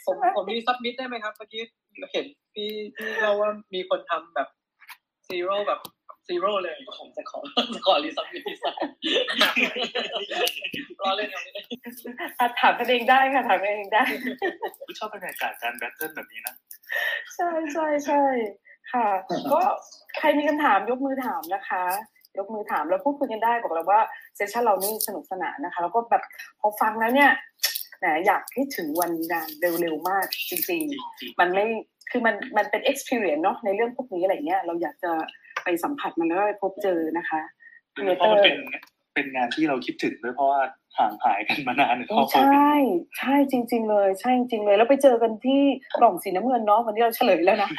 ผมใช่ไหมผมมี submit ได้ไหมครับเมื่อกี้เห็นพี่พี่เราว่ามีคนทำแบบ zero แบบ zero เลยผมจะขอจะขอ resubmit designรอเล่นครับอะถามกันเองได้ค่ะถามกันเองได้ชอบบรรยากาศการแบทเทิลแบบนี้นะใช่ใช่ใช่ค่ะ ก็ใครมีคำถามยกมือถามนะคะยกมือถามแล้วพูดคุยกันได้บอกเลยว่าเซสชันเรานี่สนุกสนานนะคะ แล้วก็แบบพอฟังแล้วเนี่ยแหมอยากให้ถึงวันงานเร็วๆมากจริง ๆ มันไม่คือมันมันเป็น experience เนาะในเรื่องพวกนี้อะไรเงี้ยเราอยากจะ ไปสัมผัสมันแล้วก็ไปพบเจอนะคะเพราะมันเป็นเป็นงานที่เราคิดถึงด้วยเพราะว่าห่างหายกันมานานโอ้เพราะโควิดใช่ใช่จริง ๆ เลย ใช่จริงๆเลย แล้วไปเจอกันที่กล่องสีน้ำเงินเนาะวันนี้เราเฉลยแล้วนะ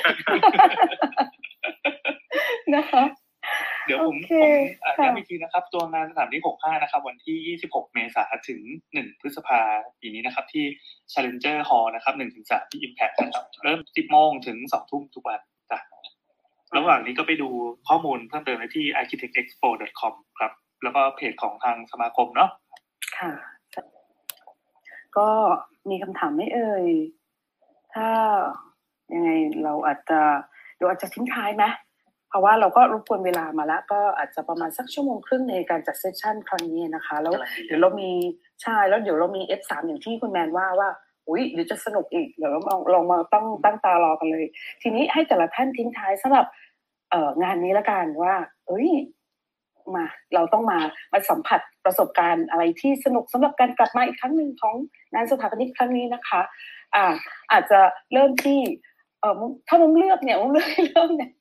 นะคะเดี๋ยวผมโอเคผมอะค่ะย้ำอีกทีนะครับ ตัวงานสถานที่ 65 นะครับ วันที่ 26 เมษายนถึง 1 พฤษภาปีนี้นะครับ ที่ Challenger Hall นะครับ1ถึง3ที่ Impact นะครับ เริ่ม 10 โมงถึง 2 ทุ่มทุกวันจ้ะ ระหว่างนี้ก็ไปดูข้อมูลเพิ่มเติมได้ที่ architectexpo.com ครับ แล้วก็เพจของทางสมาคมเนาะค่ะ ก็มีคำถามไหม่เอ่ย ถ้ายังไงเราอาจจะเดี๋ยวอาจจะทิ้งท้ายไหมเพราะว่าเราก็รบกวนเวลามาแล้วก็อาจจะประมาณสักชั่วโมงครึ่งในการจัดเซสชันครั้งนี้นะคะ แล้วเดี๋ยวเรามีใช่แล้วเดี๋ยวเรามี F3 อย่างที่คุณแมนว่าว่า อุ้ยเดี๋ยวจะสนุกอีกเดี๋ยวเราลองมาต้องตั้งตารอกันเลย ทีนี้ให้แต่ละท่านทิ้งท้ายสำหรับเอ่องานนี้ละกันว่า เอ้ยมา เราต้องมามาสัมผัสประสบการณ์อะไรที่สนุกสำหรับการกลับมาอีกครั้งหนึ่งของงานสถาปนิกครั้งนี้นะคะ อ่า อาจจะเริ่มที่ เออถ้ามุมเลือกเนี่ยมุมเลือกเริ่มเนี่ย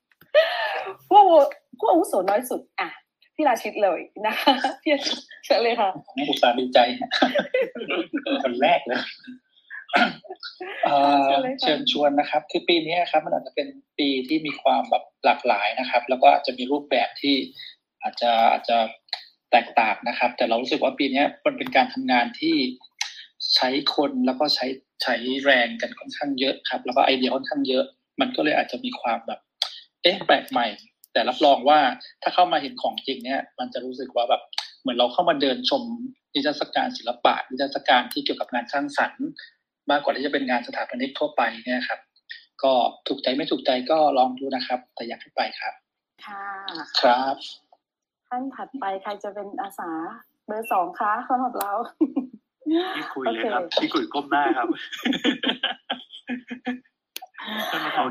ผู้อาวุผู้อาวุโสน้อยสุด อะพี่ราชิตเลยนะคะพี่เชิญเลยค่ะอุตส่าห์ดีใจคนแรกเลย เชิญชวนนะครับ คือปีนี้ครับ มันอาจจะเป็นปีที่มีความแบบหลากหลายนะครับ แล้วก็อาจจะมีรูปแบบที่อาจจะอาจจะแตกต่างนะครับ แต่เรารู้สึกว่าปีนี้มันเป็นการทำงานที่ใช้คนแล้วก็ใช้ใช้แรงกันค่อนข้างเยอะครับ แล้วก็ไอเดียค่อนข้างเยอะ มันก็เลยอาจจะมีความแบบ เอ๊ะแปลกใหม่ แต่รับรองว่าถ้าเข้ามาเห็นของจริงเนี่ย มันจะรู้สึกว่าแบบเหมือนเราเข้ามาเดินชมนิทรรศการศิลปะนิทรรศการที่เกี่ยวกับงานสร้างสรรค์ มากกว่าที่จะเป็นงานสถาปนิกทั่วไปเนี่ยครับ ก็ถูกใจไม่ถูกใจก็ลองดูนะครับ แต่อยากให้ไปครับ ค่ะ ครับ ท่านถัดไปใครจะเป็นอาสาเบอร์สองคะสำหรับเราพี่คุยเลยครับพี่คุยก้มหน้าครับ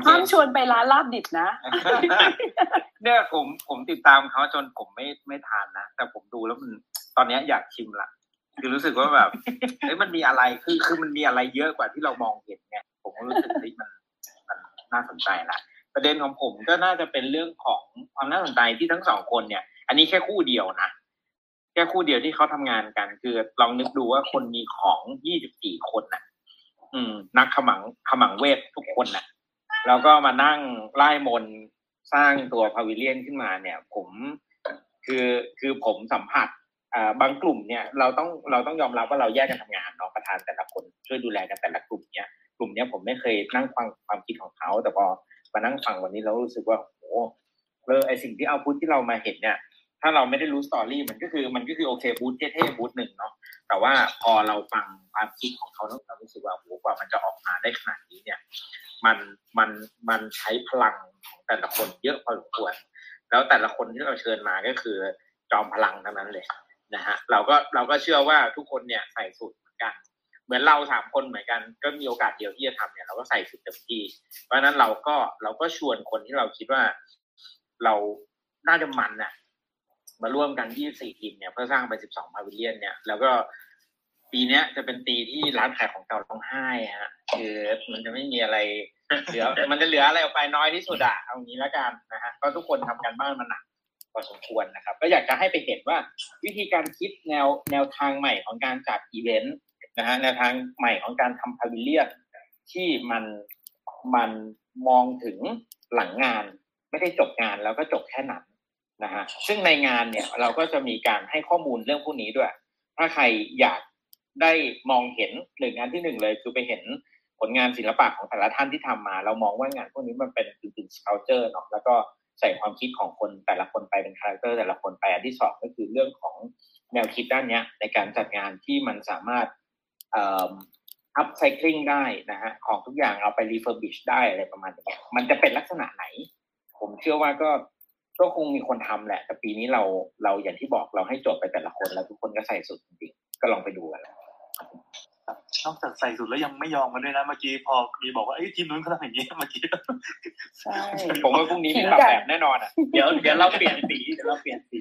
ห้ามชวนไปร้านลาบดิบนะ เนี่ยผมผมติดตามเขาจนผมไม่ไม่ทานนะ แต่ผมดูแล้วมันตอนเนี้ยอยากชิมละ คือรู้สึกว่าแบบเฮ้ยมันมีอะไรคือคือมันมีอะไรเยอะกว่าที่เรามองเห็นไงผมก็รู้สึกที่มันมันน่าสนใจละประเด็นของผมก็น่าจะเป็นเรื่องของความน่าสนใจที่ทั้งสองคนเนี่ย อันนี้แค่คู่เดียวนะแค่คู่เดียวที่เขาทำงานกัน คือลองนึกดูว่าคนมีของยี่สิบสี่คนน่ะ อืม นักขมังขมังเวททุกคนน่ะ แล้วก็มานั่งไล่มนสร้างตัวพาวิเลียนขึ้นมาเนี่ย ผมคือคือผมสัมผัส บางกลุ่มเนี่ยเราต้องเราต้องยอมรับว่าเราแยกกันทำงานเนาะประธานแต่ละคนช่วยดูแลกันแต่ละกลุ่มเนี่ยกลุ่มเนี้ยผมไม่เคยนั่งฟังความคิดของเขาแต่พอมานั่งฟังวันนี้เรารู้สึกว่าโอ้เออไอสิ่งที่เอาพุทที่เรามาเห็นเนี่ย ถ้าเราไม่ได้รู้สตอรี่มันก็คือมันก็คือโอเคบูธเท่ๆบูธหนึ่งเนาะแต่ว่าพอเราฟังความคิดของเขาแล้วเรารู้สึกว่าโอ้กว่ามันจะออกมาได้ขนาดนี้เนี่ย มันมันมันใช้พลังของแต่ละคนเยอะพอสมควรแล้วแต่ละคนที่เราเชิญมาก็คือจอมพลังทั้งนั้นเลย นะฮะเราก็เราก็เชื่อว่าทุกคนเนี่ยใส่สุดเหมือนกัน เหมือนเราสามคนเหมือนกันก็มีโอกาสเดียวที่จะทำเนี่ยเราก็ใส่สุดเต็มที่ เพราะนั้นเราก็เราก็ชวนคนที่เราคิดว่าเราน่าจะมันน่ะมาร่วมกัน 24 ทีมเนี่ยเพื่อสร้างไป 12 พาวิเลียนเนี่ย แล้วก็ปีเนี้ยจะเป็นปีที่ร้านขายของเก่าร้องไห้ฮะคือมันจะไม่มีอะไรเหลือ มันจะเหลืออะไรออกไปน้อยที่สุดอะเอางี้แล้วกันนะฮะก็ทุกคนทำกันบ้านมาหนัก พอสมควรนะครับ ก็อยากจะให้ไปเห็นว่าวิธีการคิดแนวแนวทางใหม่ของการจัดอีเวนต์นะฮะแนวทางใหม่ของการทำพาวิเลียนที่มันมันมองถึงหลังงาน ไม่ได้จบงานแล้วก็จบแค่นั้นนะฮะซึ่งในงานเนี่ยเราก็จะมีการให้ข้อมูลเรื่องพวกนี้ด้วย ถ้าใครอยากได้มองเห็นหนึ่งงานที่หนึ่งเลย คือไปเห็นผลงานศิลปะของแต่ละท่านที่ทำมา เรามองว่างานพวกนี้มันเป็นจริงๆ sculpture เนาะแล้วก็ ใส่ความคิดของคนแต่ละคนไปเป็นคาแรคเตอร์แต่ละคนไปอันที่สองก็คือเรื่องของแนวคิดด้านเนี้ย ในการจัดงานที่มันสามารถเอ่อ upcycling ได้นะฮะของทุกอย่างเอาไป refurbish ได้อะไรประมาณนี้มันจะเป็นลักษณะไหน ผมเชื่อว่าก็ก็คงมีคนทำแหละ แต่ปีนี้เราเราอย่างที่บอกเราให้โจทย์ไปแต่ละคน แล้วทุกคนก็ใส่สุดจริงๆก็ลองไปดูกัน นอกจากใส่สุดแล้วยังไม่ยอมกันด้วยนะเมื่อกี้พอมีบอกว่าไอ้ยทีมนู้นเขาทำอย่างนี้เมื่อกี้ใช่ผมว่าพรุ่งนี้มีปรับแบบแน่นอนอะเดี๋ยวเดี๋ยวเราเปลี่ยนสีเดี๋ยวเราเปลี่ยนสี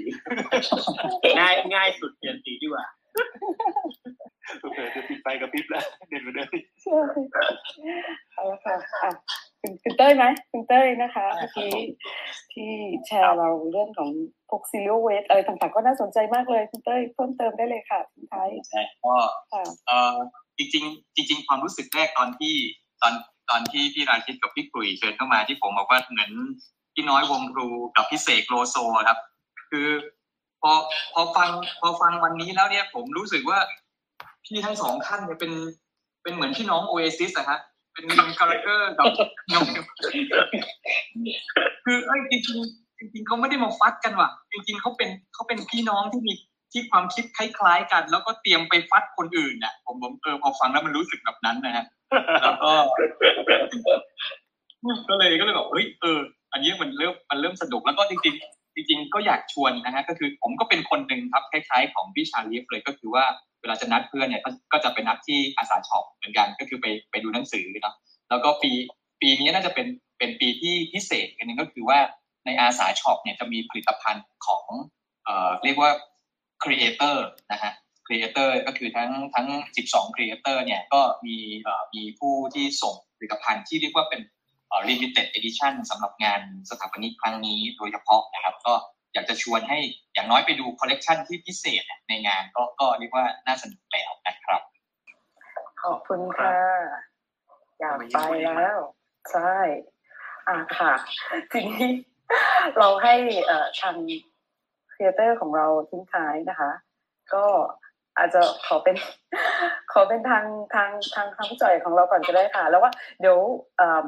ง่ายง่ายสุดเปลี่ยนสีดีกว่าโอเคจะปิดไฟกับพริบแล้วเด่นไปเลยใช่เอาละค่ะอะ คุณคุณเต้ยไหมคุณเต้ยนะคะเมื่อกี้ที่แชร์เราเรื่องของพวกซีโรเวทอะไรต่างๆ ก็น่าสนใจมากเลยคุณเต้ยเพิ่มเติมได้เลยค่ะทิ้งท้ายใช่ก็ค่ะเออจริงๆจริง ๆ ความรู้สึกแรกตอนที่ตอนตอนที่พี่ราชิตกับพี่กลุยเชิญเข้ามาที่ผมบอกว่าเหมือนพี่น้อยวงครูกับพี่เสกโลโซครับ คือพอพอฟังพอฟังวันนี้แล้วเนี่ยผมรู้สึกว่าพี่ทั้งสองท่านเนี่ยเป็นเป็นเหมือนพี่น้องโอเอซิสอะฮะ เป็น character กับนมคือเอ้ยจริงจริงเขาไม่ได้มาฟัดกันว่ะ จริงๆเขาเป็นเขาเป็นพี่น้องที่มีที่ความคิดคล้ายๆกัน แล้วก็เตรียมไปฟัดคนอื่นน่ะ ผมผมเออพอฟังแล้วมันรู้สึกแบบนั้นนะฮะแล้วก็ก็เลยก็เลยแบบเฮ้ยเออ อันนี้มันเริ่มมันเริ่มสนุกแล้วก็จริงจริงๆ ก็อยากชวนนะฮะก็คือผมก็เป็นคนหนึ่งครับคล้ายๆ ของพี่ชาลีฟเลยก็คือว่าเวลาจะนัดเพื่อนเนี่ยก็จะไปนัดที่อาสาช็อปเหมือนกันก็คือไปไปดูหนังสือเนาะแล้วก็ปีปีนี้น่าจะเป็นเป็นปีที่พิเศษกันนึงก็คือว่าในอาสาช็อปเนี่ยจะมีผลิตภัณฑ์ของเอ่อเรียกว่า creator นะฮะ creator ก็คือทั้งทั้ง 12 creator เนี่ยก็มีเอ่อมีผู้ที่ส่งผลิตภัณฑ์ที่เรียกว่าเป็น เอ่อ limited edition สำหรับงานสถาปนิกครั้งนี้โดยเฉพาะนะครับ ก็อยากจะชวนให้อย่างน้อยไปดูคอลเลกชันที่พิเศษในงานก็ก็เรียกว่าน่าสนุกแล้วนะครับ ขอบคุณค่ะ อยากไปแล้ว ใช่อะค่ะ ทีนี้เราให้เอ่อทาง creator ของเราทิ้งท้ายนะคะ ก็อาจจะขอเป็นขอเป็นทางทางทางทางพี่จอยของเราก่อนก็ได้ค่ะ แล้วว่าเดี๋ยวเอิ่ม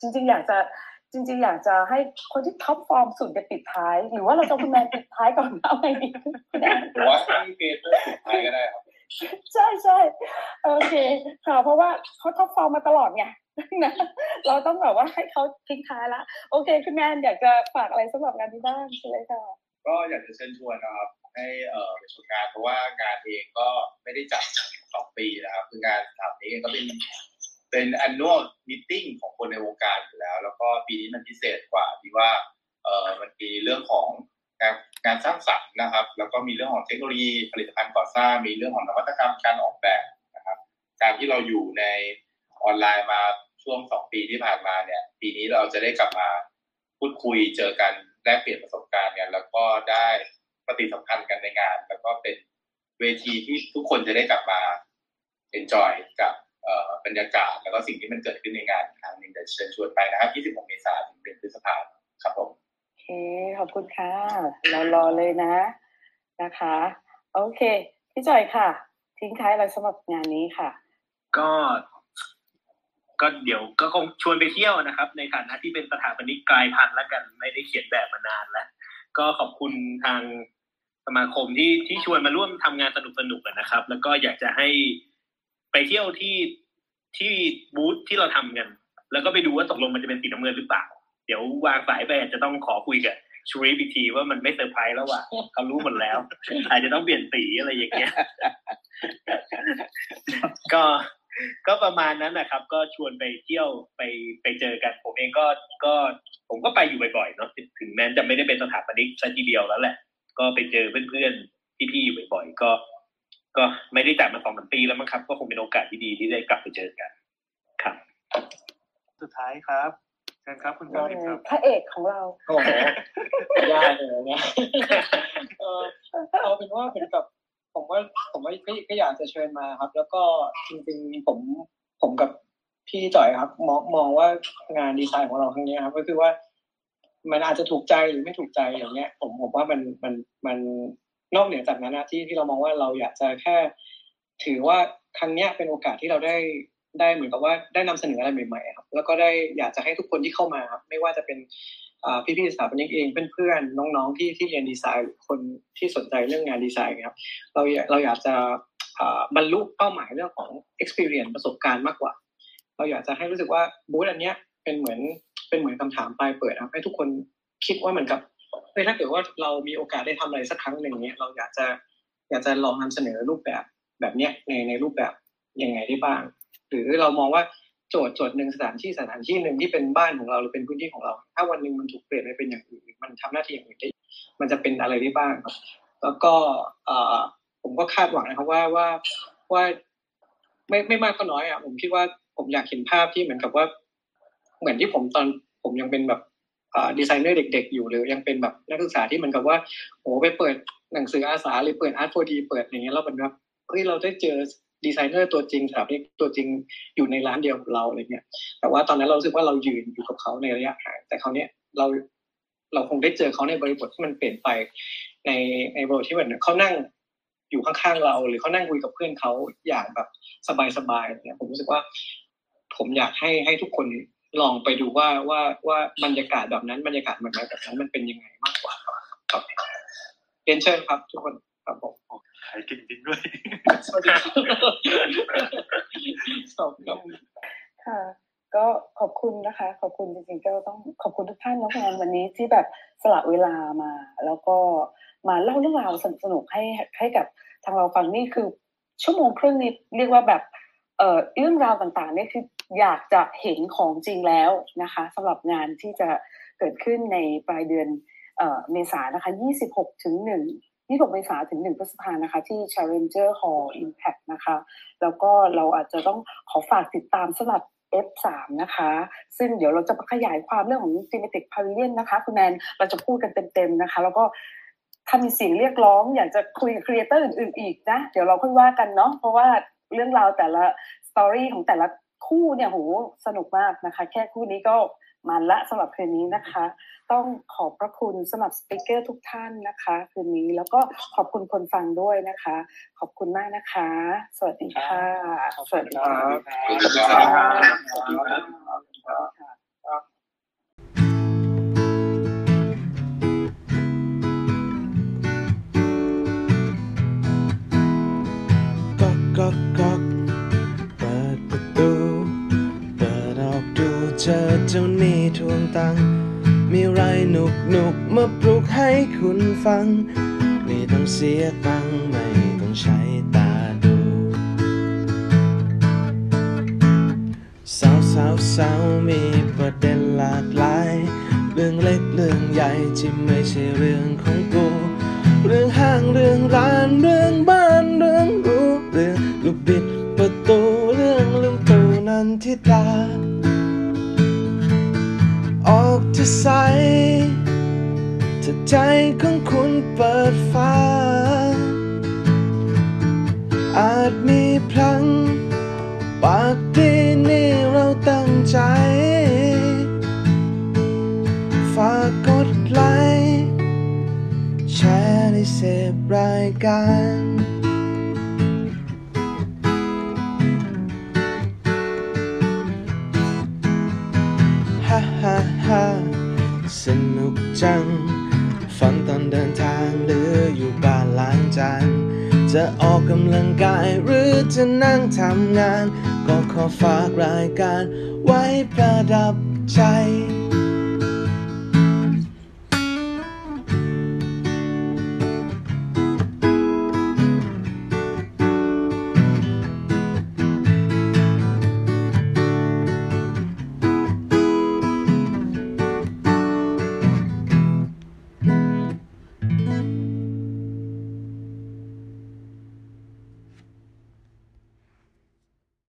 จริง ๆ อยากจะจริง ๆ อยากจะให้คนที่ top form สุดจะปิดท้าย หรือว่าเราจะคุณแมนปิดท้ายก่อนเอาไงดีคุณแอนหรือว่าให้ creator สุดท้ายก็ได้ครับใช่ใช่โอเคค่ะเพราะว่าเขา top form มาตลอดไงนะเราต้องแบบว่าให้เขาทิ้งท้ายละ โอเคคุณแมนอยากจะฝากอะไรสำหรับงานที่บ้านใช่ไหมคะก็อยากจะเชิญชวนนะครับ ให้เอ่อไปชมงานเพราะว่างานเองก็ไม่ได้จัดสองปีนะครับคืองานสถาปนี้เองก็เป็น เป็น annual meeting ของคนในวงการอยู่แล้ว แล้วก็ปีนี้มันพิเศษกว่าที่ว่าเอ่อมันมีเรื่องของงานงานสร้างสรรค์นะครับ แล้วก็มีเรื่องของเทคโนโลยีผลิตภัณฑ์ก่อสร้าง มีเรื่องของนวัตกรรมการออกแบบนะครับ การที่เราอยู่ในออนไลน์มาช่วงสองปีที่ผ่านมาเนี่ย ปีนี้เราจะได้กลับมาพูดคุยเจอกันแลกเปลี่ยนประสบการณ์กันแล้วก็ได้ปฏิสัมพันธ์กันในงาน แล้วก็เป็นเวทีที่ทุกคนจะได้กลับมา enjoy กับ รรยากาศ แล้วก็สิ่งที่มันเกิดขึ้นในงานอีกครั้งหนึ่งเดี๋ยวเชิญชวนไปนะครับ 26 เมษายนถึงเดือนพฤษภาคมครับผมโอเค ขอบคุณค่ะ เรารอเลยนะนะคะ โอเค พี่จอยค่ะ ทิ้งท้ายอะไรสำหรับงานนี้ค่ะ ก็ ก็เดี๋ยวก็คงชวนไปเที่ยวนะครับ ในฐานะที่เป็นสถาปนิกกลายพันธุ์แล้วกันไม่ได้เขียนแบบมานานแล้ว ก็ขอบคุณทางสมาคมที่ที่ชวนมาร่วมทำงานสนุกสนุกๆอะนะครับ แล้วก็อยากจะให้ ไปเที่ยวที่ที่บูธที่เราทำกัน แล้วก็ไปดูว่าตกลงมันจะเป็นสีน้ำเงินหรือเปล่า เดี๋ยววางสายไปอาจจะต้องขอคุยกับชูริอีทีว่ามันไม่เซอร์ไพรส์แล้วว่ะเขารู้หมดแล้ว อาจจะต้องเปลี่ยนสีอะไรอย่างเงี้ย ก็ก็ประมาณนั้นนะครับ ก็ชวนไปเที่ยวไปไปเจอกัน ผมเองก็ก็ผมก็ไปอยู่บ่อยๆเนาะถึงแม้จะไม่ได้เป็นสถาปนิกซะทีเดียวแล้วแหละ ก็ไปเจอเพื่อนๆพี่ๆอยู่บ่อยๆก็ ก็ไม่ได้จัดมาสองสามปีแล้วมั้งครับ ก็คงเป็นโอกาสที่ดีที่ได้กลับไปเจอกันครับ สุดท้ายครับเชิญครับคุณจอยครับพระเอกของเราโอ้โหยากเลยนะเออเอาเป็นว่าเหมือนกับผมว่าผมว่าก็ก็อยากจะเชิญมาครับ แล้วก็จริงๆผมผมกับพี่จ่อยครับ มองมองว่างานดีไซน์ของเราครั้งนี้ครับ ก็คือว่า มันอาจจะถูกใจหรือไม่ถูกใจอย่างเงี้ย ผมผมว่ามันมันมัน นอกเหนือจากนั้นนะที่ที่เรามองว่าเราอยากจะแค่ ถือว่าครั้งนี้เป็นโอกาสที่เราได้ได้เหมือนกับว่าได้นำเสนออะไรใหม่ๆครับแล้วก็ได้อยากจะให้ทุกคนที่เข้ามาครับไม่ว่าจะเป็นอ่พี่ๆสถาปนิกเองเพื่อนๆน้องๆที่ที่เรียนดีไซน์คนที่สนใจเรื่องงานดีไซน์ครับเราเราอยากจะบรรลุเป้าหมายเรื่องของ experience ประสบการณ์มากกว่า เราอยากจะให้รู้สึกว่าบูธอันเนี้ยเป็นเหมือนเป็นเหมือนคำถามปลายเปิดครับให้ทุกคนคิดว่าเหมือนกับ เฮ้ยถ้าเกิดว่าเรามีโอกาสได้ทำอะไรสักครั้งหนึ่งเนี้ยเราอยากจะอยากจะลองนำเสนอรูปแบบแบบเนี้ยในในรูปแบบยังไงได้บ้าง หรือเรามองว่าโจทย์โจทย์หนึ่งสถานที่สถานที่หนึ่งที่เป็นบ้านของเราหรือเป็นพื้นที่ของเรา ถ้าวันหนึ่งมันถูกเปลี่ยนไปเป็นอย่างอื่นมันทำหน้าที่อย่างอื่นได้ มันจะเป็นอะไรได้บ้าง แล้วก็เอ่อผมก็คาดหวังนะครับว่าว่าว่าไม่ไม่มากก็น้อยอะผมคิดว่าผมอยากเห็นภาพที่เหมือนกับว่า เหมือนที่ผมตอนผมยังเป็นแบบ ดีไซเนอร์เด็ก ๆ อยู่หรือยังเป็นแบบนักศึกษาที่เหมือนกับว่าโอ้ไปเปิดหนังสืออาษาหรือเปิด art4d เปิดอย่างเงี้ยแล้วมันแบบเฮ้ยเราได้เจอดีไซเนอร์ตัวจริงสถาปนิกตัวจริงอยู่ในร้านเดียวกับเราอะไรเงี้ย แต่ว่าตอนนั้นเราสึกว่าเรายืนอยู่กับเขาในระยะห่างแต่คราวเนี้ยเราเราคงได้เจอเขาในบริบทที่มันเปลี่ยนไปในในบริบทที่แบบเขานั่งอยู่ข้างๆเรา หรือเขานั่งคุยกับเพื่อนเขาอย่างแบบสบายๆเนี่ยผมรู้สึกว่า ผมอยากให้ให้ทุกคน ลองไปดูว่าว่าว่าบรรยากาศแบบนั้นบรรยากาศแบบนั้นแบบนั้นมันเป็นยังไงมากกว่าครับเรียนเชิญครับ ทุกคนครับผมขายกินจริงด้วยสวัสดีครับขอบคุณค่ะ ก็ขอบคุณนะคะ ขอบคุณจริงๆก็ต้องขอบคุณทุกท่านน้องงานวันนี้ที่แบบสละเวลามา แล้วก็มาเล่าเรื่องราวสนุกๆให้ให้กับทางเราฟังนี่คือชั่วโมงครึ่งนี้เรียกว่าแบบเอ่อเรื่องราวต่างๆเนี่ยคืออยากจะเห็นของจริงแล้วนะคะสำหรับงานที่จะเกิดขึ้นในปลายเดือนเมษายนะคะ 26ถึง1 26เมษายนถึง 1พฤษภานะคะ ที่ Challenger Hall Impact นะคะ แล้วก็เราอาจจะต้องขอฝากติดตามสำหรับ F3 นะคะ ซึ่งเดี๋ยวเราจะขยายความเรื่องของ Thematic Pavilion นะคะ คุณแนนเราจะพูดกันเต็มๆนะคะ แล้วก็ถ้ามีเสียงเรียกร้อง อยากจะคุยกับครีเอเตอร์อื่นๆอีกนะ เดี๋ยวเราค่อยว่ากันเนาะเพราะว่าเรื่องราวแต่ละสตอรี่ของแต่ละ คู่เนี่ยโหสนุกมากนะคะ แค่คู่นี้ก็มันละสำหรับคืนนี้นะคะ ต้องขอบพระคุณสำหรับสปิเกอร์ทุกท่านนะคะ คืนนี้แล้วก็ขอบคุณคนฟังด้วยนะคะ ขอบคุณมากนะคะ สวัสดีค่ะ สวัสดีค่ะสวัสดีครับ จ้าหนี้ทวงตัง มีไรหนุกหนุกมาปลุกให้คุณฟัง ไม่ต้องเสียตังไม่ต้องใช้ตาดูสาวสาวสาวมีประเด็นหลากหลาย เรื่องเล็กเรื่องใหญ่ที่ไม่ใช่เรื่องของกูเรื่องห้างเรื่องร้านเรื่องบ้านเรื่องรู้เรื่องลูกบิดประตูเรื่องลืมตูนันทิดา ออกจะใสถ้าใจของคุณเปิดฟ้า อาจมีพลัง ปากดีนี่เราตั้งใจ ฝากกดไลค์แชร์ในเสพรายการ จังฟังตอนเดินทางหรืออยู่บ้านล้างจาน จะออกกำลังกายหรือจะนั่งทำงาน ก็ขอฝากรายการไว้ประดับใจ